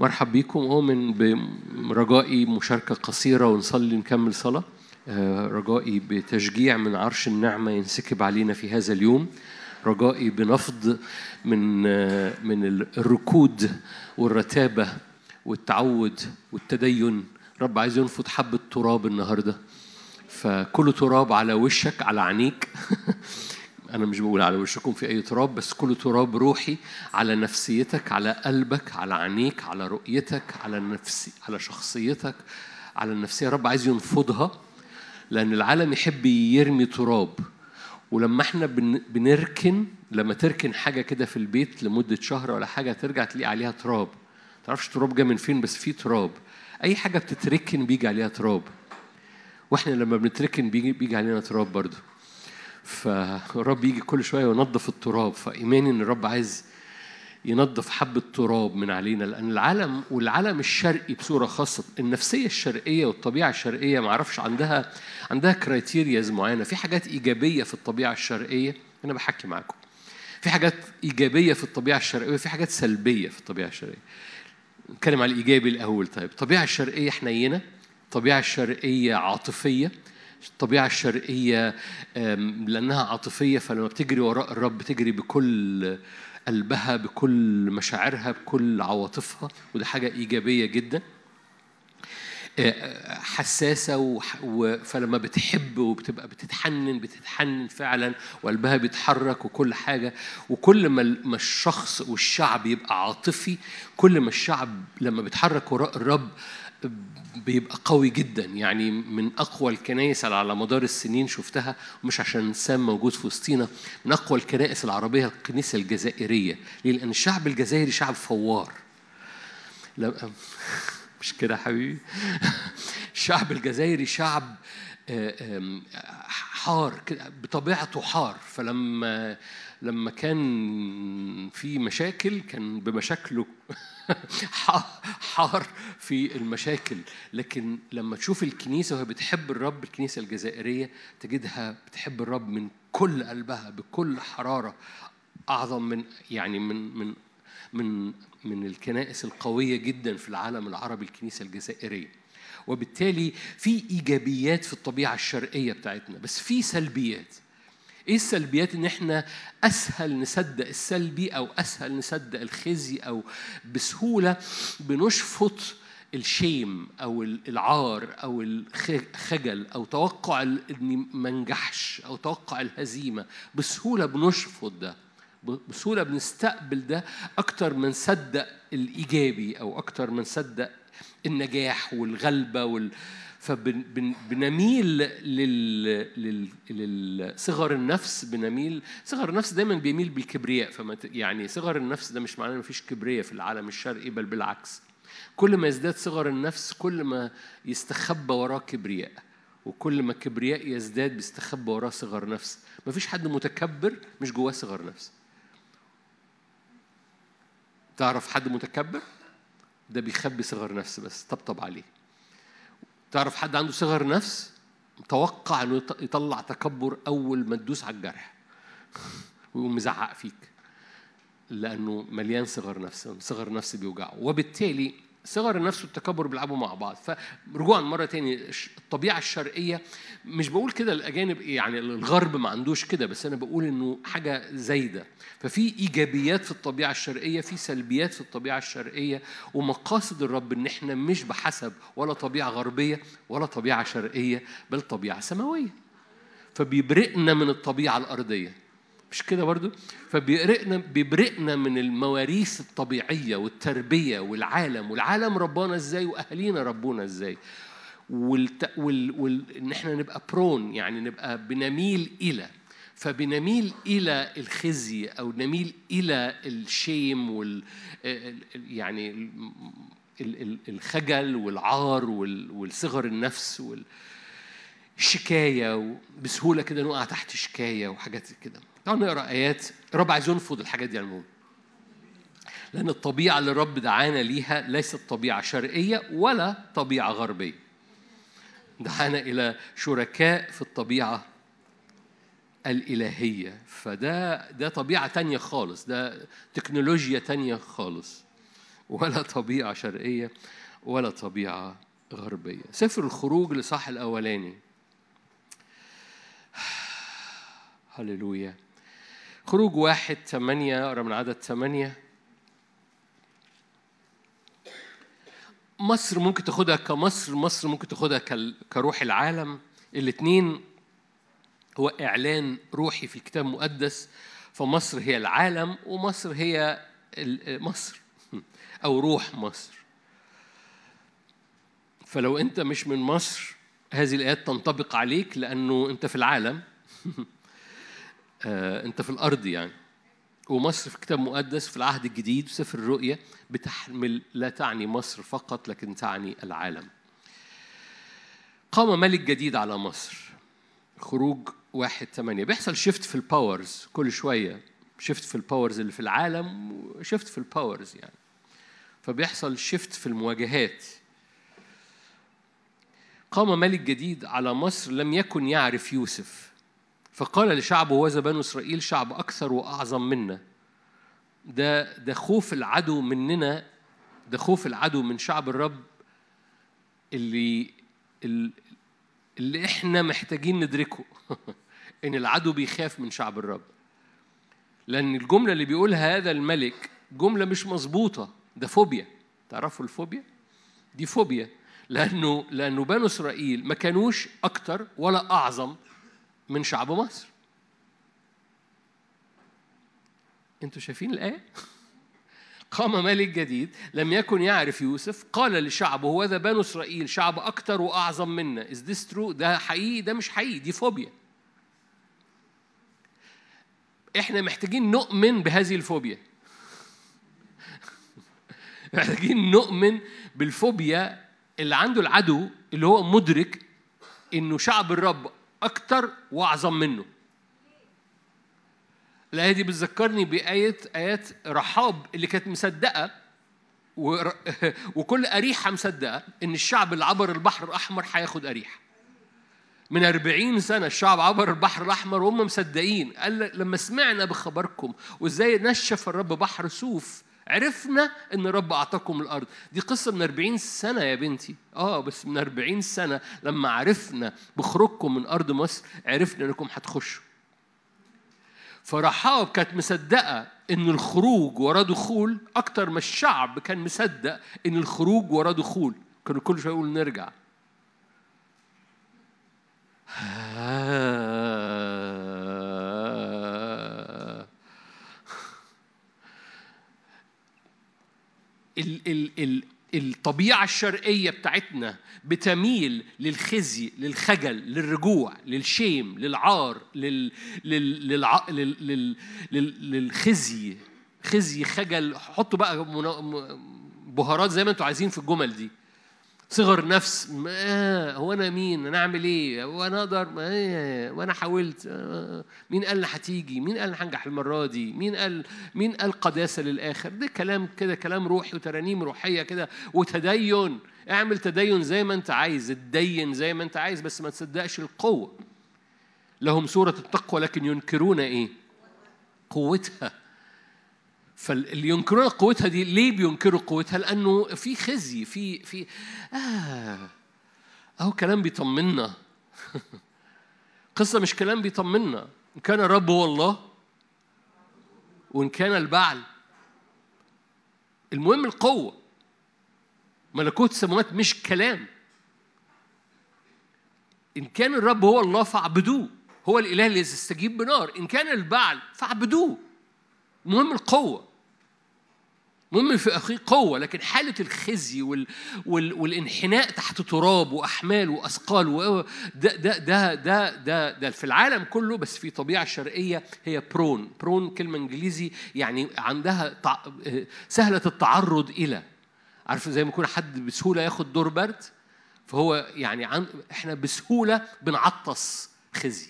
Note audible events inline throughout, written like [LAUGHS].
مرحب بيكم أؤمن برجائي مشاركة قصيرة ونصلي نكمل صلاة. آه، رجائي بتشجيع من عرش النعمة ينسكب علينا في هذا اليوم. رجائي بنفض من آه، من الركود والرتابة والتعود والتدين. رب عايز ينفض حبة تراب النهاردة. فكل تراب على وشك على عينيك. [LAUGHS] أنا مش بقول على وشكم في أي تراب بس كل تراب روحي على نفسيتك على قلبك على عينيك على رؤيتك على نفسي على شخصيتك على النفسية. رب عايز ينفضها لأن العالم يحب يرمي تراب. ولما إحنا بن- بنركن لما تركن حاجة كده في البيت لمدة شهر ولا حاجة ترجع تلاقي عليها تراب. تعرفش تراب جاي من فين؟ بس في تراب. أي حاجة بتتركن بيجي عليها تراب. وإحنا لما بنتركن بيجي بيجي علينا تراب برضه فالرب يجي كل شوية وينظف التراب فايماني إن الرب عايز ينظف حبة تراب من علينا. لأن العالم والعالم الشرقي بصورة خاصة النفسية الشرقية والطبيعة الشرقية ما أعرفش عندها عندها كرايتيرياز معينة. في حاجات إيجابية في الطبيعة الشرقية أنا بحكي معاكم. في حاجات إيجابية في الطبيعة الشرقية وفي حاجات سلبية في الطبيعة الشرقية. نتكلم على الإيجابي الأول. طيب الطبيعة الشرقية حنينة الطبيعة الشرقية عاطفية. الطبيعة الشرقية لأنها عاطفية فلما بتجري وراء الرب بتجري بكل قلبها بكل مشاعرها بكل عواطفها وده حاجة إيجابية جدا. آه، حساسة فلما بتحب وبتبقى بتتحنن بتتحنن فعلا وقلبها بيتحرك وكل حاجة وكل ما الشخص والشعب يبقى عاطفي كل ما الشعب لما بيتحرك وراء الرب بيبقى قوي جدا. يعني من أقوى الكنائس على مدار السنين شفتها مش عشان سام موجود في وسطينا من أقوى الكنائس العربية الكنيسة الجزائرية. ليه؟ لأن الشعب الجزائري شعب فوار. لا [LAUGHS] مش كده حبيبي؟ [LAUGHS] الشعب الجزائري شعب آه، حار بطبيعته حار. فلما لما كان في مشاكل كان بمشاكله [LAUGHS] حار في المشاكل. لكن لما تشوف الكنيسة وهي بتحب الرب الكنيسة الجزائرية تجدها بتحب الرب من كل قلبها بكل حرارة أعظم من يعني من من من من الكنائس القوية جدا في العالم العربي الكنيسة الجزائرية. وبالتالي في إيجابيات في الطبيعة الشرقية بتاعتنا بس في سلبيات. إيه السلبيات ان إحنا اسهل نصدق السلبي أو اسهل نصدق الخزي أو بسهولة بنشفط الشيم أو العار أو الخجل أو توقع اني ما انجحش أو توقع الهزيمة. بسهولة بنشفط ده. بسهولة بنستقبل ده أكتر من نصدق الايجابي أو أكتر من نصدق النجاح والغلبة وال فبنميل لل... لل... للصغر النفس بنميل صغر النفس دايما بيميل بالكبرياء فما. يعني صغر النفس ده مش معناه ما فيش كبرياء في العالم الشرقي بل بالعكس. كل ما يزداد صغر النفس كل ما يستخبى وراه كبرياء وكل ما الكبرياء يزداد بيستخبى وراه صغر نفس. ما فيش حد متكبر مش جواه صغر نفس. تعرف حد متكبر؟ ده بيخبي صغر نفس بس. طبطب عليه. تعرف حد عنده صغر نفس؟ توقع إنه يط- يطلع تكبر أول ما تدوس على الجرح. ويقوم مزعق فيك. لأنه مليان صغر نفس صغر نفس بيوجعه. وبالتالي صغر النفس والتكبر بيلعبوا مع بعض. فرجوعا مرة تاني الطبيعة الشرقية مش بقول كده الأجانب يعني الغرب ما عندوش كده بس أنا بقول إنه حاجة زايدة. ففي إيجابيات في الطبيعة الشرقية في سلبيات في الطبيعة الشرقية ومقاصد الرب إن إحنا مش بحسب ولا طبيعة غربية ولا طبيعة شرقية بل طبيعة سماوية. فبيبرئنا من الطبيعة الأرضية. مش كده برضو؟ فبيبرئنا بيبرئنا من المواريث الطبيعية والتربية والعالم. والعالم ربانا إزاي واهالينا ربونا إزاي. والت... وال... وال... إن إحنا نبقى برون يعني نبقى بنميل إلى. فبنميل إلى الخزي أو نميل إلى الشيم وال ال- ال- يعني ال- ال- ال- الخجل والعار وال- والصغر النفس وال شكاية وبسهولة كده نقع تحت شكاية وحاجات كده. تعالوا نقرا آيات الرب عايز ينفض الحاجات دي على المهم لأن الطبيعة اللي الرب دعانا ليها ليست طبيعة شرقية ولا طبيعة غربية. دعانا إلى شركاء في الطبيعة الإلهية. فده ده طبيعة تانية خالص ده تكنولوجيا تانية خالص. ولا طبيعة شرقية ولا طبيعة غربية. سفر الخروج لصح الأولاني. [SIGHS] هللويا. خروج واحد ثمانية أقرأ من عدد ثمانية مصر ممكن تاخدها كمصر مصر ممكن تاخدها كروح العالم. الاثنين هو إعلان روحي في الكتاب المقدس. فمصر هي العالم ومصر هي مصر [LAUGHS] أو روح مصر. فلو أنت مش من مصر هذه الآيات تنطبق عليك لأنه أنت في العالم. [LAUGHS] آه، أنت في الأرض يعني. ومصر في كتاب مقدس في العهد الجديد في سفر الرؤيا بتحمل لا تعني مصر فقط لكن تعني العالم. قام ملك جديد على مصر. خروج واحد ثمانية بيحصل shift في ال powers كل شوية shift في ال powers اللي في العالم و shift في ال powers يعني. فبيحصل shift في المواجهات. قام ملك جديد على مصر لم يكن يعرف يوسف. فقال لشعبه وذا بنو إسرائيل شعب أكثر وأعظم منا. ده ده خوف العدو مننا ده خوف العدو من شعب الرب اللي اللي إحنا محتاجين ندركه [LAUGHS] إن العدو بيخاف من شعب الرب. لأن الجملة اللي بيقولها هذا الملك جملة مش مظبوطة. ده فوبيا. تعرفوا الفوبيا؟ دي فوبيا. لأنه لأنه بنو إسرائيل ما كانوش أكتر ولا أعظم من شعب مصر. أنتوا شايفين الآية؟ [LAUGHS] قام ملك جديد لم يكن يعرف يوسف قال لشعبه وهذا بنو إسرائيل شعب أكتر وأعظم منا. Is this true? ده حقيقي؟ ده مش حقيقي دي فوبيا. إحنا محتاجين نؤمن بهذه الفوبيا. [LAUGHS] محتاجين نؤمن بالفوبيا اللي عنده العدو اللي هو مدرك إنه شعب الرب أكتر وأعظم منه. الآية دي بتذكرني بآية آيات رحاب اللي كانت مصدقة [LAUGHS] وكل أريحة مصدقة إن الشعب اللي عبر البحر الأحمر هياخد أريحة. من أربعين سنة الشعب عبر البحر الأحمر وهم مصدقين. قال لما سمعنا بخبركم وإزاي نشف الرب بحر سوف عرفنا إن الرب أعطاكم الأرض. دي قصة من 40 سنة يا بنتي. آه بس من 40 سنة لما عرفنا بخروجكم من أرض مصر عرفنا إنكم هتخشوا. فرحاب كانت مصدقة إن الخروج وراه دخول أكتر ما الشعب كان مصدق إن الخروج وراه دخول. كانوا كل شوية يقولوا نرجع. ال ال ال الطبيعة الشرقية بتاعتنا بتميل للخزي للخجل للرجوع للشيم للعار لل لل للع... لل... لل... لل... للخزي. خزي خجل حطوا بقى بهارات زي ما أنتوا عايزين في الجمل دي. صغر نفس آه هو أنا مين؟ أنا أعمل إيه؟ وأنا أقدر آه وأنا حاولت آه مين قال هتيجي؟ مين قال هنجح المرة دي؟ مين قال مين قال قداسة للآخر؟ ده كلام كده كلام روحي وترانيم روحية كده وتدين. اعمل تدين زي ما أنت عايز اتدين زي ما أنت عايز بس ما تصدقش القوة. لهم صوره التقوى لكن ينكرون إيه؟ قوتها. فاللي ينكرون قوتها دي ليه بينكروا قوتها؟ لأنه في خزي في في آه أهو كلام بيطمنا. [LAUGHS] قصة مش كلام بيطمنا. إن كان الرب هو الله وإن كان البعل. المهم القوة. ملكوت السماوات مش كلام. إن كان الرب هو الله فاعبدوه. هو الإله اللي يستجيب بنار. إن كان البعل فاعبدوه. المهم القوة. المهم في أخيه قوة لكن حالة الخزي وال وال والانحناء تحت تراب وأحمال وأثقال ده ده ده ده ده ده في العالم كله بس في طبيعة شرقية هي برون برون كلمة إنجليزي يعني عندها سهلة التعرض إلى. عارف زي ما يكون حد بسهولة ياخد دور برد؟ فهو يعني عن إحنا بسهولة بنعطس خزي.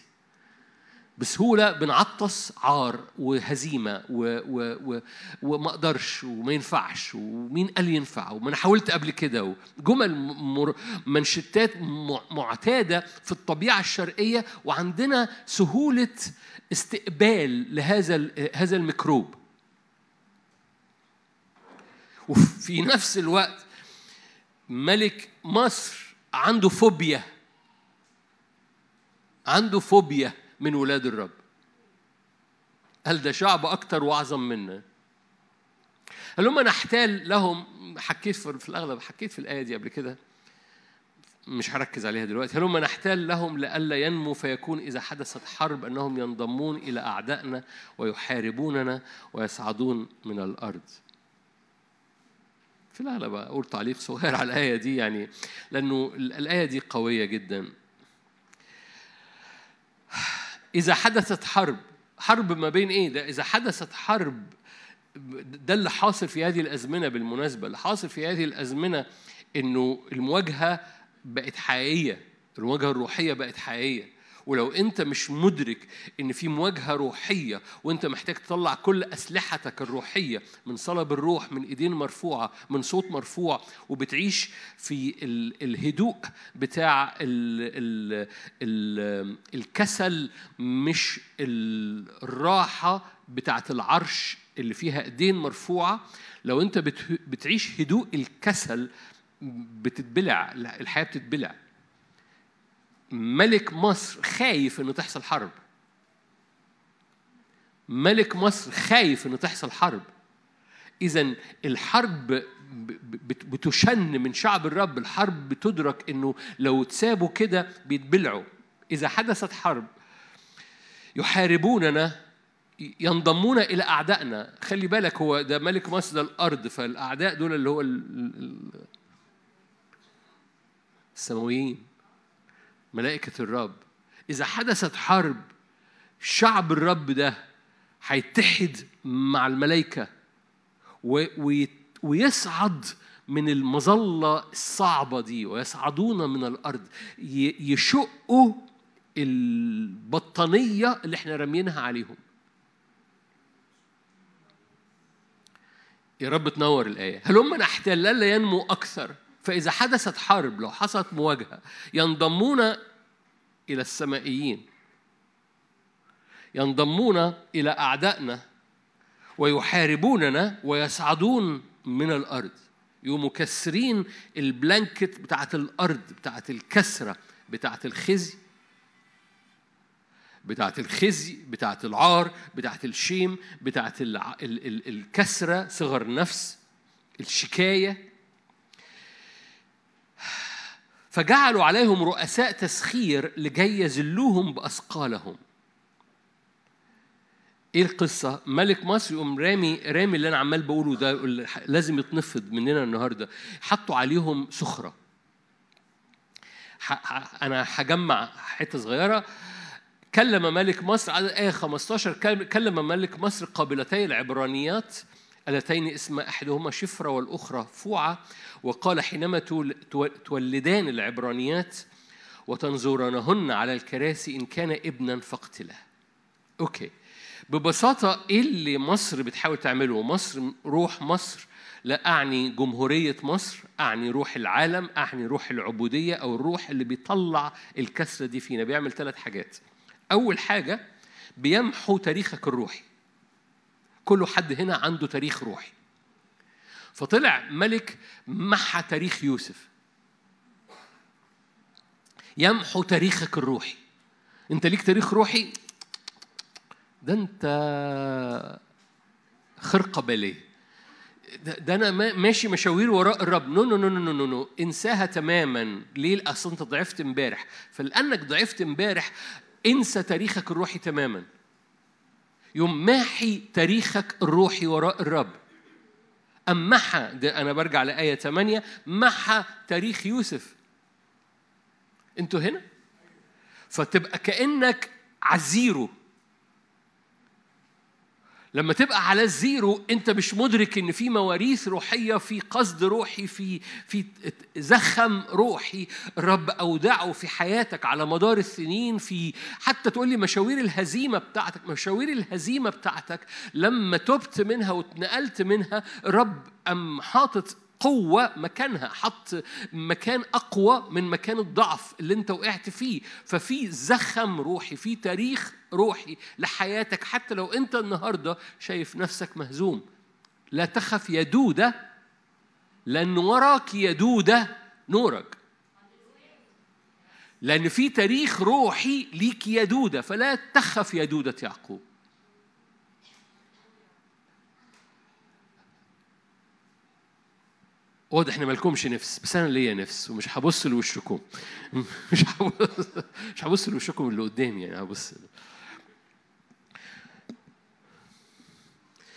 بسهولة بنعطس عار وهزيمة و و و وما أقدرش وما ينفعش ومين قال ينفع وما أنا حاولت قبل كده جمل منشتات معتادة في الطبيعة الشرقية وعندنا سهولة استقبال لهذا هذا الميكروب. وفي نفس الوقت ملك مصر عنده فوبيا عنده فوبيا من ولاد الرب. هل ده شعب أكتر وأعظم منا؟ هل هم نحتال لهم؟ حكيت في الأغلب حكيت في الآية دي قبل كده. مش هركز عليها دلوقتي. هل هم نحتال لهم لئلا ينمو فيكون إذا حدثت حرب أنهم ينضمون إلى أعدائنا ويحاربوننا ويصعدون من الأرض؟ في الأغلب أقول تعليق صغير على الآية دي يعني لأنه الآية دي قوية جدا. إذا حدثت حرب حرب ما بين إيه ده؟ إذا حدثت حرب ده اللي حاصل في هذه الأزمنة بالمناسبة اللي حاصل في هذه الأزمنة إنه المواجهة بقت حقيقية المواجهة الروحية بقت حقيقية. ولو انت مش مدرك ان في مواجهة روحية وانت محتاج تطلع كل أسلحتك الروحية من صلب الروح من ايدين مرفوعة من صوت مرفوع وبتعيش في الهدوء بتاع ال ال ال الكسل مش الراحة بتاعت العرش اللي فيها ايدين مرفوعة. لو انت بتعيش هدوء الكسل بتتبلع الحياة بتتبلع. ملك مصر خايف إنه تحصل حرب. ملك مصر خايف إنه تحصل حرب. اذا الحرب بتشن من شعب الرب. الحرب بتدرك إنه لو تسابوا كده بيتبلعوا. إذا حدثت حرب يحاربوننا ينضمون إلى أعدائنا. خلي بالك هو ده ملك مصر ده الأرض. فالأعداء دول اللي هو السماويين. ملائكة الرب. إذا حدثت حرب شعب الرب ده هيتحد مع الملائكة ويصعد من المظلة الصعبة دي ويصعدون من الأرض. يشقوا البطانية اللي إحنا رامينها عليهم. يا رب تنور الآية. هل هم نحتل لا ينمو أكثر؟ فإذا حدثت حرب لو حصلت مواجهة ينضمون إلى السمائيين. ينضمون إلى أعدائنا ويحاربوننا ويصعدون من الأرض. يقوموا كسرين البلانكت بتاعت الأرض بتاعت الكسرة بتاعت الخزي بتاعت الخزي بتاعت العار بتاعت الشيم بتاعت الكسرة صغر نفس الشكاية. فجعلوا عليهم رؤساء تسخير لكي يذلوهم بأثقالهم. إيه القصة؟ ملك مصر يقوم رامي رامي اللي أنا عمال بقوله ده لازم يتنفض مننا النهارده. حطوا عليهم سخرة. أنا هجمع حتة صغيرة. كلم ملك مصر عدد آية 15 كلم ملك مصر قابلتي العبرانيات. اللتين اسم أحدهما شفرة والأخرى فوعة. وقال حينما تولدان العبرانيات وتنظرانهن على الكراسي إن كان ابنا فاقتله. أوكي. ببساطة إيه اللي مصر بتحاول تعمله؟ مصر روح مصر. لا أعني جمهورية مصر أعني روح العالم أعني روح العبودية أو الروح اللي بيطلع الكسرة دي فينا بيعمل ثلاث حاجات. أول حاجة بيمحو تاريخك الروحي. كل حد هنا عنده تاريخ روحي. فطلع ملك محى تاريخ يوسف. يمحو تاريخك الروحي. انت ليك تاريخ روحي؟ ده انت خرقة بالية. ده, ده أنا ماشي مشاوير وراء الرب. no no no no no no انساها تماما. ليه؟ اصل انت ضعفت امبارح. فلأنك ضعفت امبارح انسى تاريخك الروحي تماما. يوم ماحي تاريخك الروحي وراء الرب. أم محى أنا برجع لآية 8 محى تاريخ يوسف. أنتوا هنا؟ فتبقى كأنك عزيره. لما تبقى على الزيرو انت مش مدرك ان في مواريث روحية في قصد روحي في في زخم روحي. الرب أودعه في حياتك على مدار السنين في حتى تقول لي مشاوير الهزيمة بتاعتك مشاوير الهزيمة بتاعتك. لما تبت منها واتنقلت منها الرب أم حاطط قوة مكانها حط مكان أقوى من مكان الضعف اللي أنت وقعت فيه. ففي زخم روحي في تاريخ روحي لحياتك. حتى لو أنت النهاردة شايف نفسك مهزوم لا تخف يا دودة لأن وراك يدودة نورك. لأن في تاريخ روحي ليك يدودة فلا تخف يدودة يعقوب. واضح ان مالكمش نفس بس أنا ليا نفس ومش هبص لوشكم. [LAUGHS] مش هبص مش هبص لوشكم اللي قدامي يعني هبص.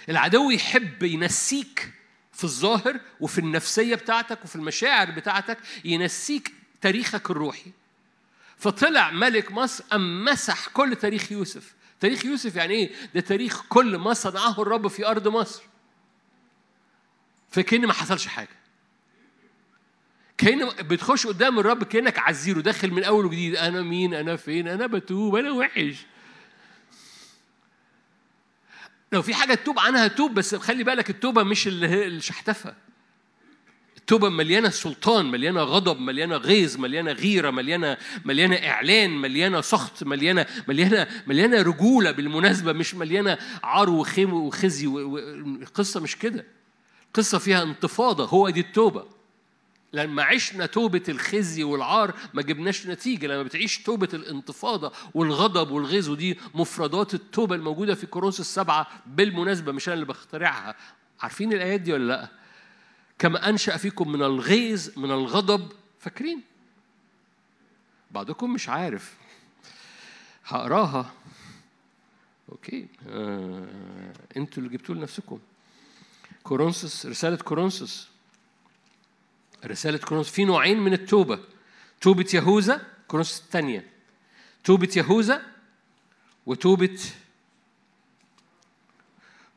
العدو يحب ينسيك في الظاهر وفي النفسية بتاعتك وفي المشاعر بتاعتك ينسيك تاريخك الروحي. فطلع ملك مصر أم مسح كل تاريخ يوسف. تاريخ يوسف يعني إيه؟ ده تاريخ كل ما صنعه الرب في أرض مصر. فكأن ما حصلش حاجة. كأن بتخش قدام الرب كأنك عزيره داخل من أول وجديد. أنا مين؟ أنا فين؟ أنا بتوب. أنا وحش. لو في حاجة تتوب عنها توب بس خلي بالك التوبة مش الشحتفة التوبة مليانة سلطان مليانة غضب مليانة غيظ مليانة غيرة مليانة مليانة إعلان مليانة سخط مليانة مليانة مليانة رجولة بالمناسبة مش مليانة عار وخيم وخزي القصة مش كده. القصة فيها انتفاضة. هو دي التوبة. لما عشنا توبة الخزي والعار ما جبناش نتيجة لما بتعيش توبة الانتفاضة والغضب والغيظ ودي مفردات التوبة الموجودة في كورنثوس السبعة بالمناسبة مش أنا اللي بخترعها عارفين الآيات دي ولا لأ؟ كما أنشأ فيكم من الغيظ من الغضب فاكرين؟ بعضكم مش عارف هقراها أوكي آه. أنتوا اللي جبتوا لنفسكم كورنثوس رسالة كورنثوس رسالة كورنثوس. في نوعين من التوبة. توبة يهوذا كورنثوس الثانية. توبة يهوذا وتوبة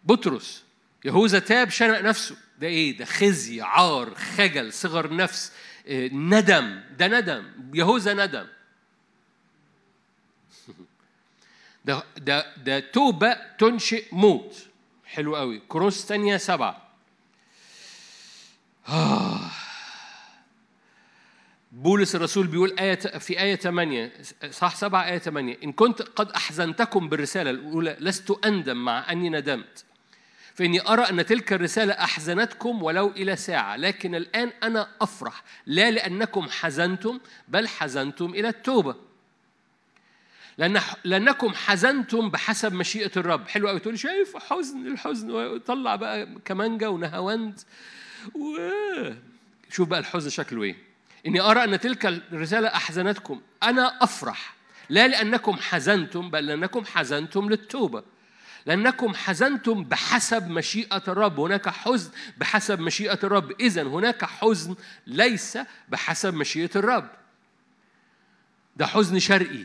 بطرس. يهوذا تاب شنق نفسه. ده إيه؟ ده خزي عار خجل صغر نفس آه، ندم. ده ندم. يهوذا ندم. [LAUGHS] ده ده ده توبة تنشئ موت. حلو قوي كورنثوس الثانية سبعة. [SIGHS] آه. بولس الرسول بيقول آية في آية 8 صح 7 آية 8 إن كنت قد أحزنتكم بالرسالة الأولى لست أندم مع أني ندمت. فإني أرى أن تلك الرسالة أحزنتكم ولو إلى ساعة لكن الآن أنا أفرح لا لأنكم حزنتم بل حزنتم إلى التوبة. لأن لأنكم حزنتم بحسب مشيئة الرب. حلو قوي تقول شايف حزن الحزن وطلع بقى كمانجا ونهاوند. و... شوف بقى الحزن شكله إيه. إني أرى أن تلك الرسالة أحزنتكم. أنا أفرح. لا لأنكم حزنتم بل لأنكم حزنتم للتوبة. لأنكم حزنتم بحسب مشيئة الرب. هناك حزن بحسب مشيئة الرب. إذا هناك حزن ليس بحسب مشيئة الرب. ده حزن شرقي.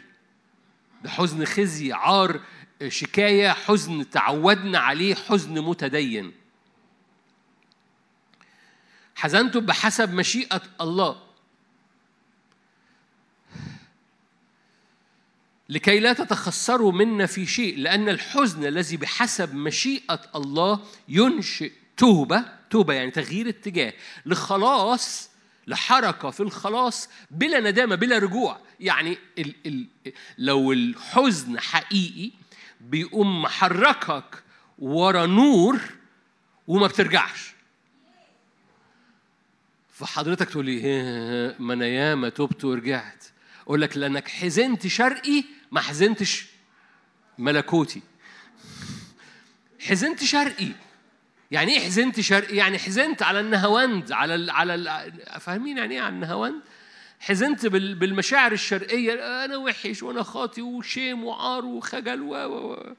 ده حزن خزي عار شكاية حزن تعودنا عليه حزن متدين. حزنتم بحسب مشيئة الله. لكي لا تتخسروا منا في شيء لأن الحزن الذي بحسب مشيئة الله ينشئ توبة توبة يعني تغيير اتجاه لخلاص لحركة في الخلاص بلا ندامة بلا رجوع. يعني ال ال لو الحزن حقيقي بيقوم محركك ورا نور وما بترجعش. فحضرتك تقول لي ما أنا ياما تبت ورجعت. أقول لك لأنك حزنت شرقي ما حزنتش ملكوتي. حزنت شرقي. يعني إيه حزنت شرقي؟ يعني حزنت على النهواند على ال على ال فاهمين يعني إيه على النهواند حزنت بالمشاعر الشرقية أنا وحش وأنا خاطي وشيم وعار وخجل و و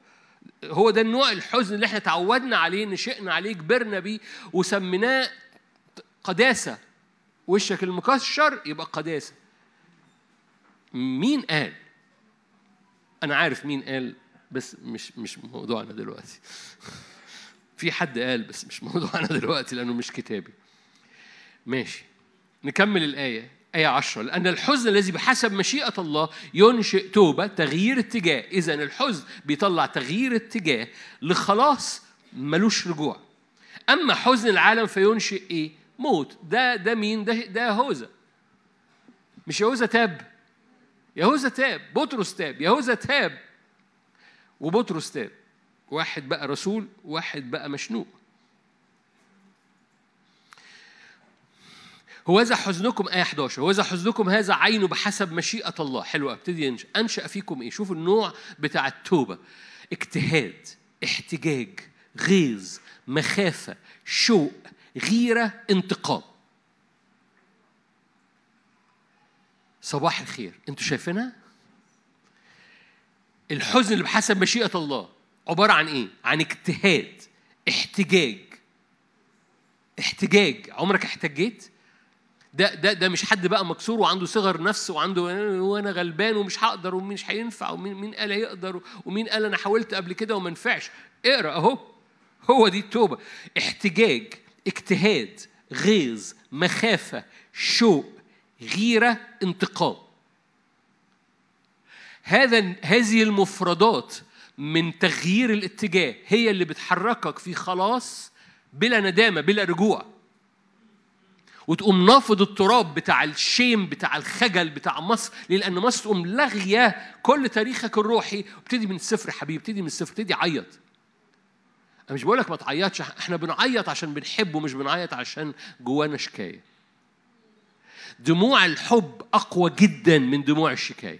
هو ده النوع الحزن اللي إحنا تعودنا عليه نشئنا عليه كبرنا بيه وسميناه قداسة. وشك المكشر يبقى قداسة. مين قال؟ أنا عارف مين قال بس مش مش موضوعنا دلوقتي. [LAUGHS] في حد قال بس مش موضوعنا دلوقتي لأنه مش كتابي. ماشي. نكمل الآية آية عشرة. لأن الحزن الذي بحسب مشيئة الله ينشئ توبة تغيير اتجاه. إذا الحزن بيطلع تغيير اتجاه لخلاص ملوش رجوع. أما حزن العالم فينشئ إيه؟ موت. ده ده مين؟ ده ده يهوذا مش يهوذا تاب. يهوذا تاب بطرس تاب يهوذا تاب. وبطرس تاب. واحد بقى رسول واحد بقى مشنوق. هوذا حزنكم آية 11 هوذا حزنكم هذا عين بحسب مشيئة الله. حلو ابتدي ينشأ. أنشأ فيكم إيه؟ شوفوا النوع بتاع التوبة. اجتهاد احتجاج غيظ مخافة شوق غيرة انتقام. صباح الخير. أنتوا شايفينها؟ الحزن اللي بحسب مشيئة الله عبارة عن إيه؟ عن اجتهاد احتجاج. احتجاج. عمرك احتجيت؟ ده ده ده مش حد بقى مكسور وعنده صغر نفس وعنده وأنا غلبان ومش هقدر ومش هينفع ومين مين قال هيقدر ومين قال أنا حاولت قبل كده وما نفعش. اقرأ أهو. هو دي التوبة. احتجاج اجتهاد غيظ مخافة شوق. غيرة انتقام. هذا هذه المفردات من تغيير الاتجاه هي اللي بتحركك في خلاص بلا ندامة بلا رجوع. وتقوم نافض التراب بتاع الشيم بتاع الخجل بتاع مصر لأن مصر تقوم لاغية كل تاريخك الروحي. وابتدي من الصفر يا حبيبي ابتدي من الصفر ابتدي عيط. أنا مش بقول لك ما تعيطش إحنا بنعيط عشان بنحب ومش بنعيط عشان جوانا شكاية. دموع الحب أقوى جدا من دموع الشكاية.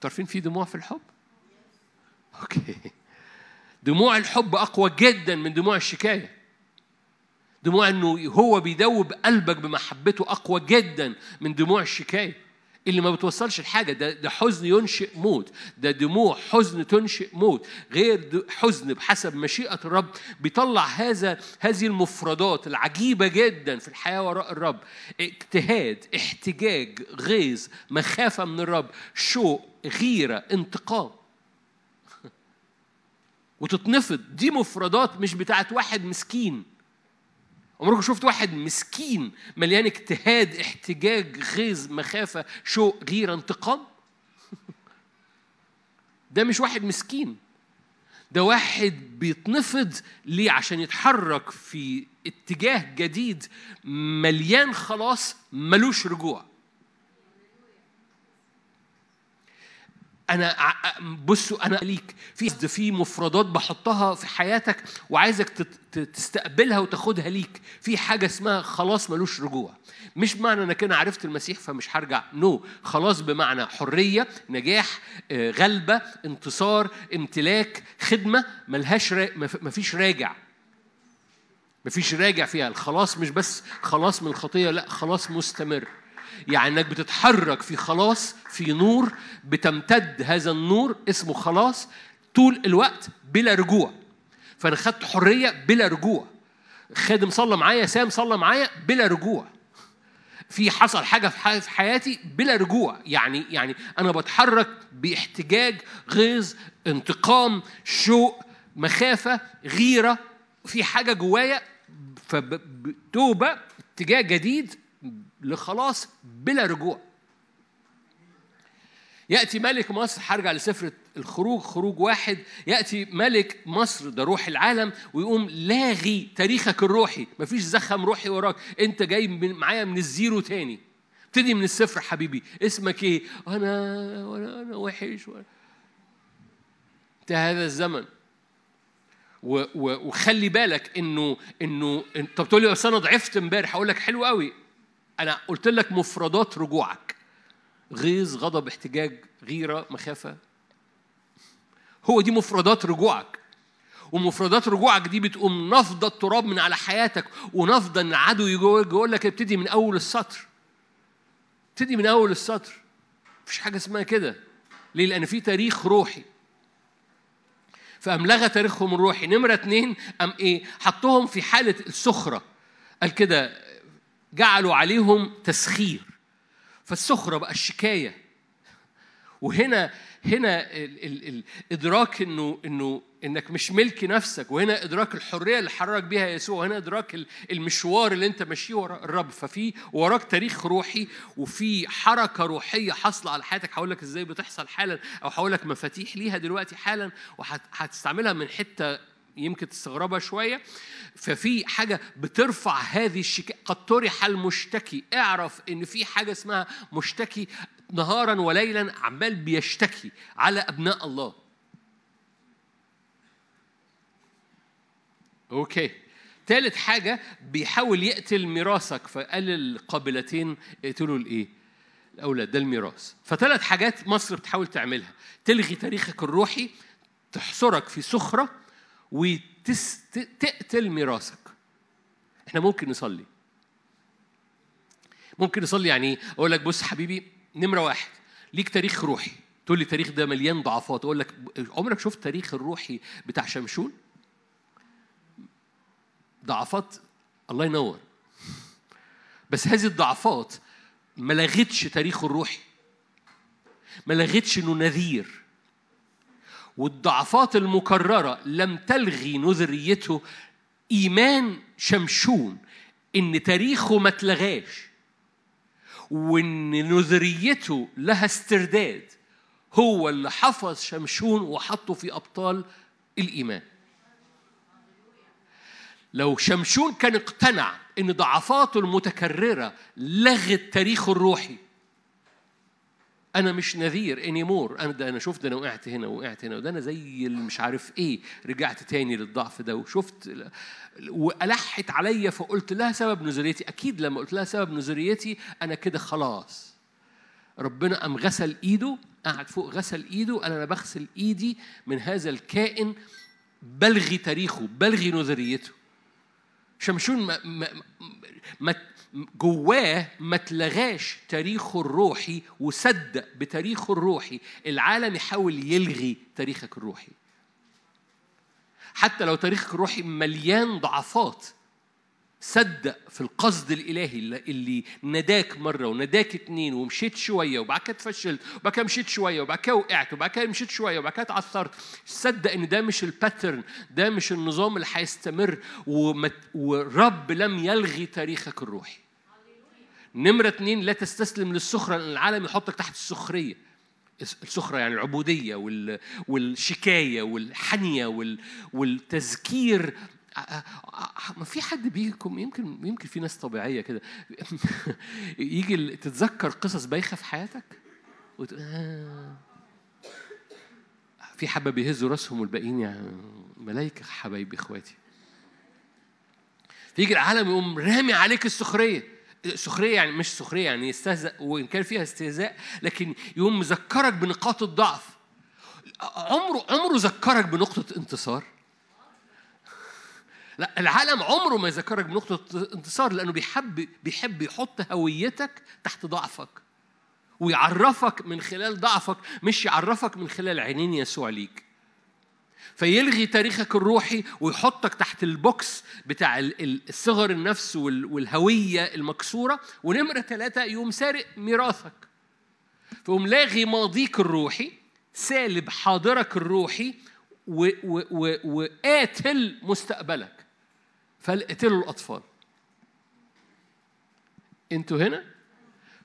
تعرفين في دموع في الحب؟ أوكي. دموع الحب أقوى جدا من دموع الشكاية. دموع إنه هو بيدوب قلبك بمحبته أقوى جدا من دموع الشكاية. اللي ما بتوصلش لحاجة ده ده حزن ينشئ موت. ده دموع حزن تنشئ موت. غير حزن بحسب مشيئة الرب. بيطلع هذا هذه المفردات العجيبة جدا في الحياة وراء الرب. اجتهاد احتجاج غيظ مخافة من الرب شوق غيرة انتقام. [LAUGHS] وتتنفض. دي مفردات مش بتاعت واحد مسكين. عمركم شفت واحد مسكين مليان اجتهاد احتجاج غيظ مخافة شوق غيره انتقام؟ [LAUGHS] ده مش واحد مسكين ده واحد بيتنفض ليه؟ عشان يتحرك في اتجاه جديد مليان خلاص ملوش رجوع. أنا بصوا أنا ليك. في في مفردات بحطها في حياتك وعايزك تستقبلها وتاخدها ليك. في حاجة اسمها خلاص ملوش رجوع. مش معنى أنا عرفت المسيح فمش هرجع. نو no. خلاص بمعنى حرية نجاح آه، غلبة انتصار امتلاك خدمة ملهاش را... مفيش راجع. مفيش راجع فيها. الخلاص مش بس خلاص من الخطية لا خلاص مستمر. يعني إنك بتتحرك في خلاص في نور بتمتد هذا النور اسمه خلاص طول الوقت بلا رجوع. فأنا خدت حرية بلا رجوع. خادم صلى معايا سام صلى معايا بلا رجوع. في حصل حاجة في حياتي بلا رجوع. يعني يعني أنا بتحرك باحتجاج غيظ انتقام شوق مخافة غيرة. في حاجة جوايا فتوبه اتجاه جديد لخلاص بلا رجوع. يأتي ملك مصر هرجع لسفر الخروج خروج واحد. يأتي ملك مصر ده روح العالم ويقوم لاغي تاريخك الروحي. مفيش زخم روحي وراك. انت جاي من معايا من الزيرو تاني. ابتدي من الصفر حبيبي. اسمك إيه؟ وأنا أنا وحش. انت هذا الزمن. و و وخلي بالك انه انه طب تقول لي أنا ضعفت امبارح. أقول لك حلو قوي. أنا قلت لك مفردات رجوعك. غيظ غضب احتجاج غيرة مخافة. هو دي مفردات رجوعك. ومفردات رجوعك دي بتقوم نفض التراب من على حياتك ونفض إن العدو يقول لك ابتدي من أول السطر. ابتدي من أول السطر. مفيش حاجة اسمها كده. ليه؟ لأن في تاريخ روحي. فقام لغى تاريخهم الروحي. نمرة اتنين قام إيه؟ حطهم في حالة السخره قال كده جعلوا عليهم تسخير. فالسخرة بقى الشكاية. وهنا هنا الادراك إنه إنه إنك مش ملك نفسك. وهنا إدراك الحرية اللي حررك بيها يسوع. وهنا إدراك المشوار اللي أنت ماشيه وراء الرب. ففي وراك تاريخ روحي وفي حركة روحية حاصلة على حياتك. هقول لك إزاي بتحصل حالا أو هقول لك مفاتيح ليها دلوقتي حالا وهتستعملها من حتة يمكن تستغربها شوية. ففي حاجة بترفع هذه الشكاية قد طرح المشتكي. اعرف إن في حاجة اسمها مشتكي نهارا وليلا عمال بيشتكي على أبناء الله. أوكي. ثالث حاجة بيحاول يقتل ميراثك. فقال القابلتين اقتلوا الإيه؟ الأولاد ده الميراث. فثلاث حاجات مصر بتحاول تعملها. تلغي تاريخك الروحي تحصرك في صخرة وتقتل ميراثك. إحنا ممكن نصلي. ممكن نصلي يعني أقول لك بص حبيبي نمرة واحد ليك تاريخ روحي. تقول لي التاريخ ده مليان ضعفات. أقول لك عمرك شفت التاريخ الروحي بتاع شمشون؟ ضعفات الله ينور. بس هذه الضعفات ما لغتش تاريخه الروحي. ما لغتش إنه نذير. والضعفات المكررة لم تلغي نذريته إيمان شمشون إن تاريخه ما اتلغاش وإن نذريته لها استرداد هو اللي حفظ شمشون وحطه في أبطال الإيمان. لو شمشون كان اقتنع إن ضعفاته المتكررة لغت تاريخه الروحي أنا مش نذير اني مور أنا ده أنا شفت أنا وقعت هنا وقعت هنا وده أنا زي اللي مش عارف إيه. رجعت تاني للضعف ده وشفت وألحت عليا فقلت لها سبب نزوليتي أكيد لما قلت لها سبب نزوليتي أنا كده خلاص. ربنا قام غسل إيده قعد فوق غسل إيده أنا بغسل إيدي من هذا الكائن بلغي تاريخه بلغي نذريته شمشون ما, ما, ما جواه ما تلغاش تاريخه الروحي وصدق بتاريخه الروحي. العالم يحاول يلغي تاريخك الروحي. حتى لو تاريخك الروحي مليان ضعفات صدق في القصد الإلهي اللي نداك مرة ونداك اتنين ومشيت شوية وبعد كده اتفشلت وبعد كده مشيت شوية وبعد كده وقعت وبعد كده مشيت شوية وبعد كده اتعثرت. صدق إن ده مش الباترن ده مش النظام اللي هيستمر ورب لم يلغي تاريخك الروحي. نمرة اتنين لا تستسلم للسخرة لأن العالم يحطك تحت السخرية. السخرة يعني العبودية والشكاية والحنية والتذكير ما في حد بيكم يمكن يمكن في ناس طبيعية كده. [LAUGHS] يجي تتذكر قصص بايخة في حياتك؟ وت... آه. في حبة بيهزوا راسهم والباقيين يعني ملايكة حبايبي إخواتي. فيجي العالم يقوم رامي عليك السخرية. سخرية يعني مش سخرية يعني يستهزأ وإن كان فيها استهزاء لكن يقوم مذكرك بنقاط الضعف. عمره عمره ذكرك بنقطة انتصار. لا العالم عمره ما يذكرك بنقطة انتصار لأنه بيحب بيحب يحط هويتك تحت ضعفك ويعرفك من خلال ضعفك مش يعرفك من خلال عينين يسوع ليك. فيلغي تاريخك الروحي ويحطك تحت البوكس بتاع الصغر النفس والهوية المكسورة ونمرة ثلاثة يقوم سارق ميراثك. فيقوم لاغي ماضيك الروحي سالب حاضرك الروحي وقاتل مستقبلك. فاقتلوا الأطفال. أنتوا هنا؟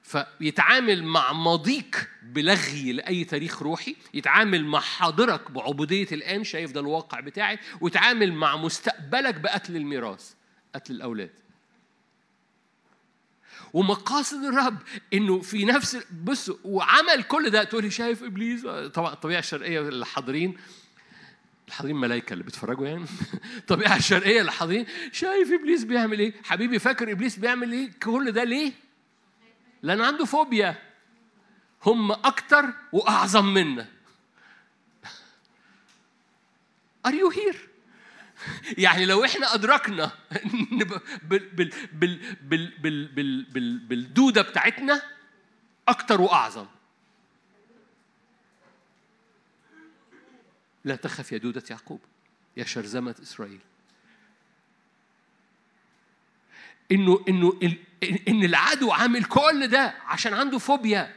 فيتعامل مع ماضيك بلغي لأي تاريخ روحي يتعامل مع حاضرك بعبودية الآن شايف ده الواقع بتاعي ويتعامل مع مستقبلك بقتل الميراث قتل الأولاد. ومقاصد الرب إنه في نفس بص وعمل كل ده تقول لي شايف إبليس؟ طبعا الطبيعة الشرقية اللي حاضرين الحاضرين ملايكة اللي بيتفرجوا يعني. [LAUGHS] الطبيعه الشرقيه اللي حاضرين شايف إبليس بيعمل إيه؟ حبيبي فاكر إبليس بيعمل إيه؟ كل ده ليه؟ لأن عنده فوبيا. هم أكتر وأعظم منا. are you here يعني لو إحنا أدركنا بال بال بال بال بال بال بالدودة بتاعتنا أكتر وأعظم. لا تخف يا دودة يعقوب يا شرذمة إسرائيل. إنه إنه إن العدو عامل كل ده عشان عنده فوبيا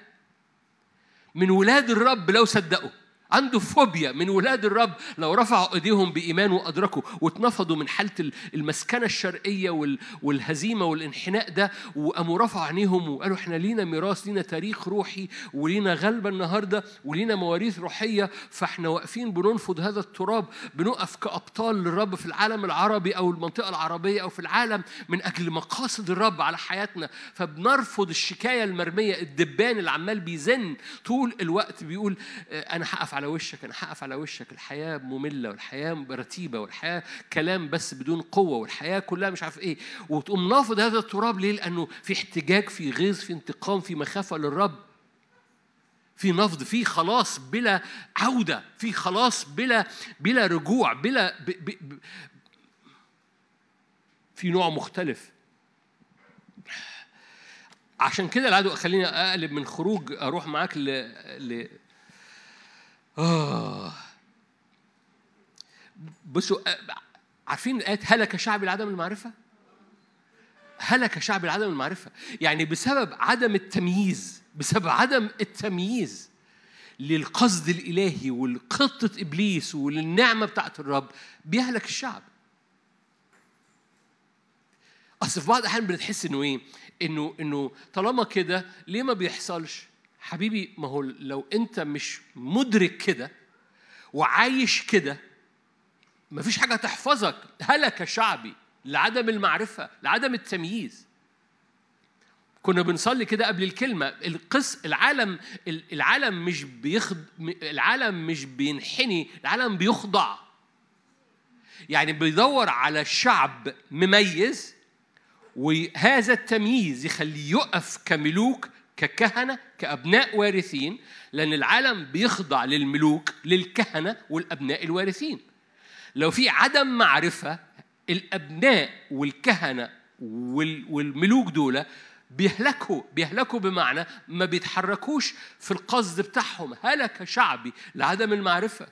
من ولاد الرب لو صدقوا. عنده فوبيا من ولاد الرب لو رفعوا ايديهم بإيمان وأدركوا واتنفضوا من حالة المسكنة الشرقية والهزيمة والانحناء ده وقاموا رفعوا عينيهم وقالوا إحنا لينا ميراث لينا تاريخ روحي ولينا غلبة النهارده ولينا مواريث روحية فإحنا واقفين بننفض هذا التراب بنقف كأبطال للرب في العالم العربي أو المنطقة العربية أو في العالم من أجل مقاصد الرب على حياتنا. فبنرفض الشكاية المرمية الدبان اللي عمال بيزن طول الوقت بيقول أنا هقف على وشك أنا هقف على وشك. الحياة مملة والحياة رتيبة والحياة كلام بس بدون قوة والحياة كلها مش عارف إيه. وتقوم نافض هذا التراب ليه؟ لأنه في احتجاج في غيظ في انتقام في مخافة للرب. في نفض في خلاص بلا عودة في خلاص بلا بلا رجوع بلا ب ب ب في نوع مختلف. عشان كده العدو خليني أقلب من خروج أروح معاك ل, ل... آه. بصوا عارفين آية هلك شعب لعدم المعرفة؟ هلك شعب لعدم المعرفة يعني بسبب عدم التمييز بسبب عدم التمييز للقصد الإلهي والخطة إبليس وللنعمة بتاعت الرب بيهلك الشعب أصل في بعض الأحيان بنتحس إنه إيه؟ إنه إنه طالما كده ليه ما بيحصلش؟ حبيبي ما هو لو أنت مش مدرك كده وعايش كده مفيش حاجة تحفظك هلك شعبي لعدم المعرفة لعدم التمييز. كنا بنصلي كده قبل الكلمة القص العالم العالم مش بيخض العالم مش بينحني العالم بيخضع. يعني بيدور على شعب مميز وهذا التمييز يخليه يقف كملوك ككهنة كأبناء وارثين لأن العالم بيخضع للملوك للكهنة والأبناء الوارثين. لو في عدم معرفة الأبناء والكهنة والملوك دول بيهلكوا بيهلكوا بمعنى ما بيتحركوش في القصد بتاعهم. هلك شعبي لعدم المعرفة.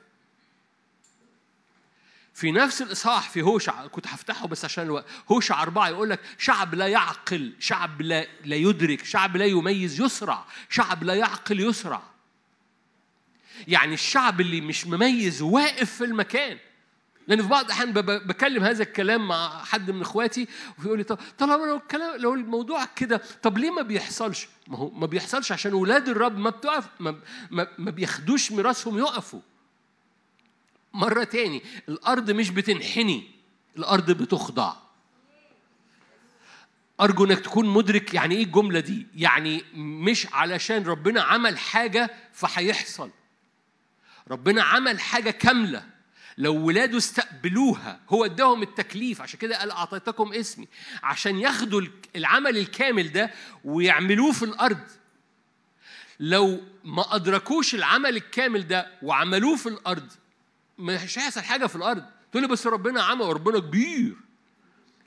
في نفس الإصحاح في هوشع كنت هفتحه بس عشان الوقت هوشع أربعة يقول لك شعب لا يعقل شعب لا, لا يدرك شعب لا يميز يسرع شعب لا يعقل يسرع يعني الشعب اللي مش مميز واقف في المكان لأن في بعض الأحيان بكلم هذا الكلام مع حد من إخواتي ويقول لي طب طالما لو الكلام لو الموضوع كده طب ليه ما بيحصلش؟ ما هو ما بيحصلش عشان أولاد الرب ما بتقف ما, ما, ما بياخدوش ميراثهم يقفوا. مرة تاني الأرض مش بتنحني الأرض بتخضع. أرجو إنك تكون مدرك يعني إيه الجملة دي؟ يعني مش علشان ربنا عمل حاجة فهيحصل. ربنا عمل حاجة كاملة لو ولاده استقبلوها هو اداهم التكليف عشان كده قال أعطيتكم اسمي عشان ياخدوا العمل الكامل ده ويعملوه في الأرض لو ما أدركوش العمل الكامل ده وعملوه في الأرض مش هيحصل حاجة في الأرض. تقول لي بس ربنا عمل وربنا كبير.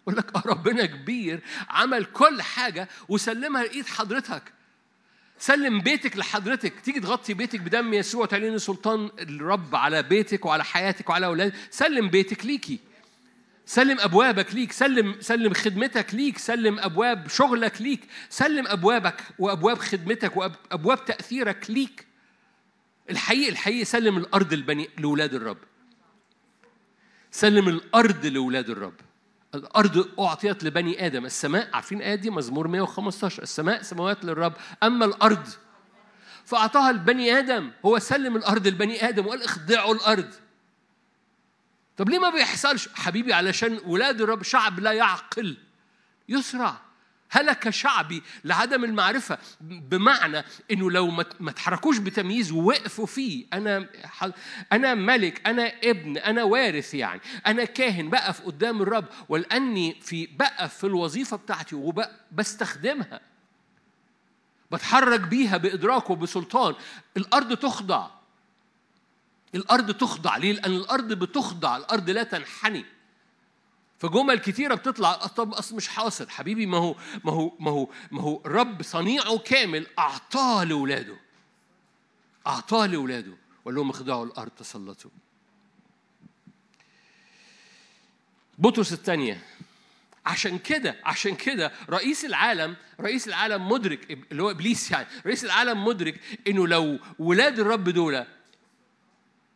أقول لك آه ربنا كبير عمل كل حاجة وسلمها لإيد حضرتك. سلم بيتك لحضرتك. تيجي تغطي بيتك بدم يسوع تعلن سلطان الرب على بيتك وعلى حياتك وعلى أولادك. سلم بيتك ليكي. سلم أبوابك ليك. سلم سلم خدمتك ليك. سلم أبواب شغلك ليك. سلم أبوابك وأبواب خدمتك وابواب تأثيرك ليك. الحقيقي الحقيقي سلم الأرض البني لأولاد الرب. سلم الأرض لأولاد الرب. الأرض أعطيت لبني آدم. السماء عارفين الآية دي مزمور 115 السماء سماوات للرب. أما الأرض فأعطاها لبني آدم. هو سلم الأرض لبني آدم وقال اخضعوا الأرض. طب ليه ما بيحصلش؟ حبيبي علشان ولاد الرب شعب لا يعقل. يسرع. هلك شعبي لعدم المعرفة بمعنى إنه لو ما تحركوش بتمييز ووقفوا فيه. أنا أنا ملك أنا ابن أنا وارث يعني. أنا كاهن بقف قدام الرب. ولأني في بقف في الوظيفة بتاعتي وبستخدمها بتحرك بيها بإدراك وبسلطان. الأرض تخضع. الأرض تخضع. ليه؟ لأن الأرض بتخضع. الأرض لا تنحني. فجمل كتيرة بتطلع طب أصل مش حاصل. حبيبي ما هو ما هو ما هو ما هو رب صنيعه كامل أعطاه لاولاده أعطاه لاولاده وقال لهم اخضعوا الأرض تسلطوا. بطرس الثانية. عشان كده عشان كده رئيس العالم رئيس العالم مدرك اللي هو إبليس يعني رئيس العالم مدرك إنه لو ولاد الرب دول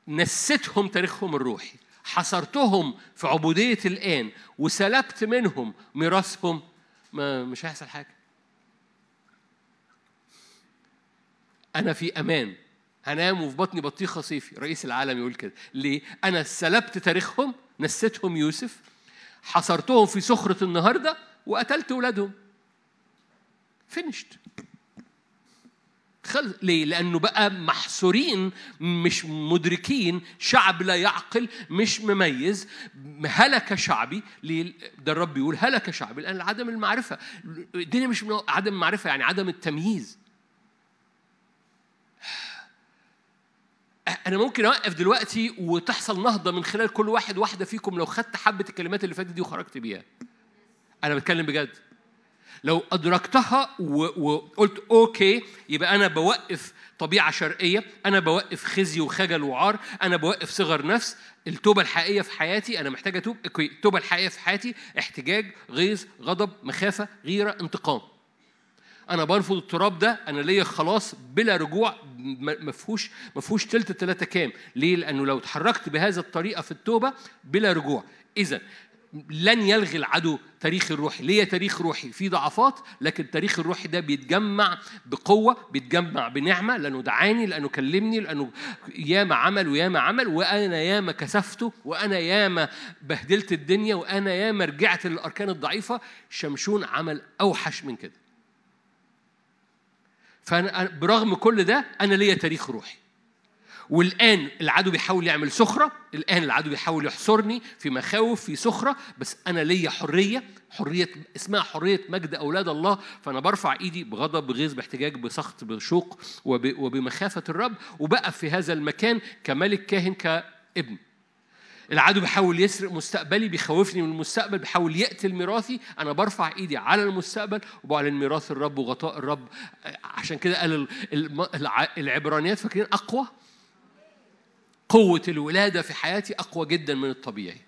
نستهم تاريخهم الروحي. حصرتهم في عبودية الآن وسلبت منهم ميراثهم. ما مش هيحصل حاجة. أنا في أمان. هنام وفي بطني بطيخة صيفي رئيس العالم يقول كده. ليه؟ أنا سلبت تاريخهم نسيتهم يوسف. حصرتهم في سخرة النهاردة وقتلت ولادهم. فينشت خلص ليه؟ لأنه بقى محصورين مش مدركين شعب لا يعقل مش مميز. هلك شعبي ليه؟ ده الرب بيقول هلك شعبي لأن عدم المعرفة. الدنيا مش عدم المعرفة يعني عدم التمييز. أنا ممكن أوقف دلوقتي وتحصل نهضة من خلال كل واحد واحدة فيكم لو خدت حبة الكلمات اللي فاتت دي وخرجت بيها. أنا بتكلم بجد. لو أدركتها وقلت أوكي يبقى أنا بوقف طبيعة شرقية أنا بوقف خزي وخجل وعار أنا بوقف صغر نفس التوبة الحقيقية في حياتي أنا محتاج أتوب التوبة الحقيقية في حياتي احتجاج غيظ غضب مخافة غيرة انتقام. أنا برفض التراب ده أنا ليا خلاص بلا رجوع ما فيهوش ما فيهوش تلت التلاته كام. ليه؟ لأنه لو اتحركت بهذا الطريقة في التوبة بلا رجوع. اذا لن يلغي العدو تاريخ الروحي. ليه تاريخ روحي في ضعفات لكن تاريخ الروحي ده بيتجمع بقوة بيتجمع بنعمة لأنه دعاني لأنه كلمني لأنه ياما عمل وياما عمل وأنا ياما كسفته وأنا ياما بهدلت الدنيا وأنا ياما رجعت للأركان الضعيفة. شمشون عمل أوحش من كده. فأنا برغم كل ده أنا ليا تاريخ روحي. والآن العدو بيحاول يعمل سخرة الآن العدو بيحاول يحصرني في مخاوف في سخرة بس أنا ليا حرية حرية اسمها حرية مجد أولاد الله فأنا برفع إيدي بغضب بغيظ باحتجاج بسخط بشوق وبمخافة الرب وبقف في هذا المكان كملك كاهن كابن. العدو بيحاول يسرق مستقبلي بيخوفني من المستقبل بيحاول يقتل ميراثي أنا برفع إيدي على المستقبل وبعلن ميراث الرب وغطاء الرب. عشان كده قال العبرانيات فاكرين أقوى؟ قوة الولادة في حياتي أقوى جدا من الطبيعي.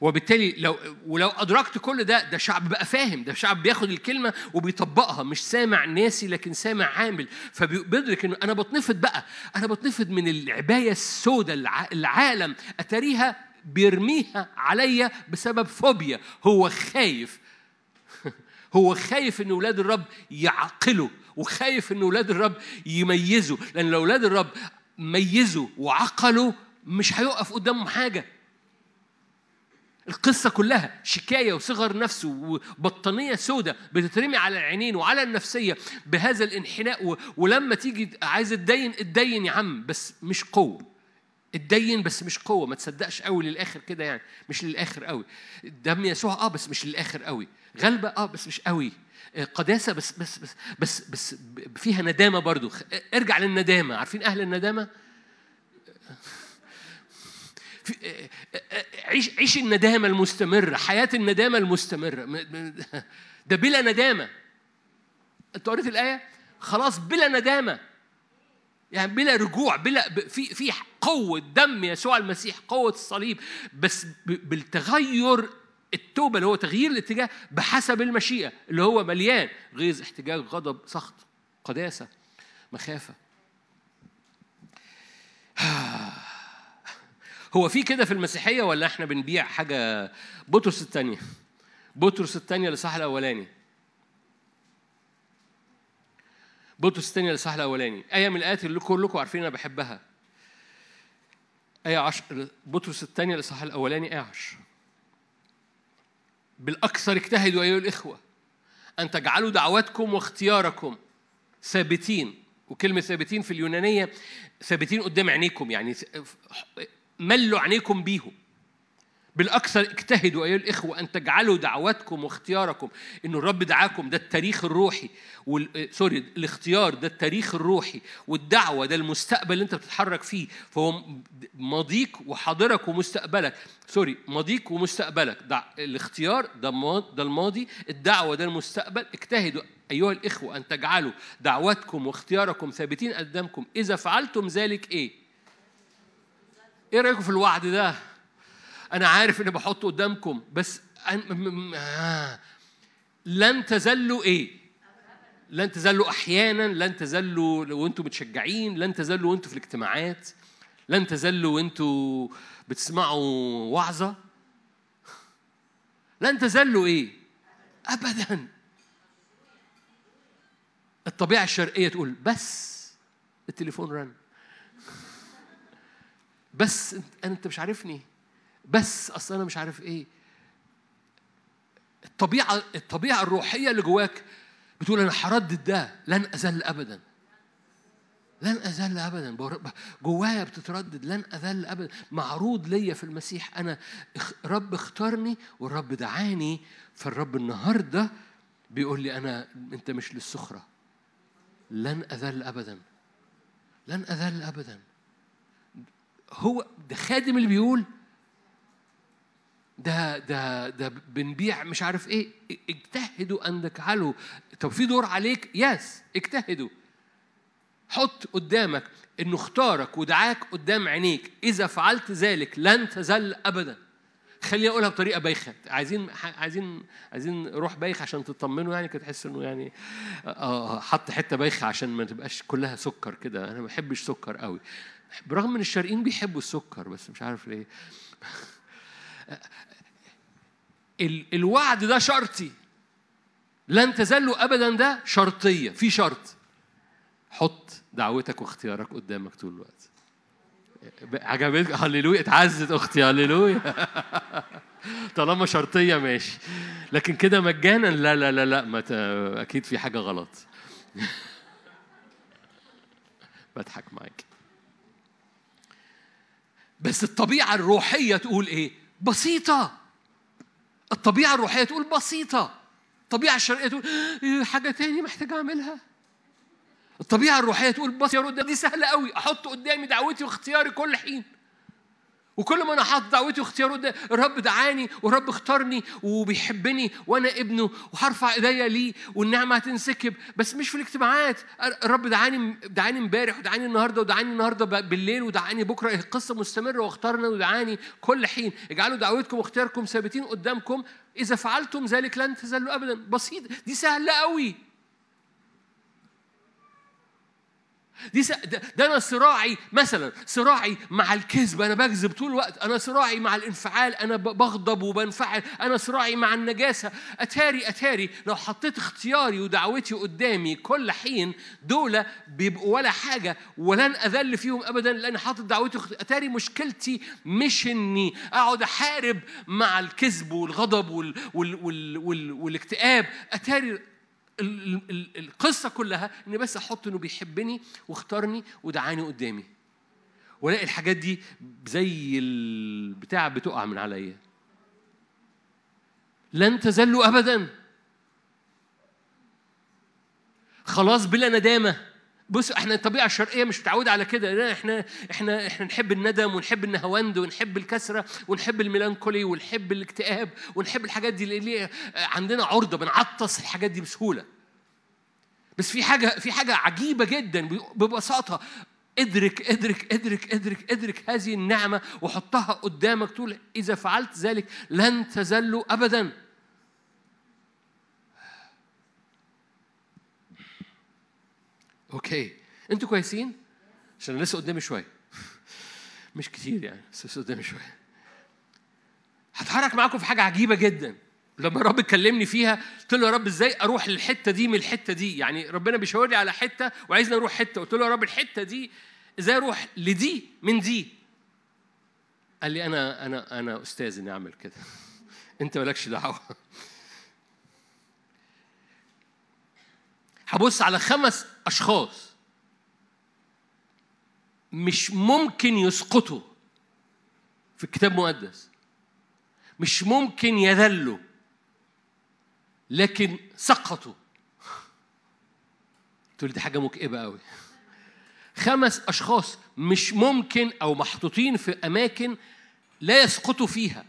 وبالتالي لو ولو أدركت كل ده ده شعب بقى فاهم ده شعب بياخد الكلمة وبيطبقها مش سامع ناسي لكن سامع عامل. فبيدرك إنه أنا بتنفض بقى أنا بتنفض من العباية السوداء العالم أتاريها بيرميها عليا بسبب فوبيا. هو خايف. [LAUGHS] هو خايف إن أولاد الرب يعقلوا وخايف إن أولاد الرب يميزوا. لأن لو أولاد الرب ميزوا وعقلوا مش هيقف قدامهم حاجة. القصة كلها شكاية وصغر نفس وبطانية سودة بتترمي على العينين وعلى النفسية بهذا الانحناء ولما تيجي عايز تدين اتدين يا عم بس مش قوة. اتدين بس مش قوة ما تصدقش قوي للآخر كده يعني. مش للآخر قوي. دم يسوع آه بس مش للآخر قوي. غلبة آه بس مش قوي. قداسة بس بس بس بس, بس فيها ندامة برضو. ارجع للندامة. عارفين أهل الندامة؟ [LAUGHS] عيش عيش الندامة المستمرة حياة الندامة المستمرة. [LAUGHS] ده بلا ندامة. انت قريت الآية؟ خلاص بلا ندامة. يعني بلا رجوع بلا في في قوة دم يسوع المسيح قوة الصليب بس بالتغير التوبة اللي هو تغيير الاتجاه بحسب المشيئة اللي هو مليان. غيظ احتجاج غضب سخط قداسة مخافة. [SIGHS] هو في كده في المسيحية ولا إحنا بنبيع حاجة؟ بطرس الثانية. بطرس الثانية لصح الأولاني. بطرس الثانية لصح الأولاني. آية من الآيات اللي كلكم عارفين أنا بحبها. آية عشر بطرس الثانية لصح الأولاني آية عشر. بالأكثر اجتهدوا أيها الإخوة أن تجعلوا دعواتكم واختياركم ثابتين وكلمة ثابتين في اليونانية ثابتين قدام عينيكم يعني ملوا عينيكم بيهم. بالأكثر اجتهدوا أيها الإخوة أن تجعلوا دعواتكم واختياركم. إنه الرب دعاكم ده التاريخ الروحي وال... sorry الاختيار ده التاريخ الروحي والدعوة ده المستقبل اللي أنت بتتحرك فيه. فهو ماضيك وحاضرك ومستقبلك. sorry ماضيك ومستقبلك. دع... الاختيار ده ماض... ده الماضي. الدعوة ده المستقبل. اجتهدوا أيها الإخوة أن تجعلوا دعواتكم واختياركم ثابتين قدامكم. إذا فعلتم ذلك إيه؟ إيه رأيكم في الوعد ده؟ أنا عارف إني بحطه قدامكم بس آه. لن تزلوا إيه؟ لن تزلوا أحيانا لن تزلوا وأنتم متشجعين لن تزلوا وأنتم في الاجتماعات لن تزلوا وأنتم بتسمعوا وعظة. لن تزلوا إيه؟ ابدا. الطبيعة الشرقية تقول بس التليفون رن. [LAUGHS] بس أنت مش عارفني. بس أصل أنا مش عارف إيه. الطبيعة الطبيعة الروحية اللي جواك بتقول أنا هردد ده لن أزل ابدا. لن أزل أبدا. جوايا بتتردد. لن أزل أبدا. معروض ليا في المسيح. أنا رب اختارني والرب دعاني. فالرب النهاردة بيقول لي أنا أنت مش للسخرة. لن أزل أبدا. لن أزل أبدا. هو ده خادم اللي بيقول ده ده ده بنبيع مش عارف إيه. اجتهدوا ان تجعلوا طب في دور عليك؟ يس اجتهدوا. حط قدامك إنه اختارك ودعاك قدام عينيك. إذا فعلت ذلك لن تزل ابدا. خليني أقولها بطريقة بايخة. عايزين عايزين عايزين روح بايخ عشان تطمنوا يعني كده تحس إنه يعني آه حط حتة بايخة عشان ما تبقاش كلها سكر كده. أنا ما بحبش سكر قوي. برغم إن الشرقيين بيحبوا السكر بس مش عارف ليه. [LAUGHS] الوعد ده شرطي. لن تزلوا ابدا ده شرطية. في شرط. حط دعوتك واختيارك قدامك طول الوقت. عجبتك؟ هللويا. اتعزت أختي هللويا. [LAUGHS] طالما شرطية ماشي. لكن كده مجانا؟ لا لا لا لا. ما أكيد في حاجة غلط. [LAUGHS] بضحك معاك. بس الطبيعة الروحية تقول إيه؟ بسيطة. الطبيعة الروحية تقول بسيطة. الطبيعة الشرقية تقول إيه حاجة تاني محتاج أعملها. الطبيعة الروحية تقول بص يا رد دي سهلة قوي أحط قدامي دعوتي واختياري كل حين. وكل ما أنا حاطط دعوتي واختياري قدامي الرب دعاني والرب اختارني وبيحبني وأنا ابنه وهرفع ايديا ليه والنعمة هتنسكب. بس مش في الاجتماعات. الرب دعاني دعاني امبارح ودعاني النهارده ودعاني النهارده بالليل ودعاني بكرة. القصة مستمرة واختارنا ودعاني كل حين. اجعلوا دعوتكم واختياركم ثابتين قدامكم. إذا فعلتم ذلك لن تزلوا ابدا. بسيط. دي سهلة قوي دي س... ده, ده أنا صراعي مثلا صراعي مع الكذب أنا بكذب طول الوقت أنا صراعي مع الانفعال أنا بغضب وبنفعل أنا صراعي مع النجاسة. أتاري أتاري لو حطيت اختياري ودعوتي قدامي كل حين دول بيبقوا ولا حاجة ولن أذل فيهم ابدا لأن حاطط دعوتي أتاري مشكلتي مش إني أقعد أحارب مع الكذب والغضب وال... وال... وال... وال... والاكتئاب. أتاري القصة كلها إني بس أحط إنه بيحبني واختارني ودعاني قدامي. وألاقي الحاجات دي زي البتاع بتقع من عليا. لن تزلوا ابدا. خلاص بلا ندامة. بص إحنا الطبيعة الشرقية مش متعودة على كده. لا إحنا إحنا إحنا نحب الندم ونحب النهواند ونحب الكسرة ونحب الميلانكولي ونحب الاكتئاب ونحب الحاجات دي. اللي عندنا عرضة بنعطس الحاجات دي بسهولة. بس في حاجة في حاجة عجيبة جدا ببساطة. ادرك ادرك ادرك ادرك ادرك هذه النعمة وحطها قدامك تقول إذا فعلت ذلك لن تزلوا ابدا. أوكي. أنتوا كويسين؟ عشان لسه قدامي شوية. مش كتير يعني بس لسه قدامي شوية. هتحرك معاكم في حاجة عجيبة جدا. لما الرب كلمني فيها قلت له يا رب إزاي أروح للحتة دي من الحتة دي؟ يعني ربنا بيشاور لي على حتة وعايزني أروح حتة. قلت له يا رب الحتة دي إزاي أروح لدي من دي؟ قال لي أنا أنا أنا أستاذ إني أعمل كده. [LAUGHS] أنت مالكش دعوة. [LAUGHS] هبص على خمس أشخاص مش ممكن يسقطوا في الكتاب المقدس مش ممكن يذلوا لكن سقطوا. تقول دي حاجة مكئبة قوي خمس أشخاص مش ممكن أو محطوطين في أماكن لا يسقطوا فيها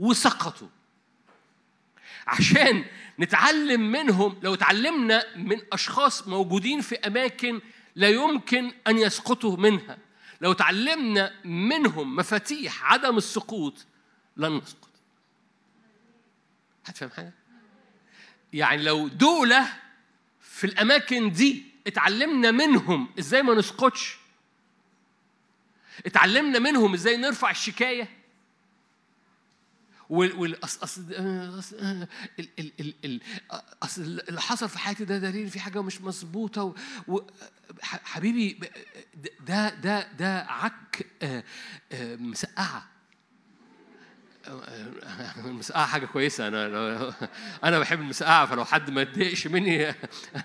وسقطوا. عشان نتعلم منهم. لو تعلمنا من أشخاص موجودين في أماكن لا يمكن أن يسقطوا منها. لو تعلمنا منهم مفاتيح عدم السقوط لن نسقط. هتفهم حاجة؟ يعني لو دولة في الأماكن دي اتعلمنا منهم إزاي ما نسقطش اتعلمنا منهم إزاي نرفع الشكاية اصل اللي حصل في حياتي ده دليل في حاجة مش مظبوطة. حبيبي ده ده ده عك مسقعة المسقعة حاجة كويسة أنا أنا بحب المسقعة فلو حد ما يتضايقش مني [LAUGHS] أنا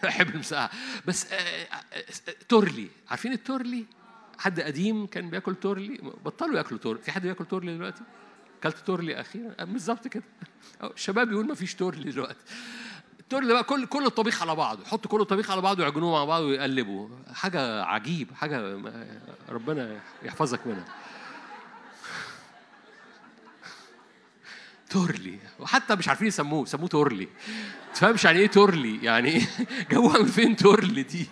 بحب المسقعة بس آه، آه، تورلي عارفين التورلي؟ حد قديم كان بياكل تورلي بطلوا ياكلوا تورلي في حد بياكل تورلي دلوقتي؟ أكلت تورلي أخيرا. آه، بالظبط كده. الشباب يقول ما فيش تورلي دلوقتي. التورلي بقى كل كل الطبيخ على بعضه. يحطوا كل الطبيخ على بعضه ويعجنوه مع بعض ويقلبوا حاجة عجيب حاجة ربنا يحفظك منها. تورلي. وحتى مش عارفين يسموه سموه تورلي. تفهمش يعني إيه تورلي؟ يعني [LAUGHS] جابوها من فين تورلي دي؟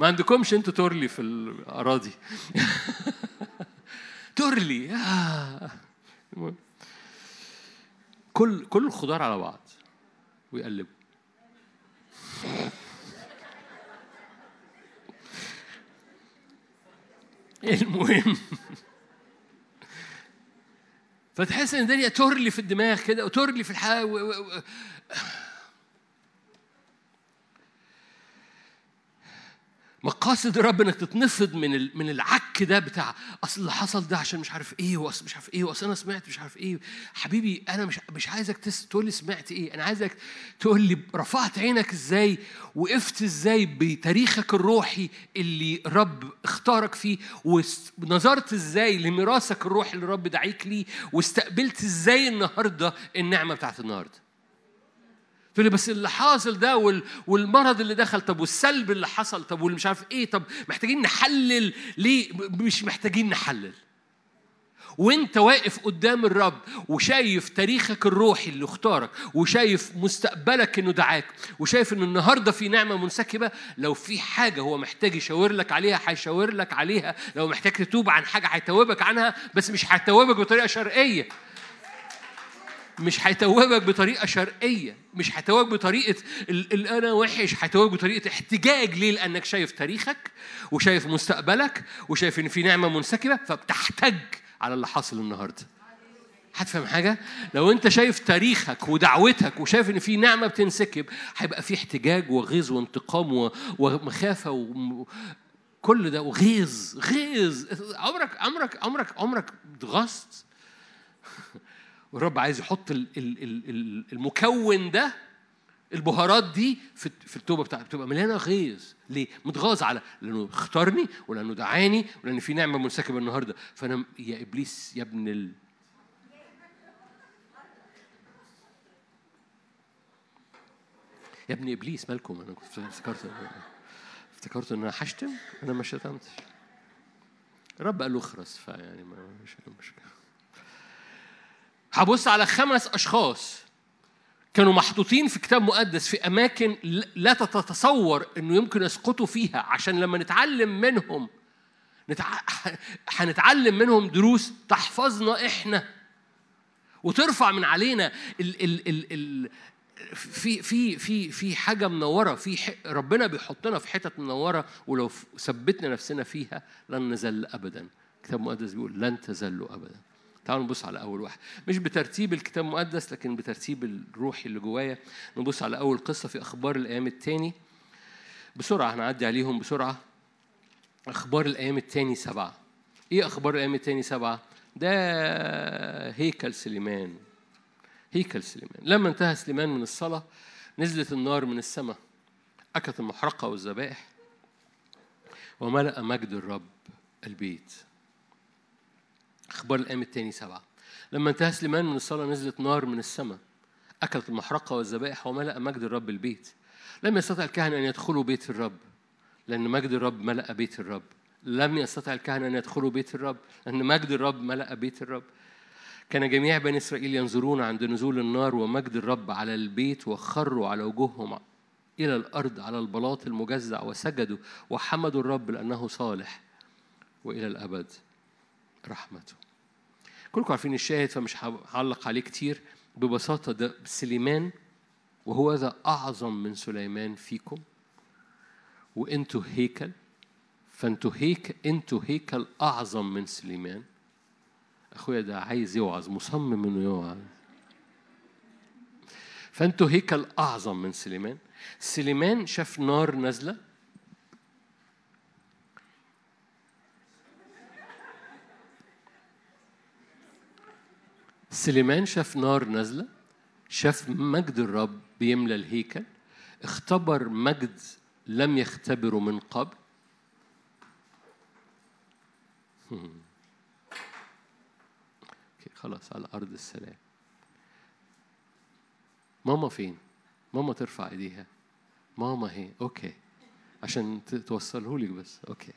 ما عندكمش أنتوا تورلي في الأراضي. [LAUGHS] تورلي. آه. كل كل الخضار على بعض ويقلبوا المهم فتحس إن الدنيا ترلي في الدماغ كده وترلي في الحياة. مقاصد الرب إنك تتنفض من من العك ده بتاع أصل اللي حصل ده عشان مش عارف إيه وأصل مش عارف إيه وأصل أنا سمعت مش عارف إيه. حبيبي أنا مش مش عايزك تقول لي سمعت إيه. أنا عايزك تقول لي رفعت عينك إزاي وقفت إزاي بتاريخك الروحي اللي الرب اختارك فيه ونظرت إزاي لميراثك الروحي اللي الرب دعيك ليه واستقبلت إزاي النهارده النعمة بتاعت النهارده. تقول لي بس اللي حاصل ده وال... والمرض اللي دخل طب والسلب اللي حصل طب واللي مش عارف إيه طب محتاجين نحلل ليه؟ مش محتاجين نحلل. وأنت واقف قدام الرب وشايف تاريخك الروحي اللي اختارك وشايف مستقبلك إنه دعاك وشايف إن النهارده في نعمة منسكبة لو في حاجة هو محتاج يشاور لك عليها هيشاور لك عليها. لو محتاج تتوب عن حاجة هيتوبك عنها بس مش هيتوبك بطريقة شرقيه مش هيتوبك بطريقة شرقية مش هيتوبك بطريقة اللي أنا وحش هيتوبك بطريقة احتجاج ليه؟ لأنك شايف تاريخك وشايف مستقبلك وشايف إن في نعمة منسكبة فبتحتج على اللي حاصل النهارده. هتفهم حاجة؟ لو أنت شايف تاريخك ودعوتك وشايف إن في نعمة بتنسكب هيبقى في احتجاج وغيظ وانتقام ومخافة و... كل ده وغيظ غيظ. عمرك عمرك عمرك عمرك اتغصت والرب عايز يحط المكون ده البهارات دي في التوبة بتاعته بتبقى مليانة غيظ. ليه؟ متغاظ على لأنه اختارني ولأنه دعاني ولأن في نعمة منسكبه النهارده فأنا يا إبليس يا ابن ال يا ابن إبليس مالكم؟ أنا كنت افتكرت افتكرت إن أنا هشتم أنا ما شتمتش. الرب قال له اخرس فيعني ما مش مشكلة. هبص على خمس أشخاص كانوا محطوطين في كتاب مقدس في أماكن لا تتصور إنه يمكن يسقطوا فيها عشان لما نتعلم منهم نتع... [LAUGHS] هنتعلم منهم دروس تحفظنا إحنا. وترفع من علينا ال... ال... ال... ال... في في في في حاجة منورة في ح... ربنا بيحطنا في حتت منورة ولو ثبتنا نفسنا فيها لن نزل ابدا. الكتاب المقدس بيقول لن تزلوا ابدا. تعالوا نبص على أول واحد. مش بترتيب الكتاب المقدس لكن بترتيب الروحي اللي جوايا. نبص على أول قصة في أخبار الأيام التاني. بسرعة هنعدي عليهم بسرعة. أخبار الأيام التاني سبعة. إيه أخبار الأيام التاني سبعة؟ ده هيكل سليمان. هيكل سليمان. لما انتهى سليمان من الصلاة نزلت النار من السماء. أكلت المحرقة والذبائح. وملأ مجد الرب البيت. أخبار الأيام الثاني سبعة. لما انتهى سليمان من الصلاة نزلت نار من السماء. أكلت المحرقة والذبائح وملأ مجد الرب البيت. لم يستطع الكهنة أن يدخلوا بيت الرب لأن مجد الرب ملأ بيت الرب. لم يستطع الكهنة أن يدخلوا بيت الرب لأن مجد الرب ملأ بيت الرب. كان جميع بني إسرائيل ينظرون عند نزول النار ومجد الرب على البيت وخروا على وجوههم إلى الأرض على البلاط المجزع وسجدوا وحمدوا الرب لأنه صالح وإلى الأبد. رحمته. كلكم عارفين الشاهد فمش هعلق عليه كتير. ببساطة ده سليمان وهو ذا أعظم من سليمان فيكم. وأنتوا هيكل فأنتوا هيكل أنتوا هيكل أعظم من سليمان. أخويا ده عايز يوعظ مصمم إنه يوعظ. فأنتوا هيكل أعظم من سليمان. سليمان شاف نار نازلة. سليمان شاف نار نازلة شاف مجد الرب بيملى الهيكل اختبر مجد لم يختبره من قبل. خلاص على أرض السلام. ماما فين؟ ماما ترفع إيديها. ماما هي okay عشان توصله لك بس okay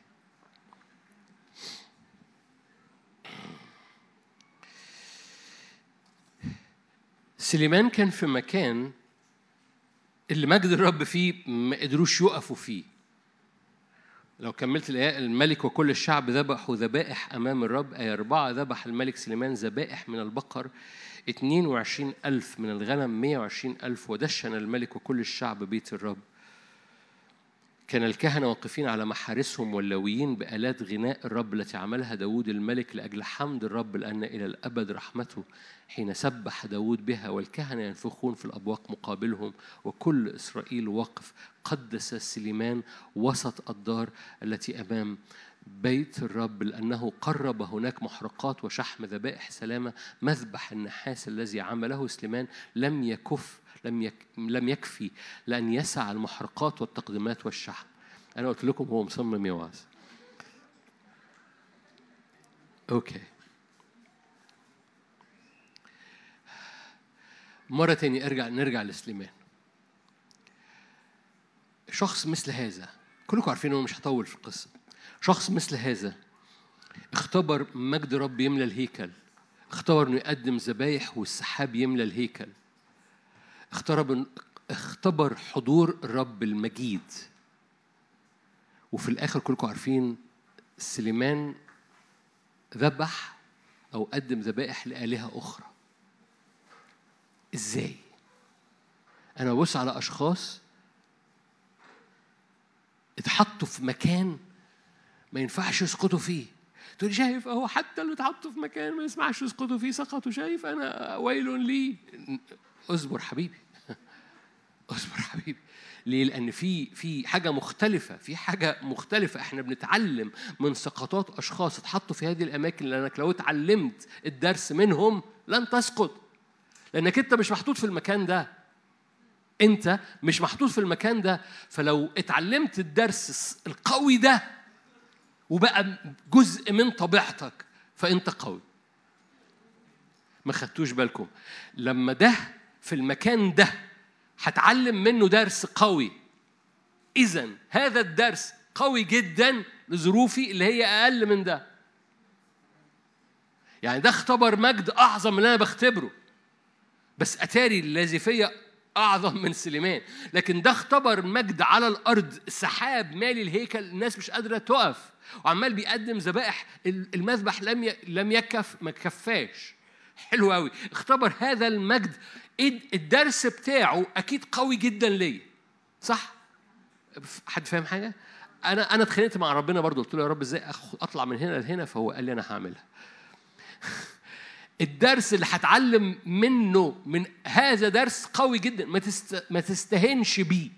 سليمان كان في مكان اللي مجد الرب فيه ما قدروش يقفوا فيه. لو كملت الآية الملك وكل الشعب ذبحوا ذبائح أمام الرب آية أربعة ذبح الملك سليمان ذبائح من البقر 22 ألف من الغنم 120 ألف ودشن الملك وكل الشعب بيت الرب. كان الكهنة واقفين على محارسهم واللويين بآلات غناء الرب التي عملها داود الملك لأجل حمد الرب لأن إلى الأبد رحمته حين سبح داود بها والكهنة ينفخون في الأبواق مقابلهم وكل إسرائيل واقف قدس سليمان وسط الدار التي أمام بيت الرب لأنه قرب هناك محرقات وشحم ذبائح سلامة. مذبح النحاس الذي عمله سليمان لم يكف لم لم يكفي لأن يسع المحرقات والتقديمات والشحم أنا قلت لكم هو مصمم يوعظ أوكي. مرة تانية أرجع نرجع لسليمان. شخص مثل هذا كلكم عارفين إنه مش هطول في القصة. شخص مثل هذا اختبر مجد رب يملى الهيكل. اختبر إنه يقدم ذبايح والسحاب يملى الهيكل. اختبر اختبر حضور الرب المجيد. وفي الآخر كلكم عارفين سليمان ذبح أو قدم ذبائح لآلهة أخرى. إزاي؟ أنا ببص على أشخاص اتحطوا في مكان ما ينفعش يسقطوا فيه. تقول شايف أهو حتى اللي اتحطوا في مكان ما يسمعش يسقطوا فيه سقطوا. شايف أنا ويل لي. اصبر حبيبي [LAUGHS] اصبر حبيبي ليه؟ لأن في في حاجة مختلفة، في حاجة مختلفة، إحنا بنتعلم من سقطات أشخاص اتحطوا في هذه الأماكن لأنك لو اتعلمت الدرس منهم لن تسقط. لأنك أنت مش محطوط في المكان ده. أنت مش محطوط في المكان ده، فلو اتعلمت الدرس القوي ده وبقى جزء من طبيعتك فأنت قوي. ما خدتوش بالكم لما ده في المكان ده هتعلم منه درس قوي. إذا هذا الدرس قوي جدا لظروفي اللي هي أقل من ده. يعني ده اختبر مجد أعظم من اللي أنا بختبره. بس أتاري الذي فيا أعظم من سليمان. لكن ده اختبر مجد على الأرض سحاب مالي الهيكل الناس مش قادرة تقف. وعمال بيقدم ذبائح المذبح لم لم يكف ما كفاش. حلو قوي اختبر هذا المجد. الدرس بتاعه أكيد قوي جدا ليا. صح؟ حد فاهم حاجة؟ أنا أنا اتخانقت مع ربنا برضو قلت له يا رب إزاي أطلع من هنا لهنا؟ فهو قال لي أنا هعملها. [LAUGHS] الدرس اللي هتعلم منه من هذا درس قوي جدا. ما تست... ما تستهنش بيه.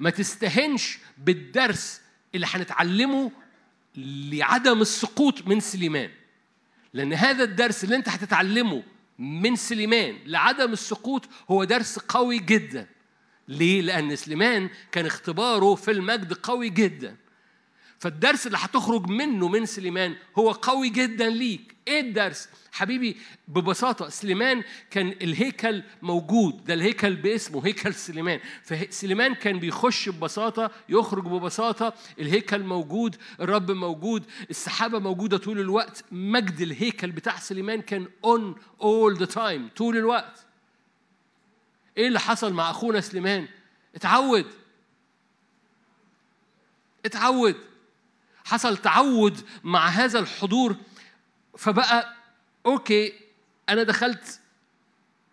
ما تستهنش بالدرس اللي هنتعلمه لعدم السقوط من سليمان. لأن هذا الدرس اللي أنت هتتعلمه من سليمان لعدم السقوط هو درس قوي جدا ليه؟ لأن سليمان كان اختباره في المجد قوي جدا فالدرس اللي هتخرج منه من سليمان هو قوي جدا ليك. إيه الدرس؟ حبيبي ببساطة سليمان كان الهيكل موجود. ده الهيكل باسمه هيكل سليمان. فسليمان كان بيخش ببساطة يخرج ببساطة. الهيكل موجود الرب موجود السحابة موجودة طول الوقت. مجد الهيكل بتاع سليمان كان on all the time طول الوقت. إيه اللي حصل مع أخونا سليمان؟ اتعود. اتعود. حصل تعود مع هذا الحضور فبقى okay أنا دخلت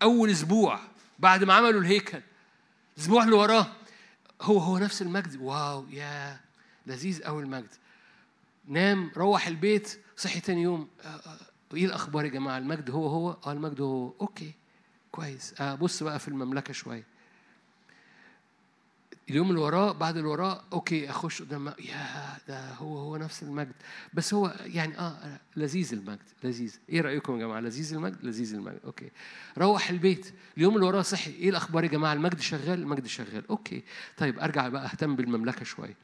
أول أسبوع بعد ما عملوا الهيكل الأسبوع اللي وراه هو هو نفس المجد wow يا لذيذ قوي المجد. نام روح البيت صحي تاني يوم آه، آه، إيه الأخبار يا جماعة؟ المجد هو هو؟ آه المجد هو. okay كويس. آه بص بقى في المملكة شوية. اليوم اللي وراه بعد اللي وراه okay أخش قدام يا ده هو هو نفس المجد. بس هو يعني آه لذيذ المجد لذيذ. إيه رأيكم يا جماعة؟ لذيذ المجد؟ لذيذ المجد. okay. روح البيت. اليوم اللي وراه صحي. إيه الأخبار يا جماعة؟ المجد شغال؟ المجد شغال. okay. طيب أرجع بقى أهتم بالمملكة شوية.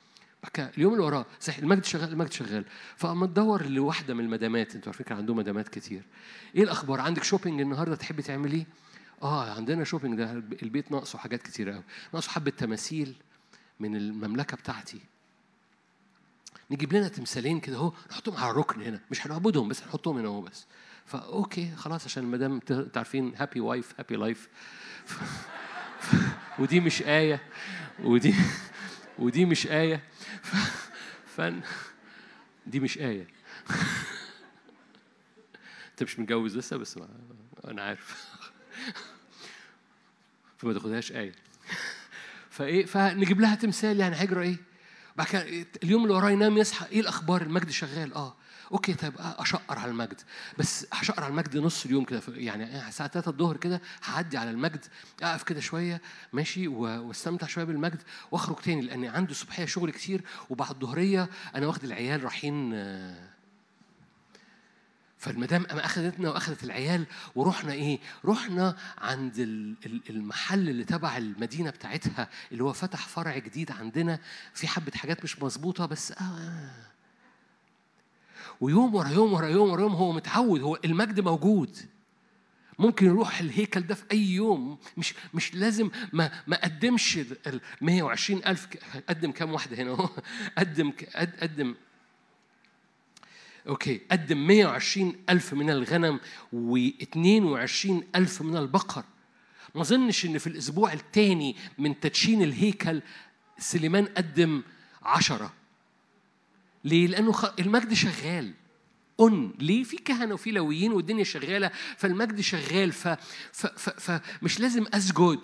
اليوم اللي وراه صحيح المجد شغال؟ المجد شغال. فأما تدور لواحدة من المدامات أنتوا عارفين كان عندهم مدامات كتير. إيه الأخبار؟ عندك shopping النهارده تحبي تعملي؟ إيه آه عندنا shopping ده البيت ناقصه حاجات كتير قوي ناقصه حبة تماثيل من المملكة بتاعتي. نجيب لنا تمثالين كده أهو نحطهم على الركن هنا. مش هنعبدهم بس نحطهم هنا أهو بس. ف okay خلاص عشان المدام تعرفين happy wife happy life ودي مش آية. ودي [LAUGHS] ودي مش آية. فن دي مش آية. [LAUGHS] انت مش متجوز لسه؟ بس ما أنا عارف. [LAUGHS] فما تاخدهاش آية. فإيه فنجيب لها تمثال يعني هيجرى إيه؟ بعد كده اليوم اللي وراه ينام يصحى إيه الأخبار؟ المجد شغال. آه. أوكي طيب أشقر على المجد. بس هشقر على المجد نص اليوم كده يعني الساعة 3 الظهر كده هعدي على المجد أقف كده شوية ماشي واستمتع شوية بالمجد وأخرج تاني لأن عندي صبحية شغل كتير وبعد الظهرية أنا واخد العيال رايحين فالمدام أما أخذتنا وأخذت العيال ورحنا إيه؟ رحنا عند المحل اللي تبع المدينة بتاعتها اللي هو فتح فرع جديد عندنا. في حبة حاجات مش مظبوطة بس آه. ويوم ورا يوم ورا يوم ورا يوم هو متعود هو المجد موجود. ممكن يروح الهيكل ده في أي يوم. مش مش لازم ما ما قدمش ال 120 ألف قدم كام واحدة هنا؟ [LAUGHS] قدم قدم أوكي قدم 120 ألف من الغنم و22 ألف من البقر ما أظنش إن في الأسبوع الثاني من تدشين الهيكل سليمان قدم عشرة ليه؟ لأنه المجد شغال أن ليه؟ في كهنة وفي لويين والدنيا شغالة فالمجد شغال ف... ف... ف... فمش لازم أسجد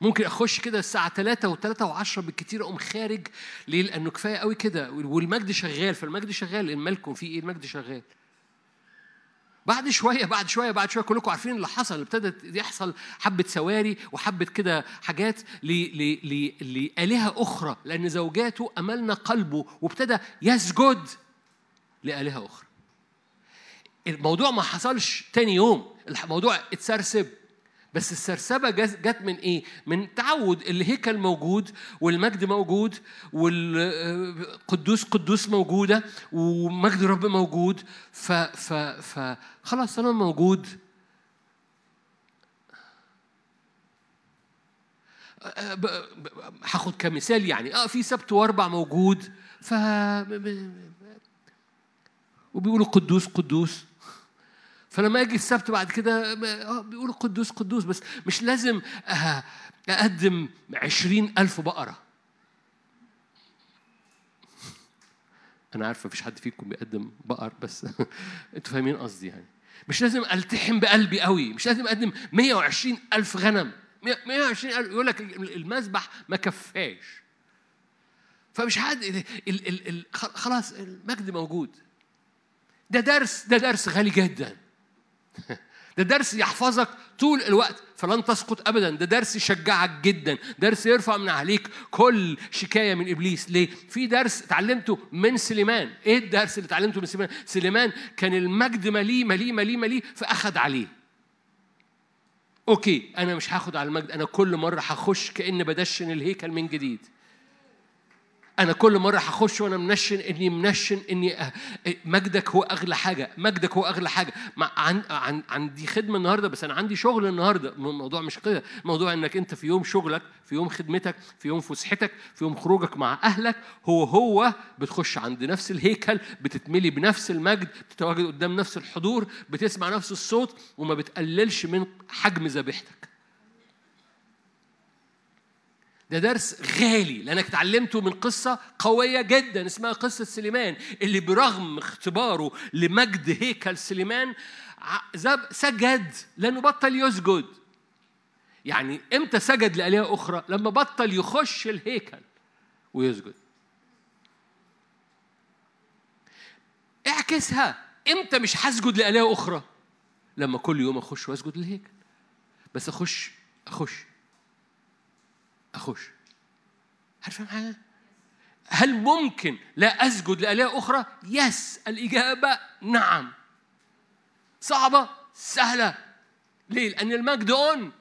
ممكن أخش كده الساعة 3 و3 و10 بالكتير أقوم خارج ليه؟ لأنه كفاية قوي كده والمجد شغال فالمجد شغال مالكم في إيه؟ المجد شغال. بعد شوية بعد شوية بعد شوية كلكم عارفين اللي حصل ابتدت يحصل حبة سواري وحبة كده حاجات لآلهة أخرى لأن زوجاته أملنا قلبه وابتدى يسجد لآلهة أخرى. الموضوع ما حصلش تاني يوم الموضوع اتسرسب بس السرسبة جت من إيه؟ من تعود الهيكل موجود والمجد موجود والقدوس قدوس موجودة ومجد رب موجود. ف ف ف خلاص أنا موجود. هاخد كمثال يعني. آه في سبت وأربع موجود. ف وبيقولوا قدوس قدوس. فلما أجي السبت بعد كده بيقولوا قدوس قدوس بس مش لازم أقدم عشرين ألف بقرة. [LAUGHS] أنا عارف مفيش حد فيكم بيقدم بقر بس [LAUGHS] أنتوا فاهمين قصدي يعني. مش لازم ألتحم بقلبي قوي مش لازم أقدم 120 ألف غنم. 120 ألف يقول لك المذبح ما كفاش. فمش حد خلاص المجد موجود. ده درس ده درس غالي جدا. [LAUGHS] ده درس يحفظك طول الوقت فلن تسقط ابدا. ده درس يشجعك جدا. درس يرفع من عليك كل شكاية من إبليس. ليه؟ في درس اتعلمته من سليمان. إيه الدرس اللي اتعلمته من سليمان؟ سليمان كان المجد مليه مليه مليه مليه فأخذ عليه. أوكي أنا مش هاخد على المجد. أنا كل مرة هخش كاني بدشن الهيكل من جديد. أنا كل مرة هخش وأنا منشن إني منشن إني مجدك هو أغلى حاجة، مجدك هو أغلى حاجة، عن عن عندي خدمة النهاردة بس أنا عندي شغل النهاردة، الموضوع مش كده، الموضوع إنك أنت في يوم شغلك، في يوم خدمتك، في يوم فسحتك، في يوم خروجك مع أهلك، هو هو بتخش عند نفس الهيكل، بتتملي بنفس المجد، بتتواجد قدام نفس الحضور، بتسمع نفس الصوت وما بتقللش من حجم ذبيحتك. ده درس غالي لأنك اتعلمته من قصة قوية جدا اسمها قصة سليمان اللي برغم اختباره لمجد هيكل سليمان سجد لأنه بطل يسجد يعني إمتى سجد لآلهة أخرى؟ لما بطل يخش الهيكل ويسجد. اعكسها، إمتى مش هسجد لآلهة أخرى؟ لما كل يوم أخش وأسجد للهيكل. بس أخش أخش. اخش عارف حاجة هل ممكن لا أسجد لآلهة أخرى؟ yes الإجابة نعم. صعبة؟ سهلة. ليه؟ لأن المجد on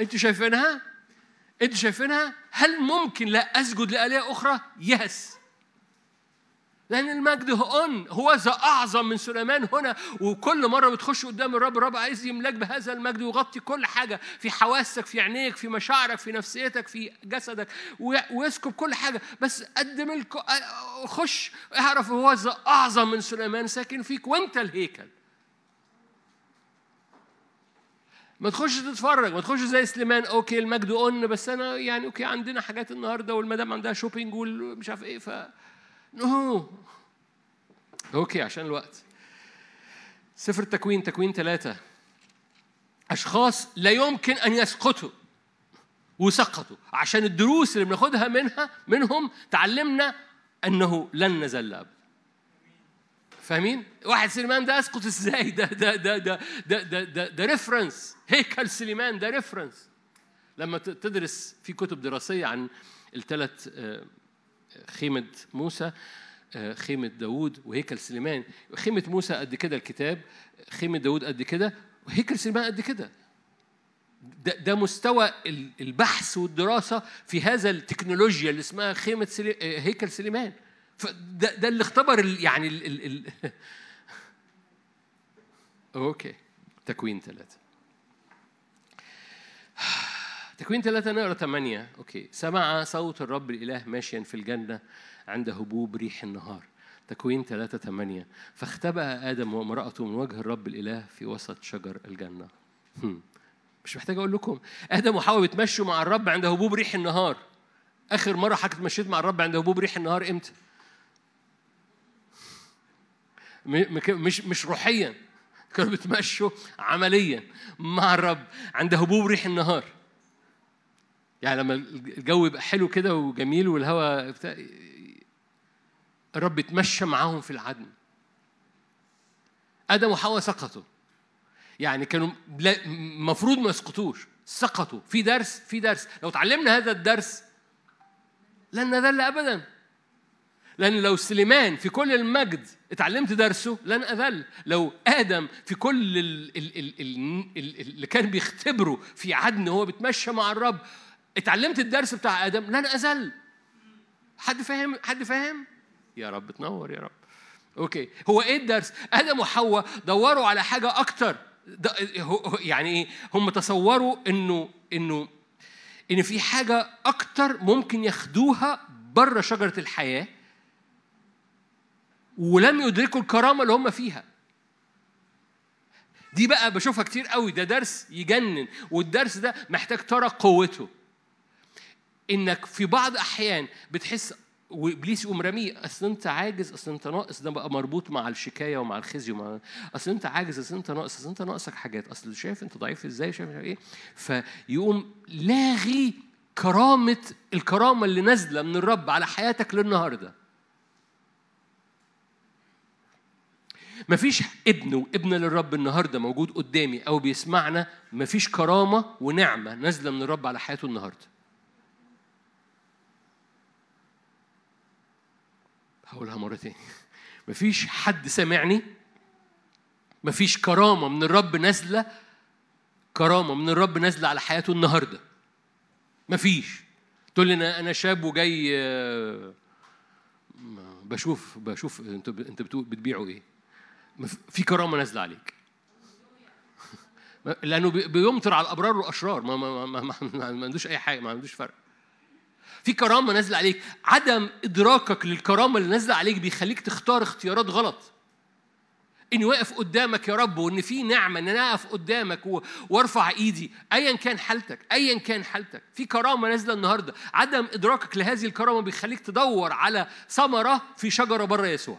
أنتوا شايفينها؟ أنتوا شايفينها؟ هل ممكن لا أسجد لآلهة أخرى؟ yes. لأن المجد on هو ذا أعظم من سليمان هنا وكل مرة بتخش قدام الرب الرب عايز يملاك بهذا المجد ويغطي كل حاجة في حواسك في عينيك في مشاعرك في نفسيتك في جسدك ويسكب كل حاجة بس قدم. خش اعرف هو ذا أعظم من سليمان ساكن فيك وأنت الهيكل ما تخش تتفرج ما تخش زي سليمان okay المجد on بس أنا يعني okay عندنا حاجات النهارده والمدام عندها shopping ومش عارف إيه ف no okay عشان الوقت. سفر التكوين تكوين ثلاثة. أشخاص لا يمكن أن يسقطوا وسقطوا. عشان الدروس اللي بناخدها منها منهم تعلمنا أنه لن نزل أبدا فاهمين؟ واحد سليمان ده أسقط إزاي؟ ده ده ده ده ده ده, ده, ده reference هيكل سليمان ده reference لما تدرس في كتب دراسية عن الثلاث خيمة موسى خيمة داوود وهيكل سليمان. خيمة موسى قد كده الكتاب خيمة داوود قد كده وهيكل سليمان قد كده. ده, ده مستوى البحث والدراسة في هذا التكنولوجيا اللي اسمها خيمة سلي... هيكل سليمان. فده ده اللي اختبر ال يعني ال ال ال [LAUGHS] أوكي. تكوين ثلاثة. تكوين ثلاثة نقرا ثمانية. أوكي. سمع صوت الرب الإله ماشيا في الجنة عند هبوب ريح النهار. تكوين ثلاثة ثمانية. فاختبأ آدم وامرأته من وجه الرب الإله في وسط شجر الجنة. مش محتاج أقول لكم. آدم وحواء بيتمشوا مع الرب عند هبوب ريح النهار. آخر مرة حكت مشيت مع الرب عند هبوب ريح النهار إمتى؟ مش مش روحيا. كانوا بيتمشوا عمليا مع الرب عند هبوب ريح النهار. يعني لما الجو يبقى حلو كده وجميل والهواء بتاع الرب يتمشى معاهم في العدن. آدم وحواء سقطوا. يعني كانوا المفروض ما يسقطوش سقطوا. في درس في درس. لو اتعلمنا هذا الدرس لن نذل ابدا. لأن لو سليمان في كل المجد اتعلمت درسه لن أذل. لو آدم في كل اللي كان بيختبره في عدن وهو بيتمشى مع الرب اتعلمت الدرس بتاع آدم لن أزل. حد فاهم؟ حد فاهم؟ يا رب تنور يا رب. أوكي. هو إيه الدرس؟ آدم وحواء دوروا على حاجة أكتر. يعني إيه؟ هم تصوروا إنه إنه إن في حاجة أكتر ممكن ياخدوها بره شجرة الحياة ولم يدركوا الكرامة اللي هم فيها. دي بقى بشوفها كتير قوي. ده درس يجنن والدرس ده محتاج ترى قوته. إنك في بعض أحيان بتحس وإبليس يقوم راميه أصل أنت عاجز أصل أنت ناقص ده بقى مربوط مع الشكاية ومع الخزي ومع أصل أنت عاجز أصل أنت ناقص أصل أنت ناقصك حاجات أصل شايف أنت ضعيف إزاي شايف إيه. فيقوم لاغي كرامة الكرامة اللي نازلة من الرب على حياتك للنهاردة. مفيش ابن وابن للرب النهارده موجود قدامي أو بيسمعنا مفيش كرامة ونعمة نازلة من الرب على حياته النهارده. هقولها مرة تاني. مفيش حد سامعني؟ مفيش كرامة من الرب نازلة؟ كرامة من الرب نازلة على حياته النهاردة. مفيش. تقول لي أنا أنا شاب وجاي بشوف بشوف أنتوا أنت بتبيعوا إيه؟ في كرامة نازلة عليك. [LAUGHS] لأنه بيمطر على الأبرار والأشرار. ما ما, ما, ما عندوش أي حاجة ما عندوش فرق. في كرامة نازلة عليك. عدم إدراكك للكرامة اللي نازلة عليك بيخليك تختار اختيارات غلط. إني واقف قدامك يا رب وإن في نعمة إن أنا أقف قدامك وأرفع إيدي. ايا كان حالتك ايا كان حالتك. في كرامة نازلة النهارده. عدم إدراكك لهذه الكرامة بيخليك تدور على ثمرة في شجرة بره يسوع.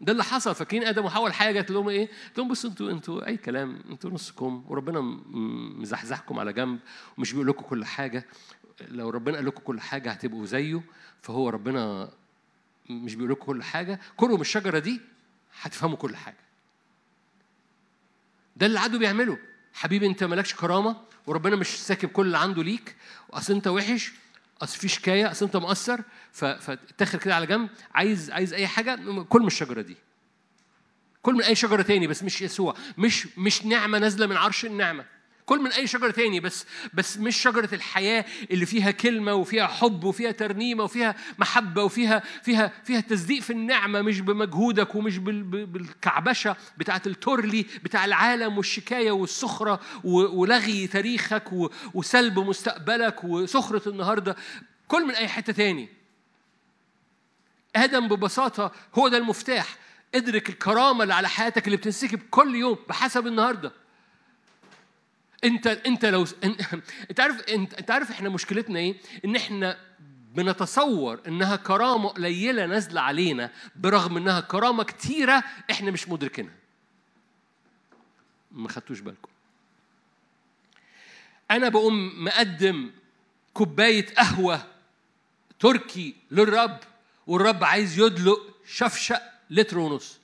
ده اللي حصل. فاكرين آدم وحواء؟ الحياة جت لهم إيه؟ قلت لهم بصوا أنتوا أنتوا أي كلام أنتوا نصكم. وربنا مزحزحكم على جنب ومش بيقول لكم كل حاجة. لو ربنا قال لكم كل حاجة هتبقوا زيه فهو ربنا مش بيقول لكم كل حاجة كلوا من الشجره دي هتفهموا كل حاجة. ده اللي العدو بيعمله. حبيبي انت مالكش كرامة وربنا مش ساكب كل اللي عنده ليك. أصل انت وحش أصل في شكاية أصل انت مقصر فتاخر كده على جنب. عايز عايز أي حاجة كل من الشجرة دي. كل من أي شجرة تاني بس مش يسوع. مش مش نعمة نازلة من عرش النعمة. كل من أي شجرة تاني بس بس مش شجرة الحياة اللي فيها كلمة وفيها حب وفيها ترنيمة وفيها محبة وفيها فيها فيها تصديق في النعمة مش بمجهودك ومش بالكعبشة بتاعة التورلي بتاع العالم والشكاية والسخرة ولغي تاريخك وسلب مستقبلك وسخرة النهارده. كل من أي حتة تاني. آدم ببساطة هو ده المفتاح. ادرك الكرامة اللي على حياتك اللي بتنسكب كل يوم بحسب النهارده. انت انت لو [LAUGHS] انت عارف انت, عارف إحنا مشكلتنا إيه؟ ان إحنا بنتصور انها كرامة قليلة نازلة علينا برغم انها كرامة كتيرة إحنا مش مدركينها. ما خدتوش بالكم. أنا بقوم مقدم كوباية قهوة تركي للرب والرب عايز يدلق شفشق لتر ونص.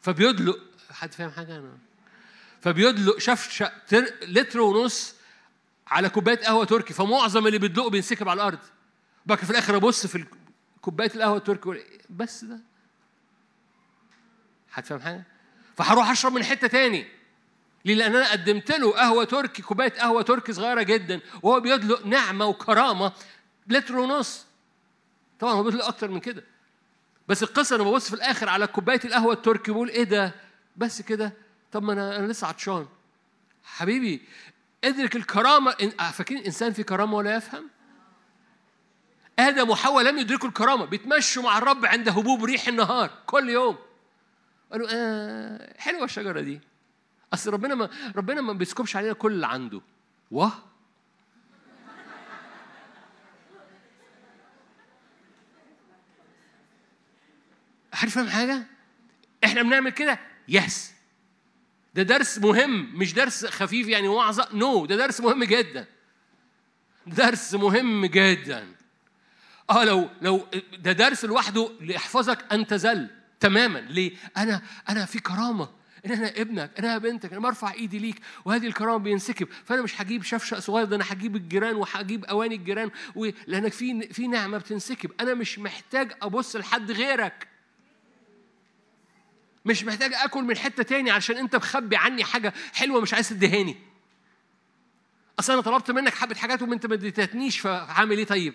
فبيدلق حد فاهم حاجة أنا فبيدلق شفشق لتر ونص على كوباية قهوة تركي. فمعظم اللي بيدلقوا بينسكب على الأرض. بقى في الآخر أبص في كوباية القهوة التركي بس ده. هتفهم حاجة؟ فهروح أشرب من حتة تاني. ليه؟ لأن أنا قدمت له قهوة تركي كوباية قهوة تركي صغيرة جدا. وهو بيدلق نعمة وكرامة لتر ونص. طبعا هو بيدلق أكتر من كده. بس القصة أنا ببص في الآخر على كوباية القهوة التركي بقول إيه ده؟ بس كده. طب ما أنا أنا لسه عطشان. حبيبي ادرك الكرامة. فاكرين الانسان في كرامة ولا يفهم؟ آدم وحواء لم يدركوا الكرامة. بيتمشوا مع الرب عند هبوب ريح النهار كل يوم. قالوا آه حلوة الشجرة دي. أصل ربنا ما ربنا ما بيسكبش علينا كل اللي عنده. واه عارف فاهم حاجة؟ إحنا بنعمل كده؟ yes ده درس مهم مش درس خفيف يعني وعظة no no, ده درس مهم جدا. درس مهم جدا. آه لو لو ده درس لوحده ليحفظك أن تزل تماما. ليه؟ أنا أنا في كرامة. إن أنا ابنك أنا بنتك أنا برفع إيدي ليك وهذه الكرامة بينسكب. فأنا مش هجيب شفشق صغير ده أنا هجيب الجيران وهجيب أواني الجيران لأنك في في نعمة بتنسكب. أنا مش محتاج أبص لحد غيرك. مش محتاج أكل من حتة تاني عشان أنت مخبي عني حاجة حلوة مش عايز تدهاني أصل أنا طلبت منك حبة حاجات وانت ما اديتنيش فهعمل إيه طيب؟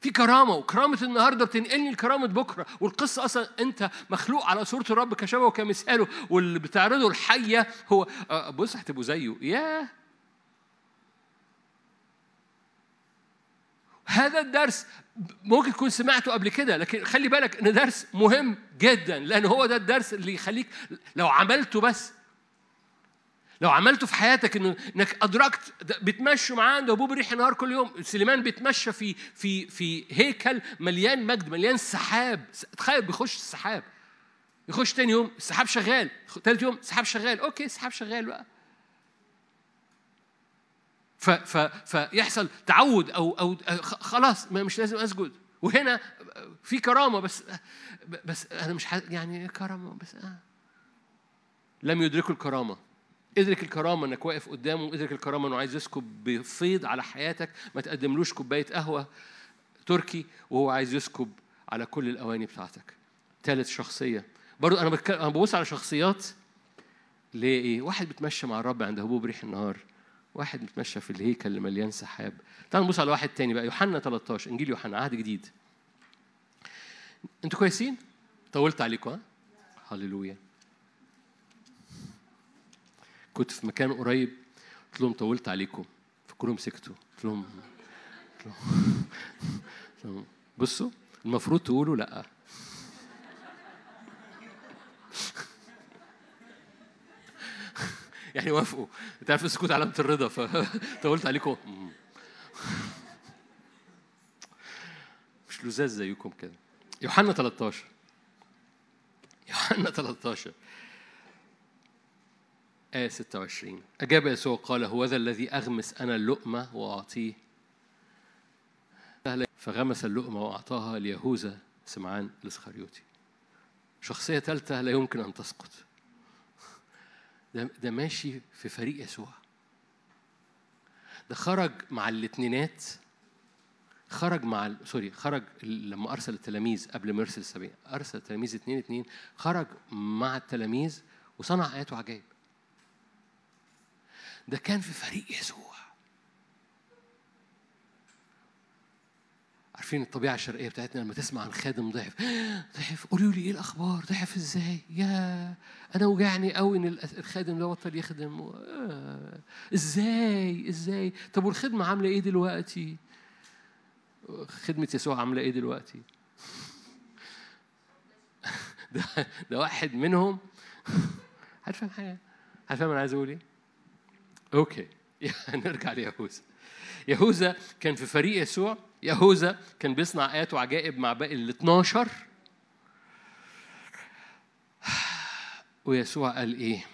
في كرامة وكرامة النهارده بتنقلني لكرامة بكرة والقصة أصلا أنت مخلوق على صورة الرب كشبه وكمثاله واللي بتعرضه الحية هو آه، بص هتبقوا زيه. ياه! هذا الدرس ممكن تكون سمعته قبل كده لكن خلي بالك إن درس مهم جدا لأن هو ده الدرس اللي يخليك لو عملته بس. لو عملته في حياتك إنه إنك أدركت بتمشوا معاه عند أبوه بريح النهار كل يوم سليمان بيتمشى في في في هيكل مليان مجد مليان سحاب تخيل بيخش السحاب. يخش تاني يوم السحاب شغال ثالث يوم السحاب شغال أوكي السحاب شغال بقى. ف ف فيحصل تعود أو أو خلاص مش لازم أسجد. وهنا في كرامة بس بس أنا مش يعني كرامة بس آه. لم يدركوا الكرامة. ادرك الكرامة إنك واقف قدامه ادرك الكرامة إنه عايز يسكب بفيض على حياتك ما تقدملوش كوباية قهوة تركي وهو عايز يسكب على كل الأواني بتاعتك. ثالث شخصية. برضو أنا بتكلم أنا ببص على شخصيات ليه إيه؟ واحد بيتمشى مع الرب عند هبوب ريح النهار. واحد متمشى في الهيكل اللي مليان سحاب. تعالوا نبص على واحد تاني بقى. يوحنا 13 إنجيل يوحنا عهد جديد. أنتوا كويسين؟ طولت عليكم ها؟ هللويا. كنت في مكان قريب قلت لهم طولت عليكم. فكلهم سكتوا. قلت لهم بصوا المفروض تقولوا لأ. يعني وافقوا. انت عارف السكوت علامة الرضا فطولت [LAUGHS] عليكم. مش لزاز زيكم كده. يوحنا 13 يوحنا 13 آية 26 أجاب يسوع قال هو ذا الذي أغمس أنا اللقمة وأعطيه. فغمس اللقمة وأعطاها ليهوذا سمعان الإسخريوطي. شخصية ثالثة لا يمكن أن تسقط. ده ده ماشي في فريق يسوع. ده خرج مع الاتنينات خرج مع سوري خرج لما أرسل التلاميذ قبل ما يرسل السبعين أرسل التلاميذ اتنين اتنين خرج مع التلاميذ وصنع آيات وعجائب. ده كان في فريق يسوع. عارفين الطبيعة الشرقية بتاعتنا لما تسمع عن خادم ضعف ضعف قولوا لي إيه الأخبار؟ ضعف إزاي؟ يا أنا وجعني قوي إن الخادم ده بطل يخدم. آه، إزاي؟ إزاي؟ طب والخدمة عاملة إيه دلوقتي؟ خدمة يسوع عاملة إيه دلوقتي؟ [LAUGHS] ده ده واحد منهم. هتفهم حاجة هتفهم أنا عايز أقول إيه؟ أوكي [LAUGHS] نرجع ليهوذا. يهوذا كان في فريق يسوع. يهوذا كان بيصنع آيات وعجائب مع باقي ال 12 ويسوع قال إيه؟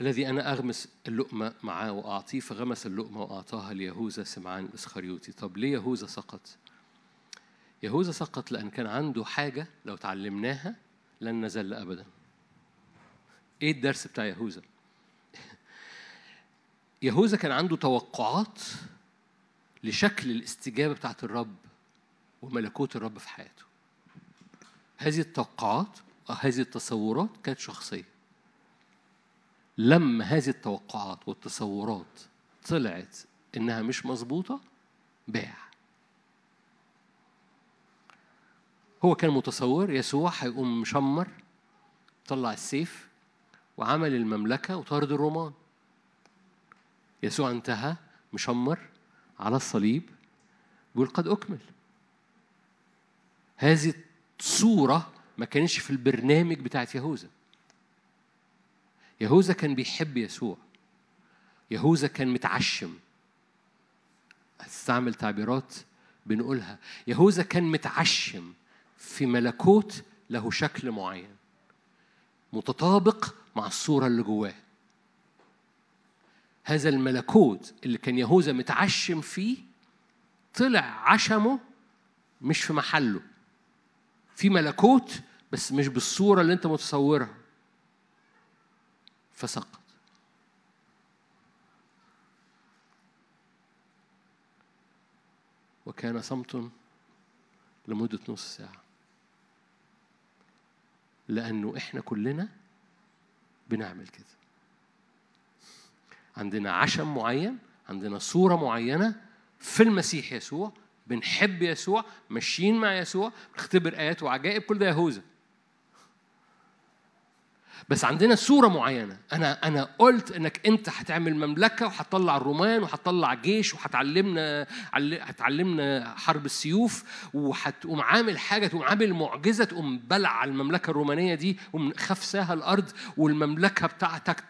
الذي أنا أغمس اللقمة معاه وأعطيه فغمس اللقمة وأعطاها ليهوذا سمعان الإسخريوطي طب ليه يهوذا سقط؟ يهوذا سقط لأن كان عنده حاجة لو تعلمناها لن نزل أبدا إيه الدرس بتاع يهوذا؟ [LAUGHS] يهوذا كان عنده توقعات لشكل الاستجابة بتاعت الرب وملكوت الرب في حياته. هذه التوقعات هذه التصورات كانت شخصية. لما هذه التوقعات والتصورات طلعت إنها مش مظبوطة باع. هو كان متصور يسوع هيقوم مشمر طلع السيف وعمل المملكة وطارد الرومان. يسوع انتهى مشمر على الصليب بيقول قد أكمل. هذه الصورة ما كانش في البرنامج بتاعت يهوذا. يهوذا كان بيحب يسوع. يهوذا كان متعشم. هستعمل تعبيرات بنقولها. يهوذا كان متعشم في ملكوت له شكل معين متطابق مع الصورة اللي جواه. هذا الملكوت اللي كان يهوذا متعشم فيه طلع عشمه مش في محله. في ملكوت بس مش بالصورة اللي انت متصورها. فسقط. وكان صمت لمدة نص ساعة. لأنه إحنا كلنا بنعمل كده. عندنا عشم معين عندنا صورة معينة في المسيح يسوع بنحب يسوع ماشيين مع يسوع بنختبر آيات وعجائب كل ده يهوذا بس عندنا صورة معينة. أنا أنا قلت إنك أنت هتعمل مملكة وهتطلع الرومان وهتطلع جيش وهتعلمنا عل- هتعلمنا حرب السيوف وهتقوم عامل حاجة تقوم عامل معجزة تقوم بلع المملكة الرومانية دي وخفساها الأرض والمملكة بتاعتك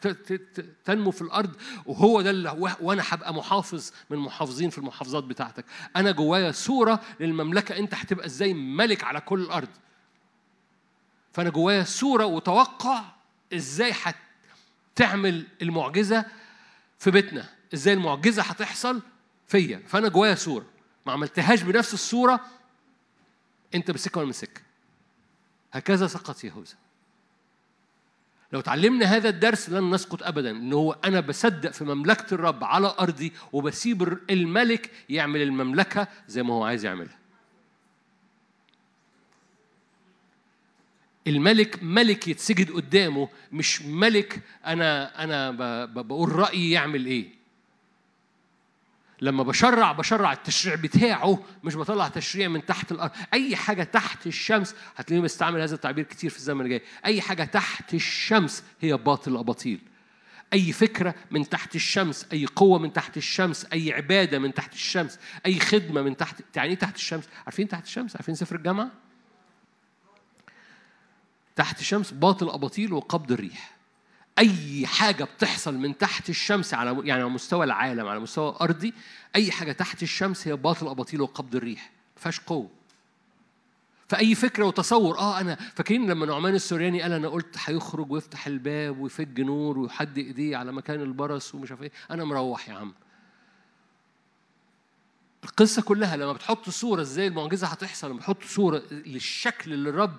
تنمو في الأرض وهو ده اللي و- وأنا هبقى محافظ من محافظين في المحافظات بتاعتك. أنا جوايا صورة للمملكة أنت هتبقى إزاي ملك على كل الأرض. فأنا جوايا صورة وتوقع إزاي هتعمل المعجزة في بيتنا؟ إزاي المعجزة هتحصل فيا؟ فأنا جوايا صورة. ما عملتهاش بنفس الصورة أنت بسكة ولا من سكه هكذا سقط يهوذا. لو تعلمنا هذا الدرس لن نسقط ابدا إن هو أنا بصدق في مملكة الرب على أرضي وبسيب الملك يعمل المملكة زي ما هو عايز يعملها. الملك ملك يتسجد قدامه مش ملك أنا أنا بقول رأيي يعمل إيه. لما بشرع بشرع التشريع بتاعه مش بطلع تشريع من تحت الأرض. أي حاجة تحت الشمس هتلاقيني بستعمل هذا التعبير كتير في الزمن الجاي. أي حاجة تحت الشمس هي باطل أباطيل. أي فكرة من تحت الشمس أي قوة من تحت الشمس أي عبادة من تحت الشمس أي خدمة من تحت يعني إيه تحت الشمس؟ عارفين تحت الشمس؟ عارفين سفر الجامعة؟ تحت الشمس باطل أباطيل وقبض الريح. أي حاجة بتحصل من تحت الشمس على يعني على مستوى العالم على مستوى الارضي أي حاجة تحت الشمس هي باطل أباطيل وقبض الريح. ما فيهاش قوة. فأي فكرة وتصور آه أنا فاكرين لما نعمان السورياني قال أنا قلت هيخرج ويفتح الباب ويفج نور ويحد إيديه على مكان البرص ومش عارف إيه. أنا مروح يا عم. القصة كلها لما بتحط صورة إزاي المعجزة هتحصل لما بتحط صورة للشكل اللي الرب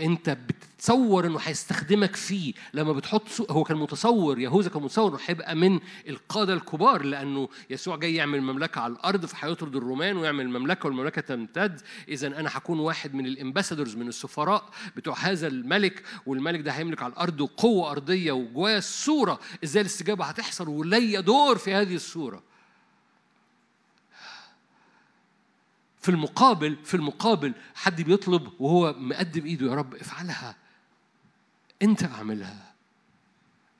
انت بتتصور انه هيستخدمك فيه لما بتحط صورة هو كان متصور يهوذا كان متصور إنه هيبقى من القادة الكبار لأنه يسوع جاي يعمل مملكة على الأرض فهيطرد الرومان ويعمل مملكة والمملكة تمتد. اذا أنا هكون واحد من الامباسادورز من السفراء بتوع هذا الملك والملك ده هيملك على الأرض وقوة أرضية وجوايا الصورة إزاي الاستجابة هتحصل؟ وليا دور في هذه الصورة. في المقابل في المقابل حد بيطلب وهو مقدم إيده يا رب افعلها أنت أعملها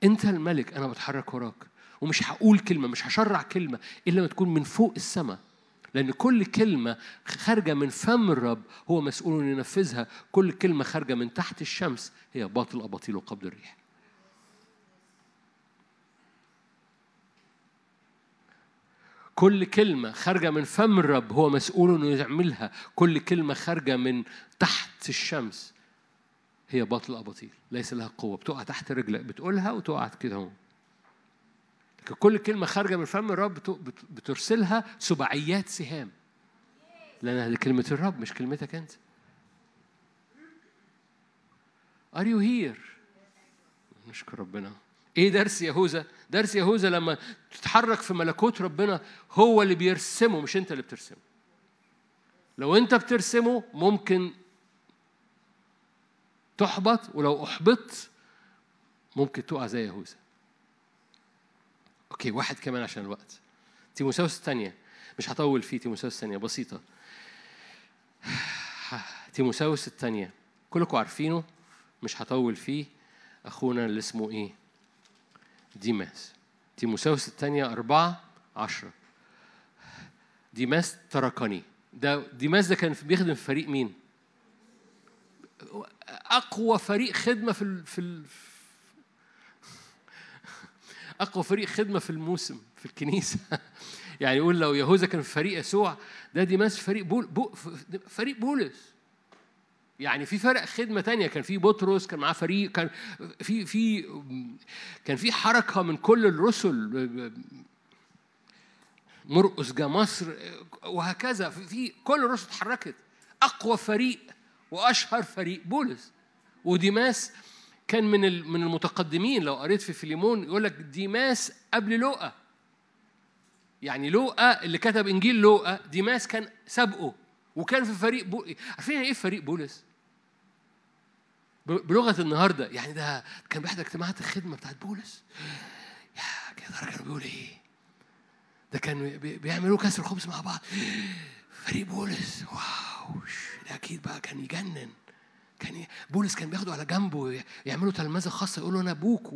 أنت الملك أنا بتحرك وراك ومش هقول كلمة مش هشرع كلمة إلا ما تكون من فوق السماء لأن كل كلمة خارجة من فم الرب هو مسؤول أن ينفذها كل كلمة خارجة من تحت الشمس هي باطل أباطيل وقبض الريح. كل كلمة خارجة من فم الرب هو مسؤول إنه يعملها. كل كلمة خارجة من تحت الشمس هي باطل أباطيل ليس لها قوة. بتقع تحت رجلك بتقولها وتقع كده هون لكن كل كلمة خارجة من فم الرب بترسلها سبعيات سهام. لأن هذه كلمة الرب مش كلمتك أنت. Are you here؟ نشكر ربنا. إيه درس يهوذا؟ درس يهوذا لما تتحرك في ملكوت ربنا هو اللي بيرسمه مش أنت اللي بترسمه. لو أنت بترسمه ممكن تحبط ولو أحبطت ممكن تقع زي يهوذا. أوكي واحد كمان عشان الوقت. تيموساوس الثانية مش هطول فيه تيموساوس الثانية بسيطة. تيموساوس الثانية كلكم عارفينه مش هطول فيه أخونا اللي اسمه إيه؟ ديماس. تيموساوس الثانية أربعة عشرة. ديماس تركني ده ديماس ده كان بيخدم في فريق مين؟ أقوى فريق خدمة في ال في ال [LAUGHS] أقوى فريق خدمة في الموسم في الكنيسة. [LAUGHS] يعني يقول لو يهوذا كان في فريق يسوع ده ديماس فريق بول بو فريق بولس. يعني في فرق خدمة تانية. كان في بطرس كان معاه فريق كان في في كان في حركة من كل الرسل. مرقس جا مصر وهكذا. في كل الرسل اتحركت. أقوى فريق وأشهر فريق بولس. وديماس كان من من المتقدمين. لو قريت في فيليمون يقول لك ديماس قبل لوقا. يعني لوقا اللي كتب إنجيل لوقا ديماس كان سابقه. وكان في فريق بو... عارفين إيه فريق بولس؟ بلغة النهارده. يعني ده كان بيحضر اجتماعات الخدمة بتاعت بولس. يا كده كانوا بيقولوا إيه؟ ده كانوا بيعملوا كسر الخبز مع بعض. فريق بولس wow ده أكيد بقى كان يجنن. كان بولس كان بياخده على جنبه يعملوا تلمذة خاصة يقولوا أنا أبوك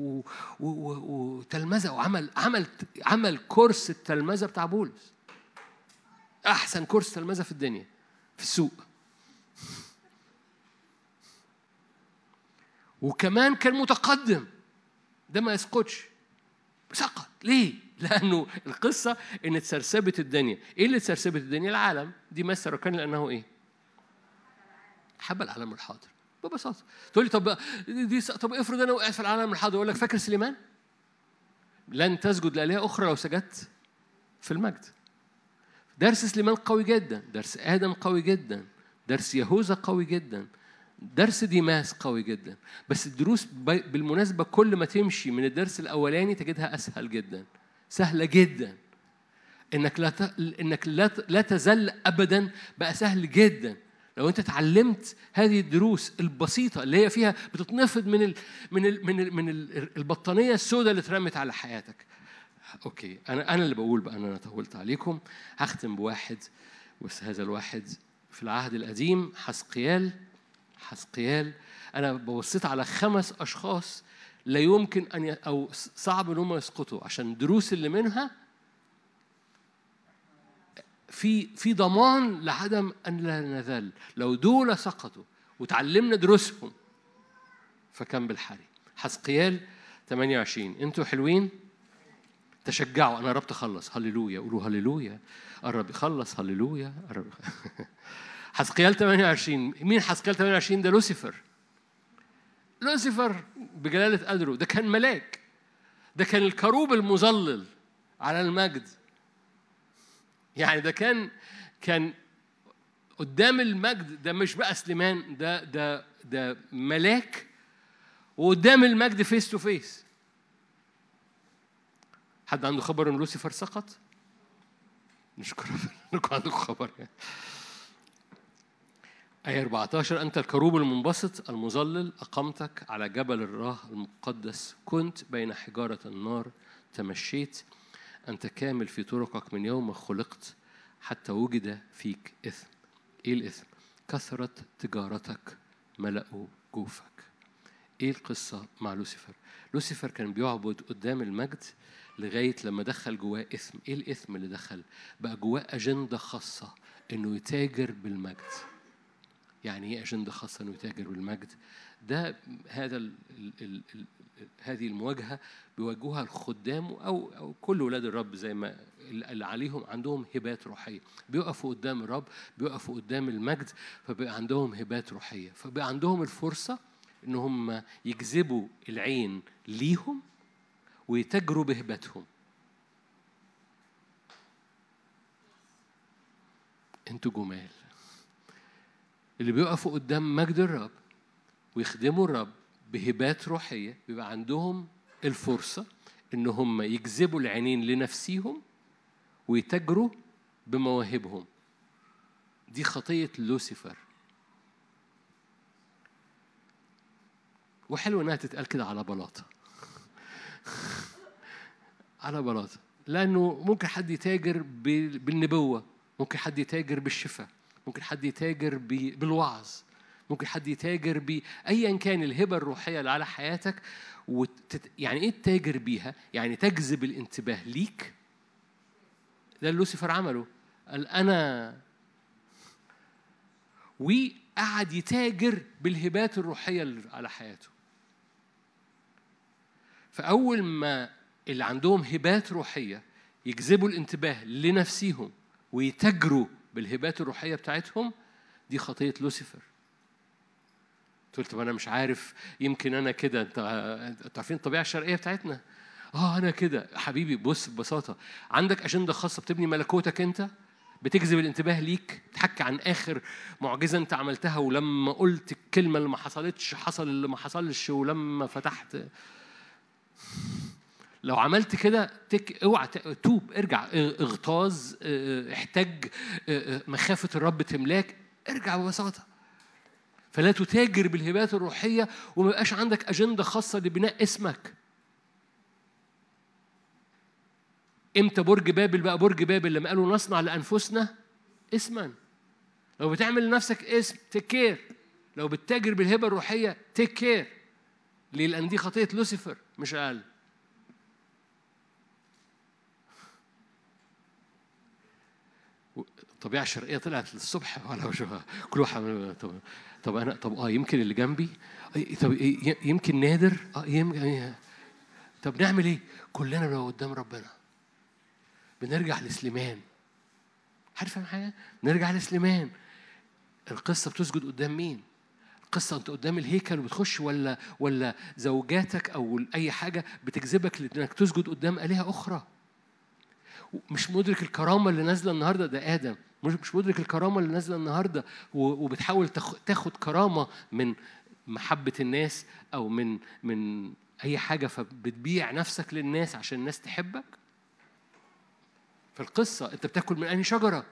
وتلمذة وعمل عمل عمل كورس التلمذة بتاع بولس. أحسن كورس تلمذة في الدنيا. في السوق. وكمان كان متقدم ده ما يسقطش. سقط. ليه؟ لأنه القصة إن اتسرسبت الدنيا، إيه اللي اتسرسبت الدنيا؟ العالم، دي مثل كان لأنه إيه؟ حب العالم الحاضر. ببساطة. تقول لي طب دي طب افرض أنا وقعت في العالم الحاضر. أقول لك فاكر سليمان؟ لن تسجد لآلهة أخرى لو سجدت في المجد. درس سليمان قوي جدا درس آدم قوي جدا درس يهوذا قوي جدا درس ديماس قوي جدا. بس الدروس بالمناسبة كل ما تمشي من الدرس الأولاني تجدها أسهل جدا سهلة جدا. إنك لا ت... إنك لا ت... لا تزل أبدا بقى سهل جدا. لو أنت اتعلمت هذه الدروس البسيطة اللي هي فيها بتتنفض من ال... من ال... من ال... من البطانية السوداء اللي اترمت على حياتك. أوكي. أنا أنا اللي بقول بقى أنا طولت عليكم. هختم بواحد بس هذا الواحد في العهد القديم حسقيال. حسقيال. أنا ببصيت على خمس أشخاص لا يمكن أن ي... أو صعب إن هم يسقطوا. عشان الدروس اللي منها في في ضمان لعدم أن لا نذل لو دول سقطوا وتعلمنا دروسهم فكان بالحري. حسقيال 28 أنتوا حلوين؟ تشجعوا. أنا قربت اخلص هللويا. قولوا هللويا. قرب يخلص هللويا. قرب حسقيال 28 مين حسقيال 28 ده لوسيفر. لوسيفر بجلالة قدره. ده كان ملاك. ده كان الكروب المظلل على المجد. يعني ده كان كان قدام المجد. ده مش بقى سليمان. ده ده ده ملاك. وقدام المجد face to face حد عنده خبر إن لوسيفر سقط؟ نشكر [LAUGHS] إنكم عندكم خبر يعني. آية 14 أنت الكروب المنبسط المظلل أقمتك على جبل الله المقدس كنت بين حجارة النار تمشيت أنت كامل في طرقك من يوم خلقت حتى وجد فيك إثم إيه الإثم؟ كثرة تجارتك ملأوا جوفك إيه القصة مع لوسيفر؟ لوسيفر كان بيعبد قدام المجد لغاية لما دخل جواه إثم. إيه الإثم اللي دخل؟ بقى جواه أجندة خاصة إنه يتاجر بالمجد. يعني إيه أجندة خاصة إنه يتاجر بالمجد؟ ده هذا ال ال ال ال هذه المواجهة بيواجهوها الخدام أو أو كل ولاد الرب زي ما اللي عليهم عندهم هبات روحية. بيقفوا قدام الرب بيقفوا قدام المجد فبقى عندهم هبات روحية. فبقى عندهم الفرصة إن هم يجذبوا العين ليهم ويتاجروا بهبتهم أنتوا جمال. اللي بيقفوا قدام مجد الرب ويخدموا الرب بهبات روحية بيبقى عندهم الفرصة إن هم يجذبوا العينين لنفسيهم ويتاجروا بمواهبهم. دي خطية لوسيفر. وحلو إنها تتقال كده على بلاطة. [LAUGHS] على بلاطة لأنه ممكن حد يتاجر بالنبوة ممكن حد يتاجر بالشفاء ممكن حد يتاجر بالوعظ ممكن حد يتاجر بأيا كان الهبة الروحية اللي على حياتك وتت... يعني إيه تتاجر بيها؟ يعني تجذب الانتباه ليك. ده اللي لوسيفر عمله. قال أنا وقعد يتاجر بالهبات الروحية اللي على حياته. فأول ما اللي عندهم هبات روحية يجذبوا الانتباه لنفسهم ويتاجروا بالهبات الروحية بتاعتهم دي خطية لوسيفر. قلت طب أنا مش عارف يمكن أنا كده أنتوا عارفين الطبيعة الشرقية بتاعتنا؟ آه أنا كده. حبيبي بص ببساطة عندك أجندة خاصة بتبني ملكوتك أنت؟ بتجذب الانتباه ليك؟ تحكي عن آخر معجزة أنت عملتها ولما قلت الكلمة اللي ما حصلتش حصل اللي ما حصلش ولما فتحت لو عملت كده تك اوعى توب ارجع اغتاظ احتج مخافة الرب تملاك ارجع ببساطة. فلا تتاجر بالهبات الروحية وما يبقاش عندك أجندة خاصة لبناء اسمك. إمتى برج بابل بقى برج بابل؟ لما قالوا نصنع لأنفسنا اسما. لو بتعمل لنفسك اسم تكير لو بتتاجر بالهبة الروحية تكير ليه؟ لأن دي خطية لوسيفر مش أقل الطبيعه الشرقيه طلعت للصبح ولا مش كل واحد طب طب أنا طب آه يمكن اللي جنبي طب يمكن نادر آه يمكن طب نعمل إيه؟ كلنا بنبقى قدام ربنا بنرجع لسليمان عارف فاهم حاجة؟ نرجع لسليمان القصة بتسجد قدام مين؟ القصة انت قدام الهيكل وبتخش ولا ولا زوجاتك أو أي حاجة بتجذبك لإنك تسجد قدام آلهة أخرى. مش مدرك الكرامة اللي نازلة النهارده ده آدم. مش مدرك الكرامة اللي نازلة النهاردة وبتحاول تاخد كرامة من محبة الناس أو من من أي حاجة فبتبيع نفسك للناس عشان الناس تحبك. في القصة أنت بتاكل من أنهي شجرة؟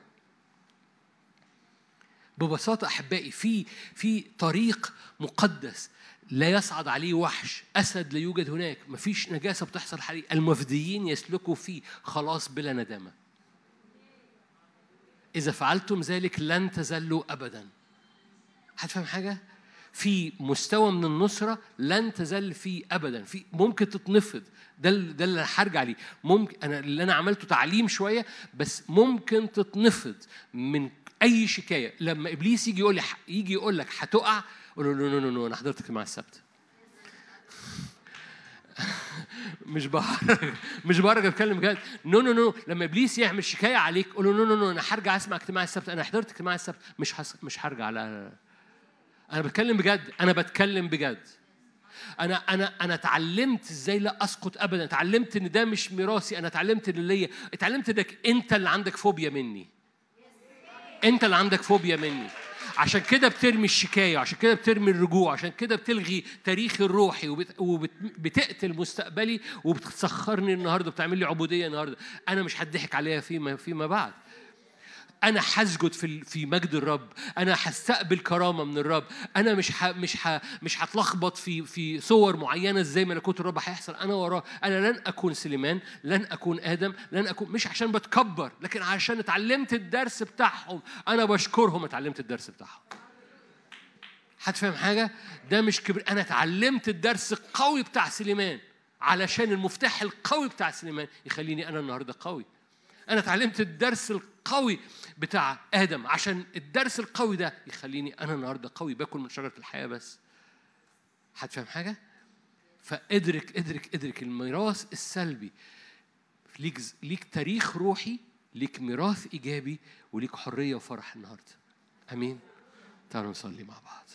ببساطة أحبائي في في طريق مقدس لا يصعد عليه وحش أسد لا يوجد هناك مفيش نجاسة بتحصل عليه المفديين يسلكوا فيه خلاص بلا ندامة. إذا فعلتم ذلك لن تزلوا أبدا. هتفهم حاجة؟ في مستوى من النصرة لن تزل فيه أبدا. في ممكن تتنفض ده ده اللي هرجع ليه. ممكن أنا اللي أنا عملته تعليم شوية بس ممكن تتنفض من أي شكاية. لما إبليس يجي يقول لي يجي يقول لك هتقع قول له no no no أنا حضرتك مع السبت. [LAUGHS] مش بهرج [LAUGHS] مش بهرج أتكلم بجد. no no no لما إبليس يعمل شكاية عليك قول له no no no أنا هرجع اسمع اجتماع السبت. أنا حضرت اجتماع السبت. مش حس... مش هرجع لا. أنا بتكلم بجد. أنا بتكلم بجد. أنا أنا أنا اتعلمت إزاي لا أسقط ابدا. اتعلمت إن ده مش ميراثي. أنا اتعلمت إن ليا. اتعلمت إنك أنت اللي عندك فوبيا مني. انت اللي عندك فوبيا مني. عشان كده بترمي الشكاية عشان كده بترمي الرجوع عشان كده بتلغي تاريخي الروحي وبتقتل مستقبلي وبتسخرني النهارده بتعمل لي عبودية النهارده. أنا مش هضحك عليها فيما فيما بعد. أنا هسجد في في مجد الرب. أنا هستقبل كرامة من الرب. أنا مش ح مش ح مش هتلخبط في في صور معينة إزاي ملكوت الرب هيحصل. أنا وراه. أنا لن أكون سليمان لن أكون آدم لن أكون مش عشان بتكبر لكن عشان اتعلمت الدرس بتاعهم. أنا بشكرهم اتعلمت الدرس بتاعهم. حد فاهم حاجة؟ ده مش كبر أنا اتعلمت الدرس القوي بتاع سليمان علشان المفتاح القوي بتاع سليمان يخليني أنا النهارده قوي. أنا اتعلمت الدرس القوي بتاع آدم. عشان الدرس القوي ده يخليني أنا النهارده قوي باكل من شجرة الحياة بس. حد فاهم حاجة؟ فإدرك إدرك إدرك الميراث السلبي. ليك ليك تاريخ روحي ليك ميراث إيجابي وليك حرية وفرح النهارده. أمين؟ تعالوا نصلي مع بعض.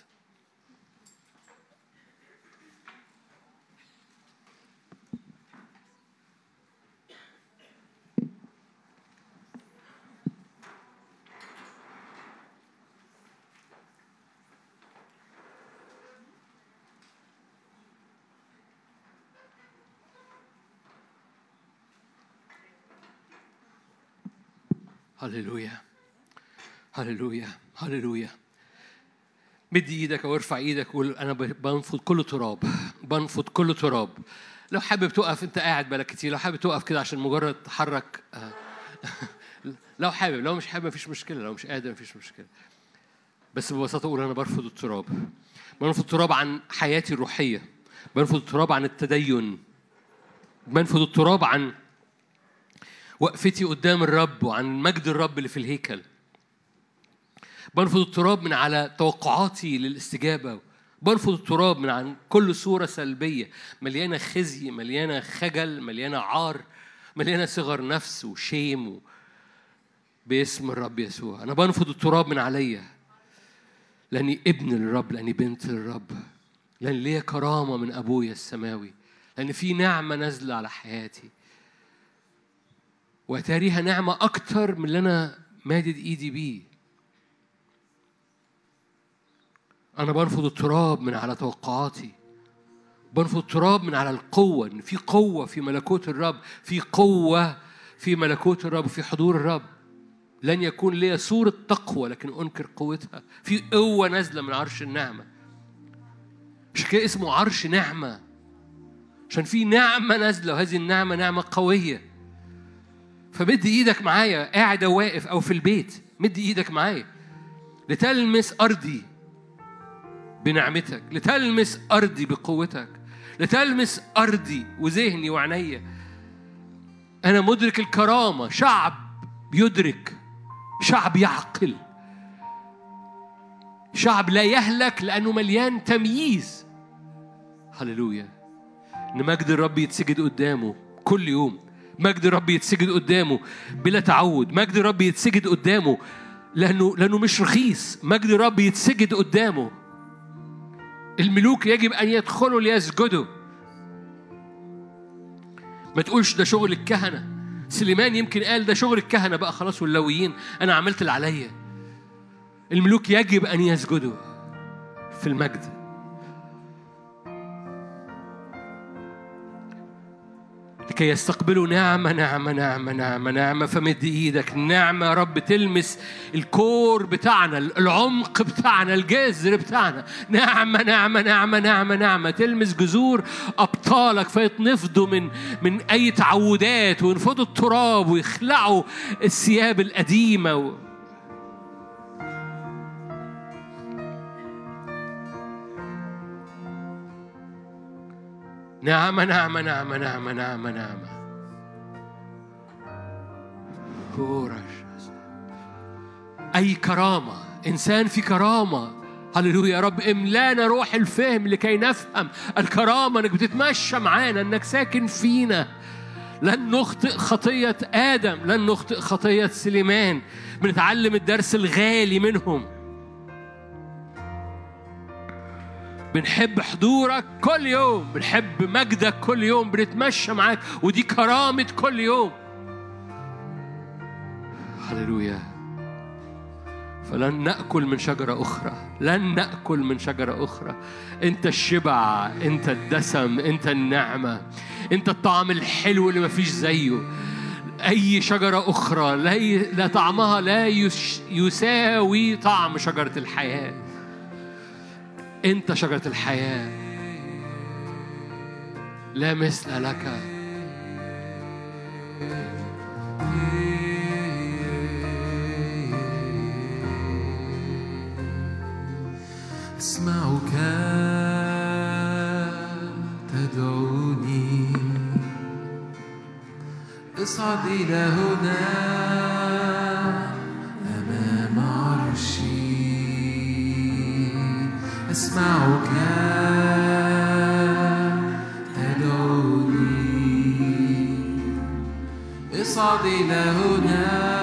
هللويا هللويا هللويا مد إيدك أو ارفع إيدك وقول أنا بنفض كل تراب بنفض كل تراب لو حابب تقف انت قاعد بالك كتير لو حابب تقف كده عشان مجرد تحرك. لو حابب لو مش حابب مفيش مشكله لو مش قادر مفيش مشكله بس ببساطه أقول أنا برفض التراب بنفض التراب عن حياتي الروحيه بنفض التراب عن التدين بنفض التراب عن وقفتي قدام الرب وعن مجد الرب اللي في الهيكل. بنفض التراب من على توقعاتي للاستجابة. بنفض التراب من عن كل صورة سلبية. مليانة خزي مليانة خجل مليانة عار مليانة صغر نفس وشيم. باسم الرب يسوع. أنا بنفض التراب من عليا. لأني ابن للرب لأني بنت للرب لأن ليا كرامة من أبويا السماوي. لأن في نعمة نازلة على حياتي. وتاريها نعمة أكتر من اللي أنا مادد إيدي بيه. أنا برفض التراب من على توقعاتي. برفض التراب من على القوة. إن في قوة في ملكوت الرب في قوة في ملكوت الرب في حضور الرب. لن يكون لي صورة تقوى لكن أنكر قوتها. في قوة نازلة من عرش النعمة. عشان كده اسمه عرش نعمة. عشان في نعمة نازلة وهذه النعمة نعمة قوية. فمد إيدك معايا قاعد أو واقف أو في البيت مد إيدك معايا. لتلمس أرضي بنعمتك لتلمس أرضي بقوتك لتلمس أرضي وذهني وعينيا. أنا مدرك الكرامة شعب يدرك شعب يعقل. شعب لا يهلك لأنه مليان تمييز. هللويا. إن مجد الرب يتسجد قدامه كل يوم. مجد الرب يتسجد قدامه بلا تعود. مجد الرب يتسجد قدامه لأنه لأنه مش رخيص. مجد الرب يتسجد قدامه. الملوك يجب أن يدخلوا ليسجدوا. ما تقولش ده شغل الكهنة. سليمان يمكن قال ده شغل الكهنة بقى خلاص واللويين. أنا عملت اللي عليا. الملوك يجب أن يسجدوا في المجد. لكي يستقبلوا نعمة نعمة نعمة نعمة نعمة. فمد إيدك. نعمة يا رب. تلمس الكور بتاعنا العمق بتاعنا الجذر بتاعنا. نعمة نعمة نعمة نعمة نعمة. تلمس جذور أبطالك فيتنفضوا من من أي تعودات وينفضوا التراب ويخلعوا الثياب القديمة نعمة نعمة نعمة نعمة نعمة نعمة أي كرامة؟ إنسان في كرامة. هللويا يا رب. إملانا روح الفهم لكي نفهم الكرامة إنك بتتمشى معانا إنك ساكن فينا. لن نخطئ خطية آدم لن نخطئ خطية سليمان. بنتعلم الدرس الغالي منهم. بنحب حضورك كل يوم بنحب مجدك كل يوم بنتمشى معاك ودي كرامة كل يوم. هللويا. فلن نأكل من شجرة أخرى لن نأكل من شجرة أخرى. أنت الشبع أنت الدسم أنت النعمة أنت الطعم الحلو اللي مفيش زيه. أي شجرة أخرى لا, طعمها لا يساوي طعم شجرة الحياة. أنت شجرة الحياة. لا مثل لك. أسمعك تدعوني. اصعد إلى هنا. أسمعك تدعوني. اصعد إلى هنا.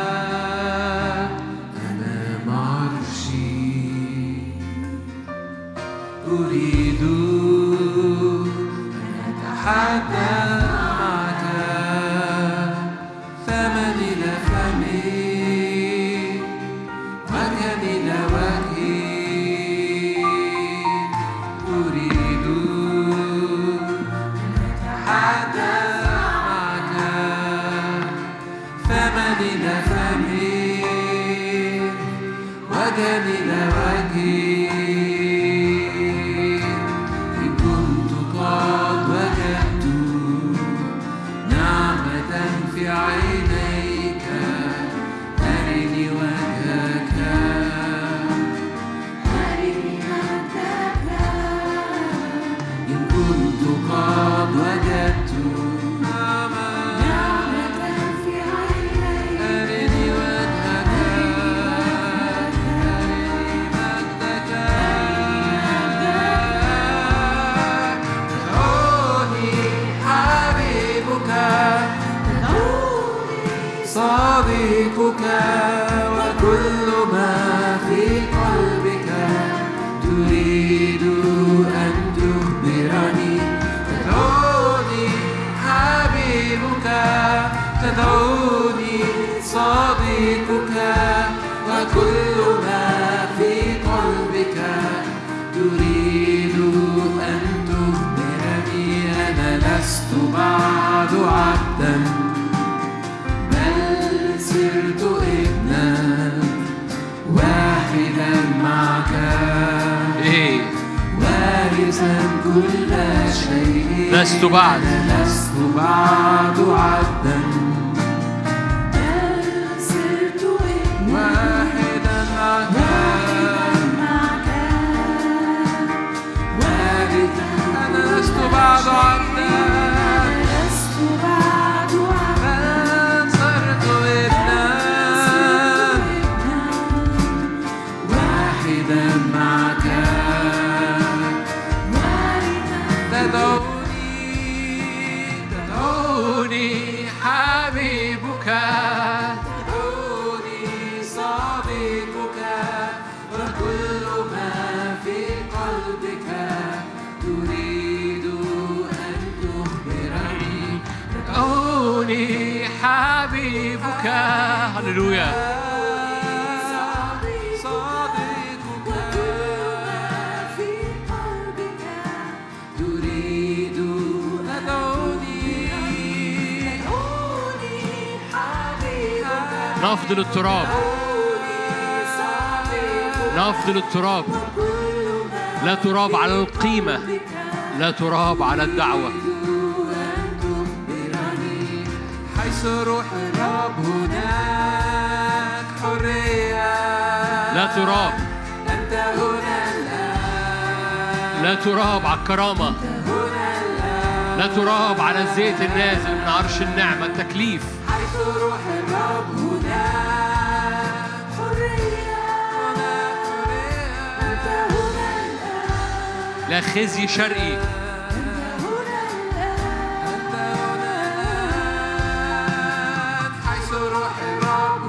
حبيبك هللويا. نفضل التراب. نفضل التراب. لا تراب على القيمة لا تراب على الدعوة. حيث روح الرب هناك حرية. لا تراب. أنت هنا الآن. لا تراب على الكرامة. هنا الآن. لا تراب على الزيت النازل من عرش النعمة التكليف. حيث روح الرب هناك حرية هناك حرية. لا خزي شرقي.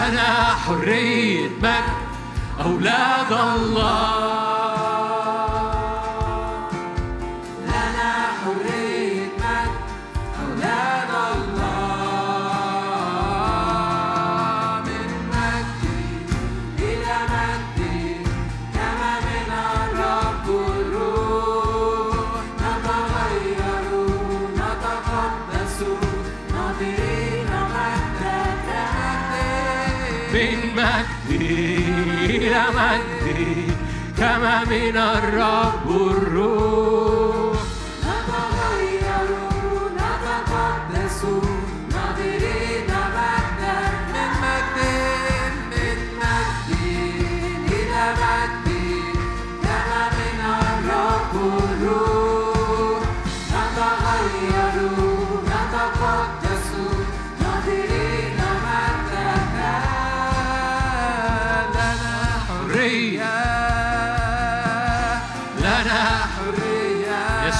لنا حرية مجد أولاد الله. من الرب الروح.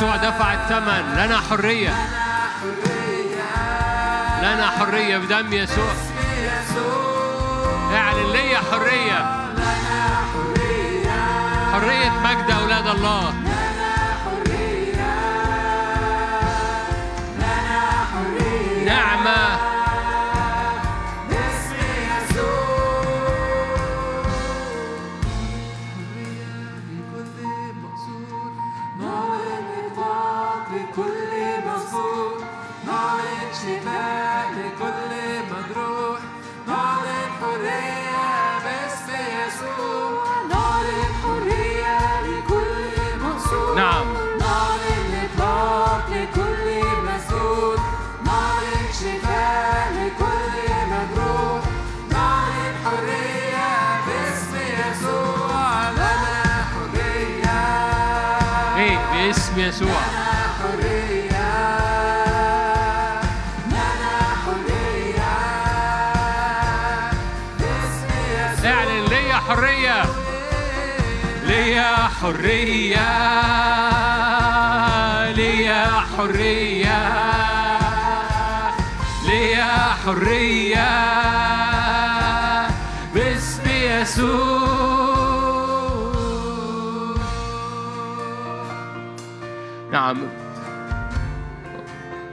يسوع دفع الثمن. لنا حرية. لنا حرية بدم يسوع. اعلن لي حرية. حرية مجد أولاد الله. يسوع. لنا حرية لنا حرية باسم يسوع اعلن لي حرية. ليا حرية. ليا حرية. ليا حرية. نعم.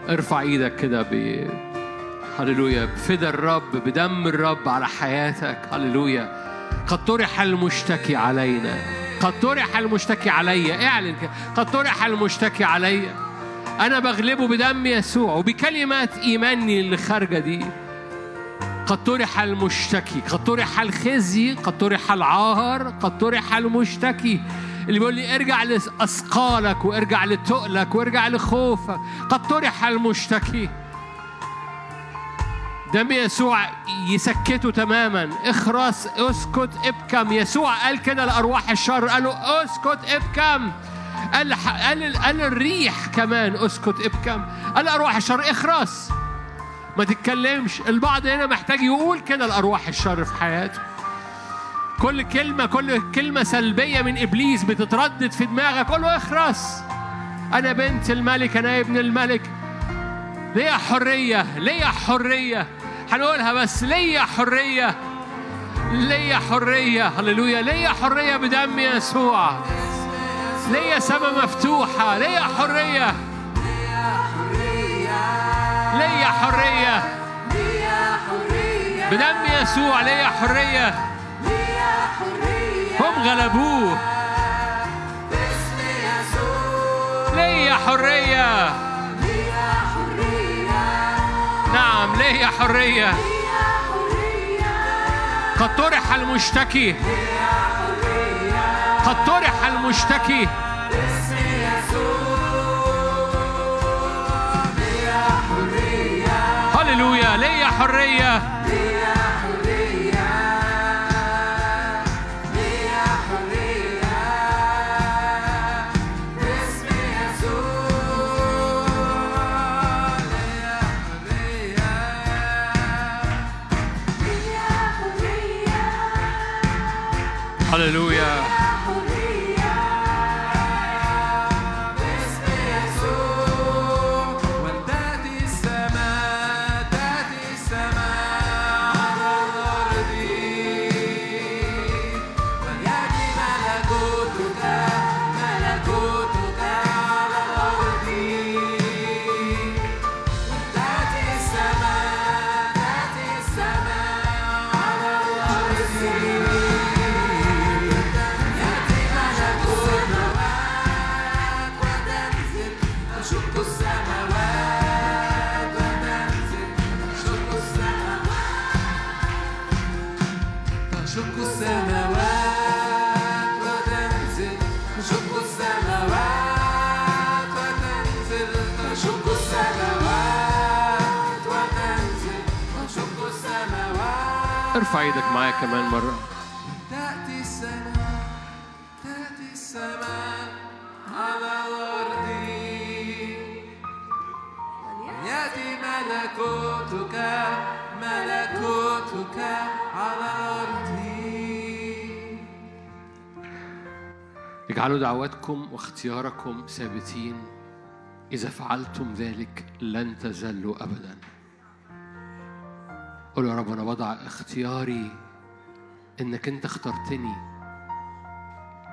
ارفع إيدك كده ب هللويا. بفدى الرب بدم الرب على حياتك. هللويا. قد طرح المشتكي علينا. قد طرح المشتكي علي اعلن كده. قد طرح المشتكي علي أنا بغلبه بدم يسوع وبكلمات إيماني اللي خارجه دي. قد طرح المشتكي. قد طرح الخزي. قد طرح العار قد طرح المشتكي. اللي بيقول لي ارجع لأثقالك وارجع لتقلك وارجع لخوفك. قد طرح المشتكي. دم يسوع يسكته تماما. اخرس اسكت ابكم. يسوع قال كده لأرواح الشر. قال له اسكت ابكم. قال قال قال الريح كمان اسكت ابكم. قال لأرواح الشر اخرس. ما تتكلمش. البعض هنا محتاج يقول كده لأرواح الشر في حياته. كل كلمة كل كلمة سلبية من إبليس بتتردد في دماغك. قول له اخرس. أنا بنت الملك أنا ابن الملك. ليا حرية ليا حرية. هنقولها بس ليا حرية. ليا حرية. هللويا. ليا حرية بدم يسوع. ليا سما مفتوحة. ليا حريه ليا حرية. ليا حرية. بدم يسوع. ليا حرية. هم غلبوه. باسم يسوع ليا حرية؟ ليا حرية نعم ليا حرية؟ قد طرح المشتكي. قد طرح المشتكي. حرية هللويا ليا حريه ليا حرية؟ هللويا ارفع إيدك معايا كمان مرة؟ تأتي السماء تأتي السماء على الأرض يأتي ملكوتك ملكوتك على الأرض اجعلوا دعواتكم واختياركم ثابتين. إذا فعلتم ذلك لن تزلوا أبدا. قولوا يا رب أنا بضع اختياري إنك أنت اخترتني.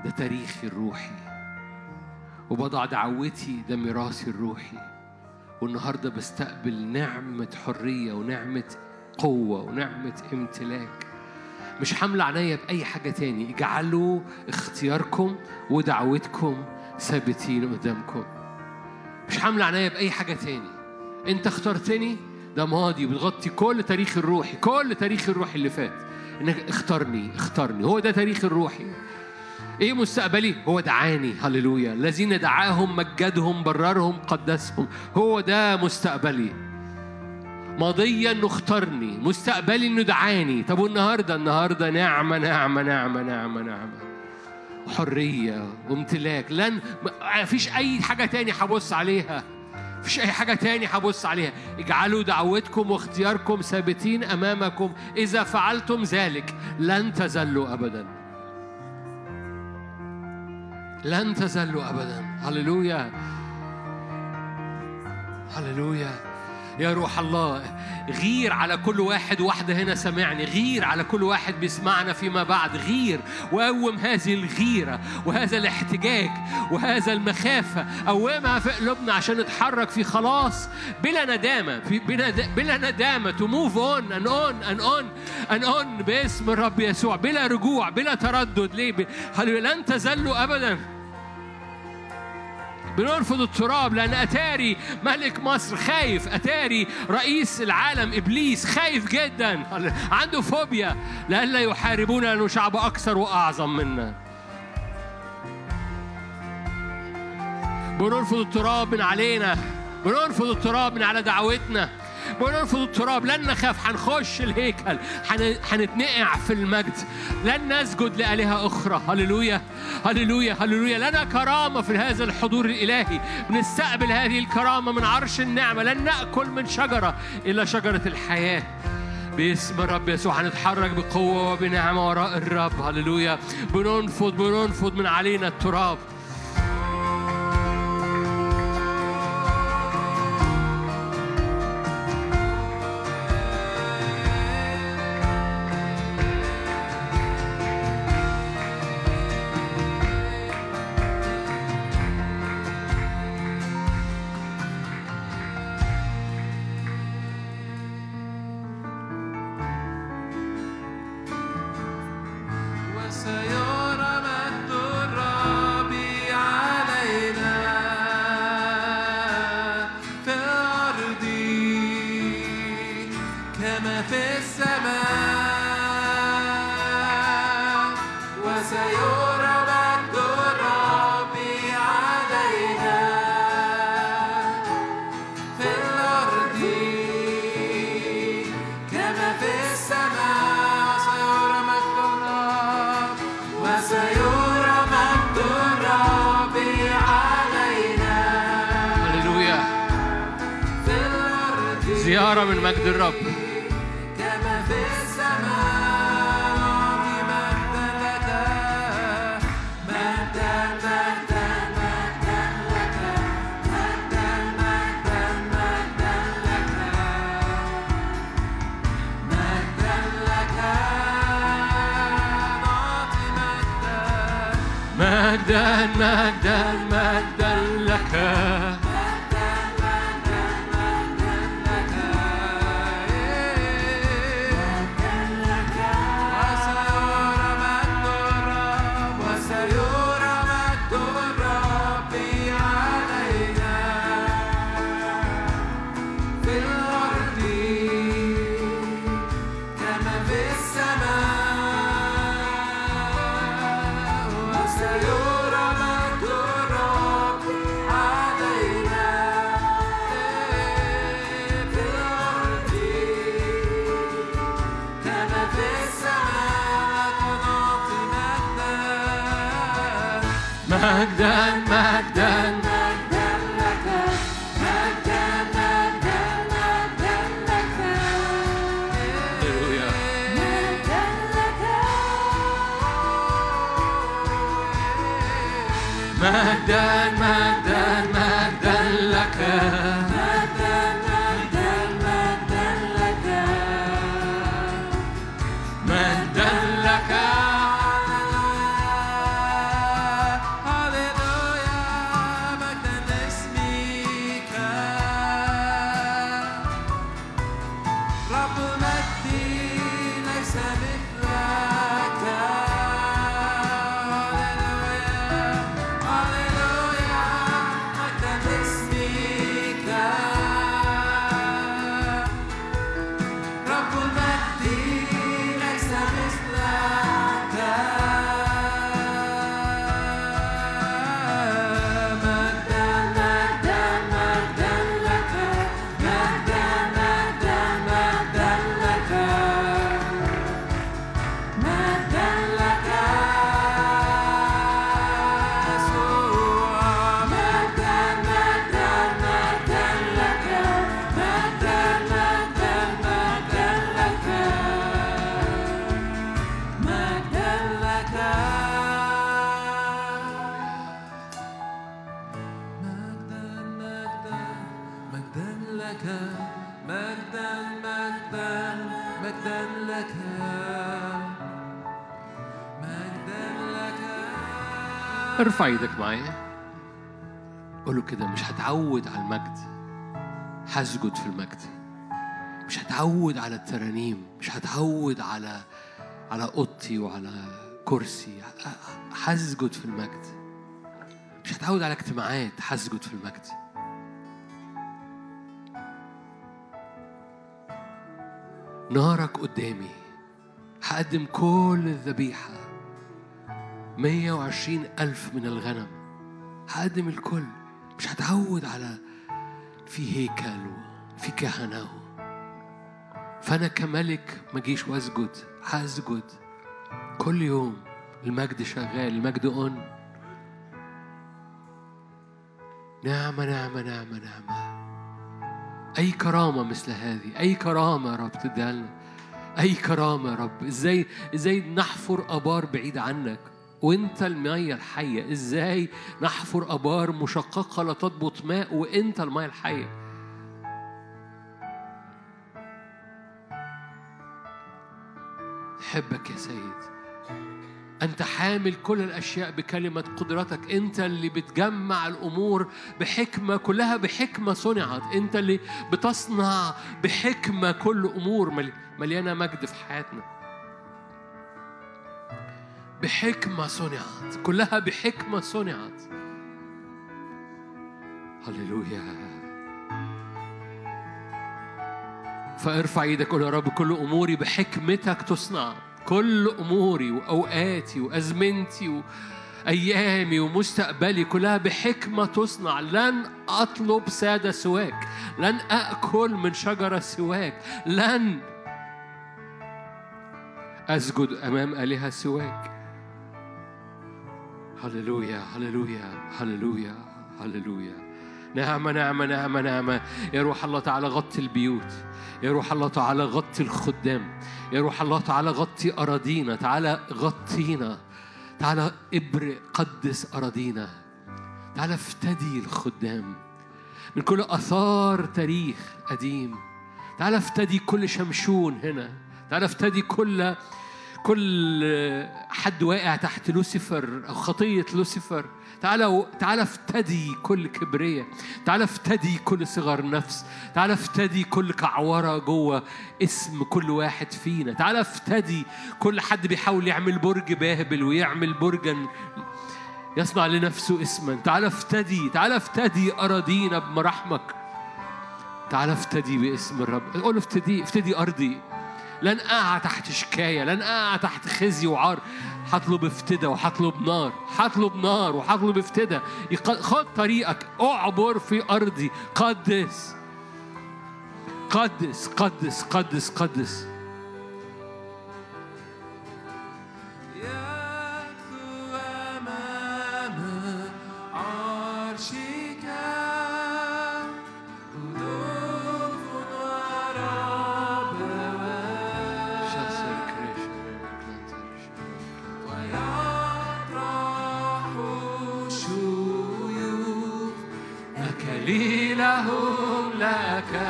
ده تاريخي الروحي. وبضع دعوتي ده ميراثي الروحي. والنهاردة بستقبل نعمة حرية ونعمة قوة ونعمة امتلاك. مش حاملة عينيا بأي حاجة تاني. اجعلوا اختياركم ودعوتكم ثابتين قدامكم. مش حاملة عينيا بأي حاجة تاني. أنت اخترتني ده ماضي بتغطي كل تاريخ الروحي كل تاريخ الروحي اللي فات. إنك اختارني اختارني هو ده تاريخ الروحي. إيه مستقبلي؟ هو دعاني. هللويا. الذين دعاهم مجدهم بررهم قدسهم. هو ده مستقبلي. ماضيا انه اختارني مستقبلي إنه دعاني. طب والنهاردة؟ النهارده نعمة نعمة نعمة نعمة نعمة. وحرية وامتلاك. لن ما فيش أي حاجة تاني هبص عليها. مفيش أي حاجة تاني هبص عليها. اجعلوا دعوتكم واختياركم ثابتين أمامكم. إذا فعلتم ذلك لن تزلوا ابدا. لن تزلوا ابدا. هللويا. هللويا. يا روح الله غير على كل واحد واحدة هنا سمعني غير على كل واحد بيسمعنا فيما بعد غير. وقوم هذه الغيرة وهذا الاحتجاج وهذا المخافة قومها في قلوبنا عشان نتحرك في خلاص. بلا ندامة في بلا, بلا ندامة to move on and on and on and on باسم الرب يسوع بلا رجوع بلا تردد. ليه؟ هللويا لن تزلوا أبداً. بنرفض التراب لأن أتاري ملك مصر خايف. أتاري رئيس العالم إبليس خايف جدا. عنده فوبيا. لئلا يحاربونا لأنه شعب أكثر وأعظم منا. بنرفض التراب من علينا. بنرفض التراب من على دعوتنا. بنرفض التراب لن نخاف هنخش الهيكل هن- هنتنقع في المجد. لن نسجد لآلهة أخرى. هللويا هللويا هللويا. لنا كرامة في هذا الحضور الإلهي. بنستقبل هذه الكرامة من عرش النعمة. لن نأكل من شجرة إلا شجرة الحياة. باسم الرب يسوع هنتحرك بقوة وبنعمة وراء الرب. هللويا. بننفض بننفض من علينا التراب. مجدا مجدا مجدا لك. أرفع إيدك معايا. قول له كده مش هتعود على المجد. هسجد في المجد. مش هتعود على الترانيم. مش هتعود على على أوضتي وعلى كرسي. هسجد في المجد. مش هتعود على اجتماعات. هسجد في المجد. نارك قدامي. هقدم كل الذبيحة. 120 ألف من الغنم. هقدم الكل. مش هتعود على في هيكل وفي كهنة فأنا كملك ما جيش وأسجد هسجد. كل يوم المجد شغال المجد أون. نعمة نعمة نعمة نعمة. أي كرامة مثل هذه؟ أي كرامة يا رب تديها لنا؟ أي كرامة يا رب؟ إزاي إزاي نحفر آبار بعيد عنك؟ وأنت المية الحية. إزاي نحفر آبار مشققة لا تضبط ماء وأنت المية الحية؟ حبك يا سيد. أنت حامل كل الأشياء بكلمة قدرتك. أنت اللي بتجمع الأمور بحكمة كلها بحكمة صنعت. أنت اللي بتصنع بحكمة كل أمور. مل- مليانة مجد في حياتنا. بحكمة صنعت. كلها بحكمة صنعت. هللويا. فارفع إيدك قول يا رب. كل اموري بحكمتك تصنع. كل اموري واوقاتي وازمنتي وايامي ومستقبلي كلها بحكمة تصنع. لن اطلب سادة سواك. لن اكل من شجرة سواك. لن أسجد أمام آلهة سواك. هللويا هللويا هللويا هللويا نعمة نعمة نعمة نعمة يا روح الله تعالى غطي البيوت. يا روح الله تعالى غطي الخدام. يا روح الله تعالى غطي أراضينا. تعالى غطينا. تعالى ابرق قدس أراضينا. تعالى افتدي الخدام. من كل آثار تاريخ قديم. تعالى افتدي كل شمشون هنا. تعالى افتدي كل كل حد واقع تحت لوسيفر أو خطية لوسيفر. تعالى تعالى افتدي كل كبرية. تعالى افتدي كل صغر نفس. تعالى افتدي كل كعورة جوه اسم كل واحد فينا. تعالى افتدي كل حد بيحاول يعمل برج بابل ويعمل برجا يصنع لنفسه اسما. تعالى افتدي تعالى افتدي أراضينا بمراحمك تعالى افتدي باسم الرب. قول افتدي افتدي أرضي. لن أقع تحت شكاية لن أقع تحت خزي وعار. هطلب افتدى وهطلب نار هطلب نار وهطلب افتدى. خد طريقك اعبر في أرضي. قدس قدس قدس قدس قدس. يدخل لك.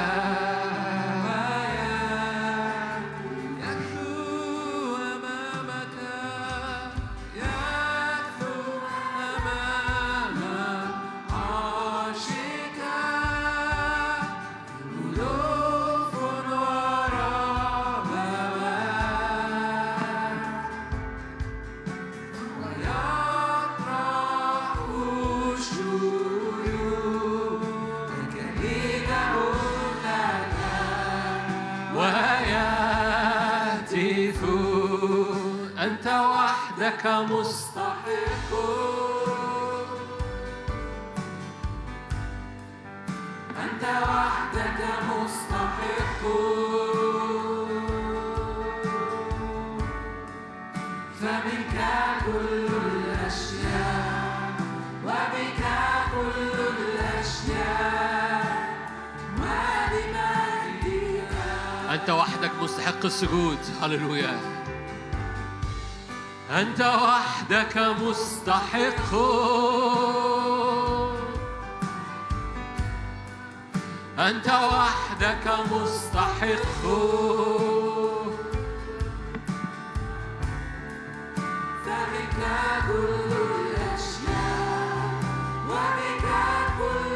وحدك مستحق. أنت وحدك مستحق. فمنك كل الأشياء وبك كل الأشياء. ولمجدك أنت وحدك مستحق السجود. هللويا. أنت وحدك مستحق. أنت وحدك مستحق. فبك كل الأشياء وبك كل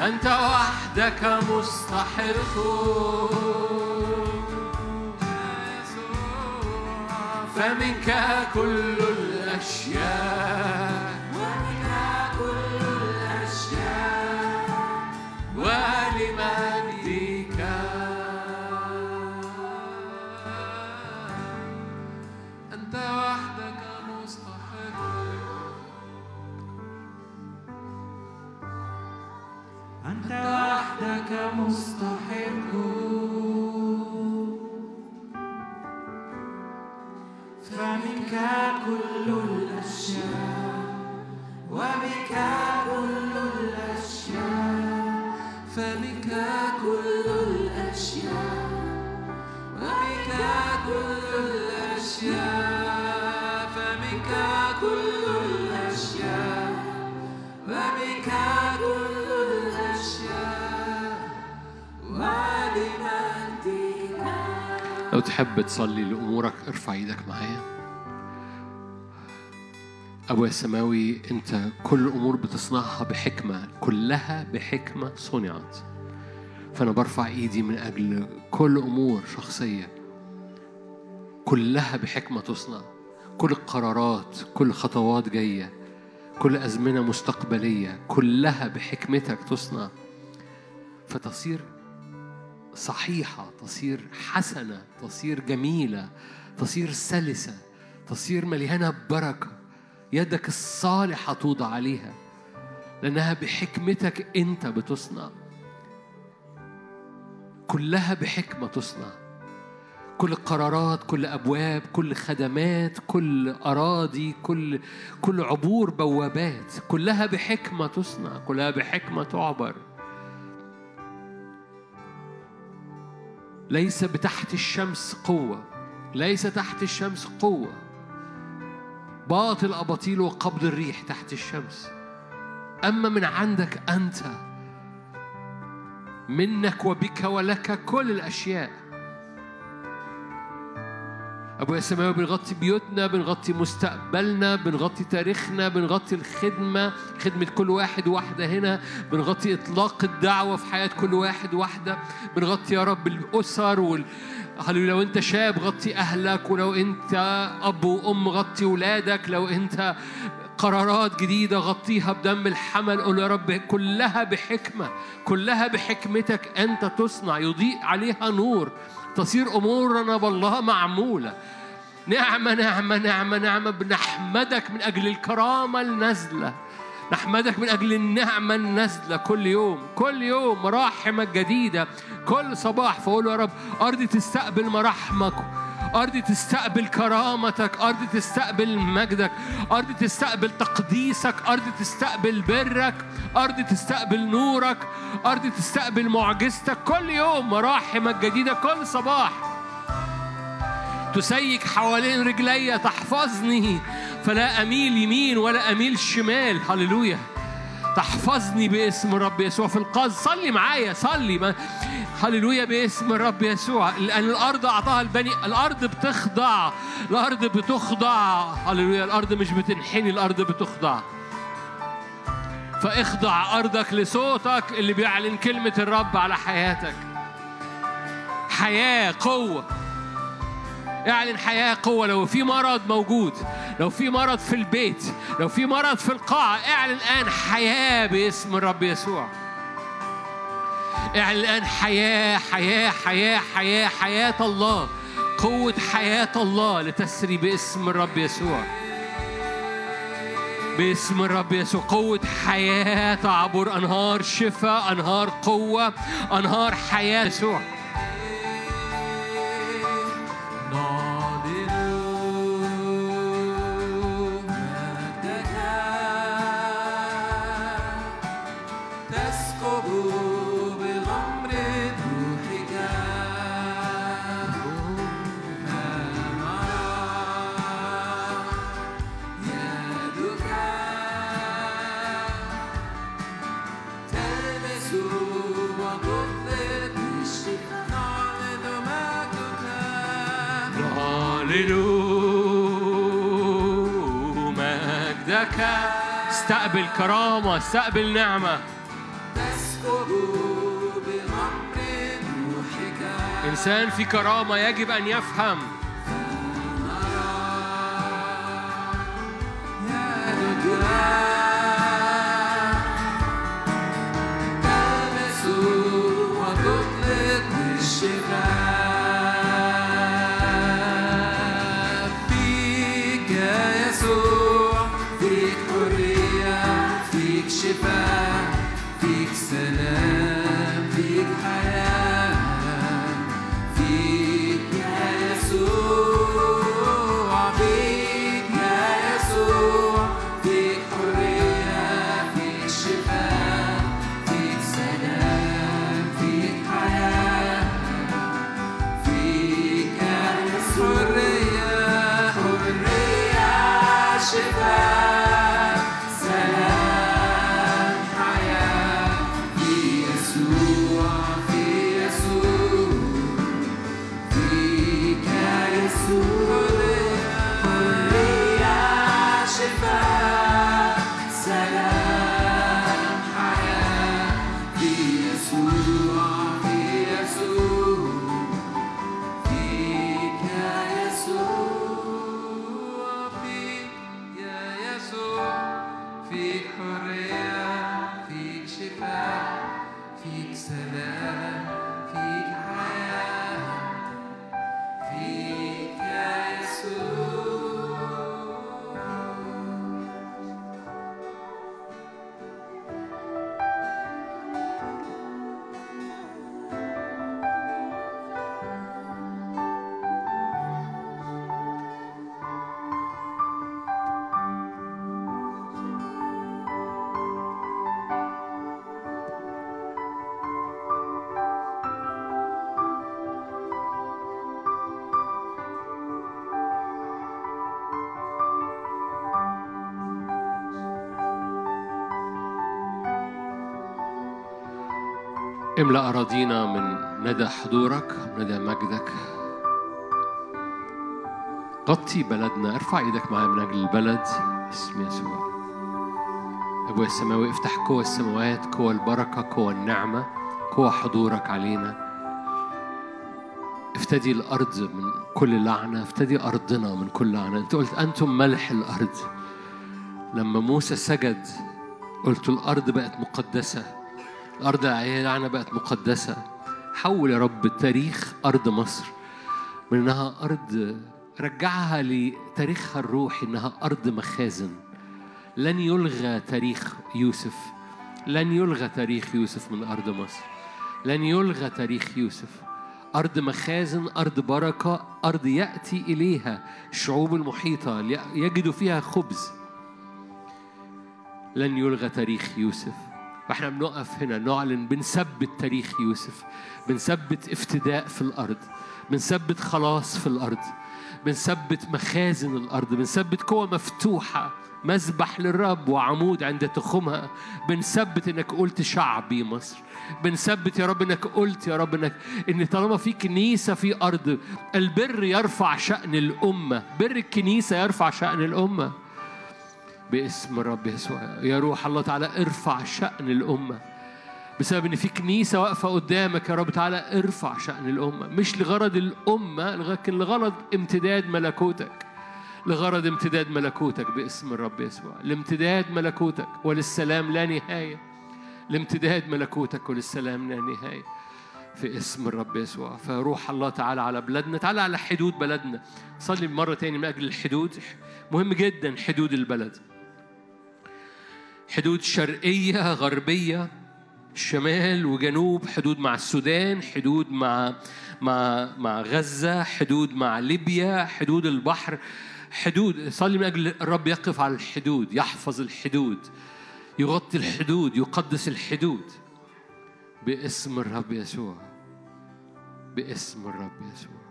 أنت وحدك مستحق. فمنك كل الأشياء. تحب تصلي لأمورك ارفع إيدك معايا. أبويا السماوي أنت كل أمور بتصنعها بحكمة كلها بحكمة صنعت. فأنا برفع إيدي من أجل كل أمور شخصية كلها بحكمة تصنع. كل القرارات كل خطوات جاية كل أزمنة مستقبلية كلها بحكمتك تصنع. فتصير صحيحة تصير حسنة تصير جميلة تصير سلسة تصير مليانة بركة. يدك الصالحة توضع عليها لأنها بحكمتك أنت بتصنع. كلها بحكمة تصنع. كل قرارات كل أبواب كل خدمات كل أراضي كل كل عبور بوابات كلها بحكمة تصنع كلها بحكمة تعبر. ليس بتحت الشمس قوة ليس تحت الشمس قوة. باطل أباطيل وقبض الريح تحت الشمس. أما من عندك أنت منك وبك ولك كل الأشياء. أبويا السماوي بنغطي بيوتنا بنغطي مستقبلنا بنغطي تاريخنا بنغطي الخدمة خدمة كل واحد واحدة هنا بنغطي إطلاق الدعوة في حياة كل واحد واحدة بنغطي يا رب الأسر وال لو أنت شاب غطي أهلك ولو أنت أب وأم غطي ولادك لو أنت قرارات جديدة غطيها بدم الحمل قول يا رب كلها بحكمة كلها بحكمتك أنت تصنع. يضيء عليها نور تصير أمورنا بالله معمولة. نعمة نعمة نعمة نعمة بنحمدك من أجل الكرامة النازلة. نحمدك من أجل النعمة النازلة. كل يوم كل يوم مراحمك جديدة. كل صباح فقول يا رب أرضي تستقبل مراحمك أرض تستقبل كرامتك أرض تستقبل مجدك أرض تستقبل تقديسك أرض تستقبل برك أرض تستقبل نورك أرض تستقبل معجزتك. كل يوم مراحمك جديدة كل صباح تسيك حوالين رجلي تحفظني. فلا أميل يمين ولا أميل شمال. هللويا. تحفظني باسم الرب يسوع في القاز صلي معايا صلي. ما هللويا باسم الرب يسوع. لأن الأرض أعطاها البني الأرض بتخضع. الأرض بتخضع. هللويا. الأرض مش بتنحني الأرض بتخضع. فاخضع أرضك لصوتك اللي بيعلن كلمة الرب على حياتك. حياة قوة. اعلن حياة قوة. لو في مرض موجود لو في مرض في البيت لو في مرض في القاعة اعلن الآن حياة باسم الرب يسوع. اعلن الآن حياة حياة حياة حياة حياة الله. قوة حياة الله لتسري باسم الرب يسوع. باسم الرب يسوع. قوة حياة تعبر أنهار شفاء أنهار قوة أنهار حياة يسوع. مجدك استقبل كرامة استقبل نعمة. بغمر روحك إنسان في كرامة يجب أن يفهم. تلمس املأ أراضينا من ندى حضورك ندى مجدك. غطي بلدنا ارفع إيدك معايا من أجل البلد. باسم يسوع. أبويا السماوي افتح قوى السماوات قوى البركة قوى النعمة قوى حضورك علينا. افتدي الأرض من كل لعنة افتدي أرضنا من كل لعنة. انت قلت أنتم ملح الأرض. لما موسى سجد قلت الأرض بقت مقدسة. الأرض هي لعنه بقت مقدسة. حول يا رب تاريخ أرض مصر. من إنها أرض رجعها لتاريخها الروحي إنها أرض مخازن. لن يلغى تاريخ يوسف. لن يلغى تاريخ يوسف من أرض مصر. لن يلغى تاريخ يوسف. أرض مخازن أرض بركة أرض يأتي إليها. الشعوب المحيطة يجد فيها خبز. لن يلغى تاريخ يوسف. وإحنا بنقف هنا نعلن بنثبت تاريخ يوسف بنثبت افتداء في الأرض بنثبت خلاص في الأرض بنثبت مخازن الأرض بنثبت قوة مفتوحة مذبح للرب وعمود عند تخمها بنثبت إنك قلت شعبي مصر بنثبت يا رب إنك قلت يا رب إنك إن طالما في كنيسة في أرض البر يرفع شأن الأمة بر الكنيسة يرفع شأن الأمة. باسم الرب يسوع. يا روح الله تعالى ارفع شأن الأمة. بسبب إن في كنيسة واقفة قدامك يا رب تعالى ارفع شأن الأمة. مش لغرض الأمة لكن لغرض امتداد ملكوتك. لغرض امتداد ملكوتك باسم الرب يسوع. لامتداد ملكوتك وللسلام لا نهاية. لامتداد ملكوتك وللسلام لا نهاية في اسم الرب يسوع. فروح الله تعالى على بلدنا تعالى على حدود بلدنا. صلي مرة تاني من أجل الحدود. مهم جدا حدود البلد. حدود شرقية غربية شمال وجنوب حدود مع السودان حدود مع مع مع غزة حدود مع ليبيا حدود البحر حدود صلي من أجل الرب يقف على الحدود يحفظ الحدود يغطي الحدود يقدس الحدود. باسم الرب يسوع. باسم الرب يسوع.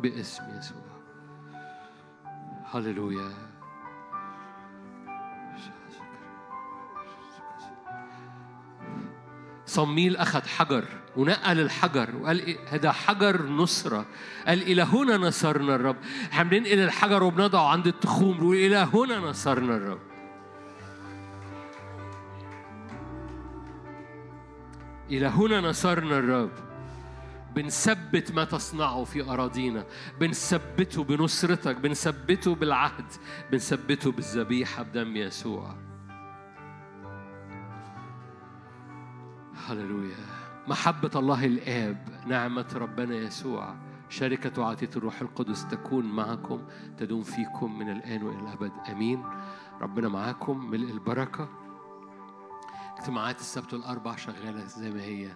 باسم يسوع. هللويا. صميل أخذ حجر ونقل الحجر وقال إيه؟ هذا حجر نصرة. قال إلى هنا نصرنا الرب. إحنا بننقل الحجر وبنضعه عند التخوم. نقول إلى هنا نصرنا الرب. إلى هنا نصرنا الرب. بنثبت ما تصنعه في أراضينا. بنثبته بنصرتك. بنثبته بالعهد. بنثبته بالذبيحة بدم يسوع. هللويا. محبة الله الآب نعمة ربنا يسوع شركة وعطية الروح القدس تكون معكم تدوم فيكم من الآن وإلى الأبد. أمين. ربنا معاكم ملء البركة. اجتماعات السبت والأربع شغالة زي ما هي.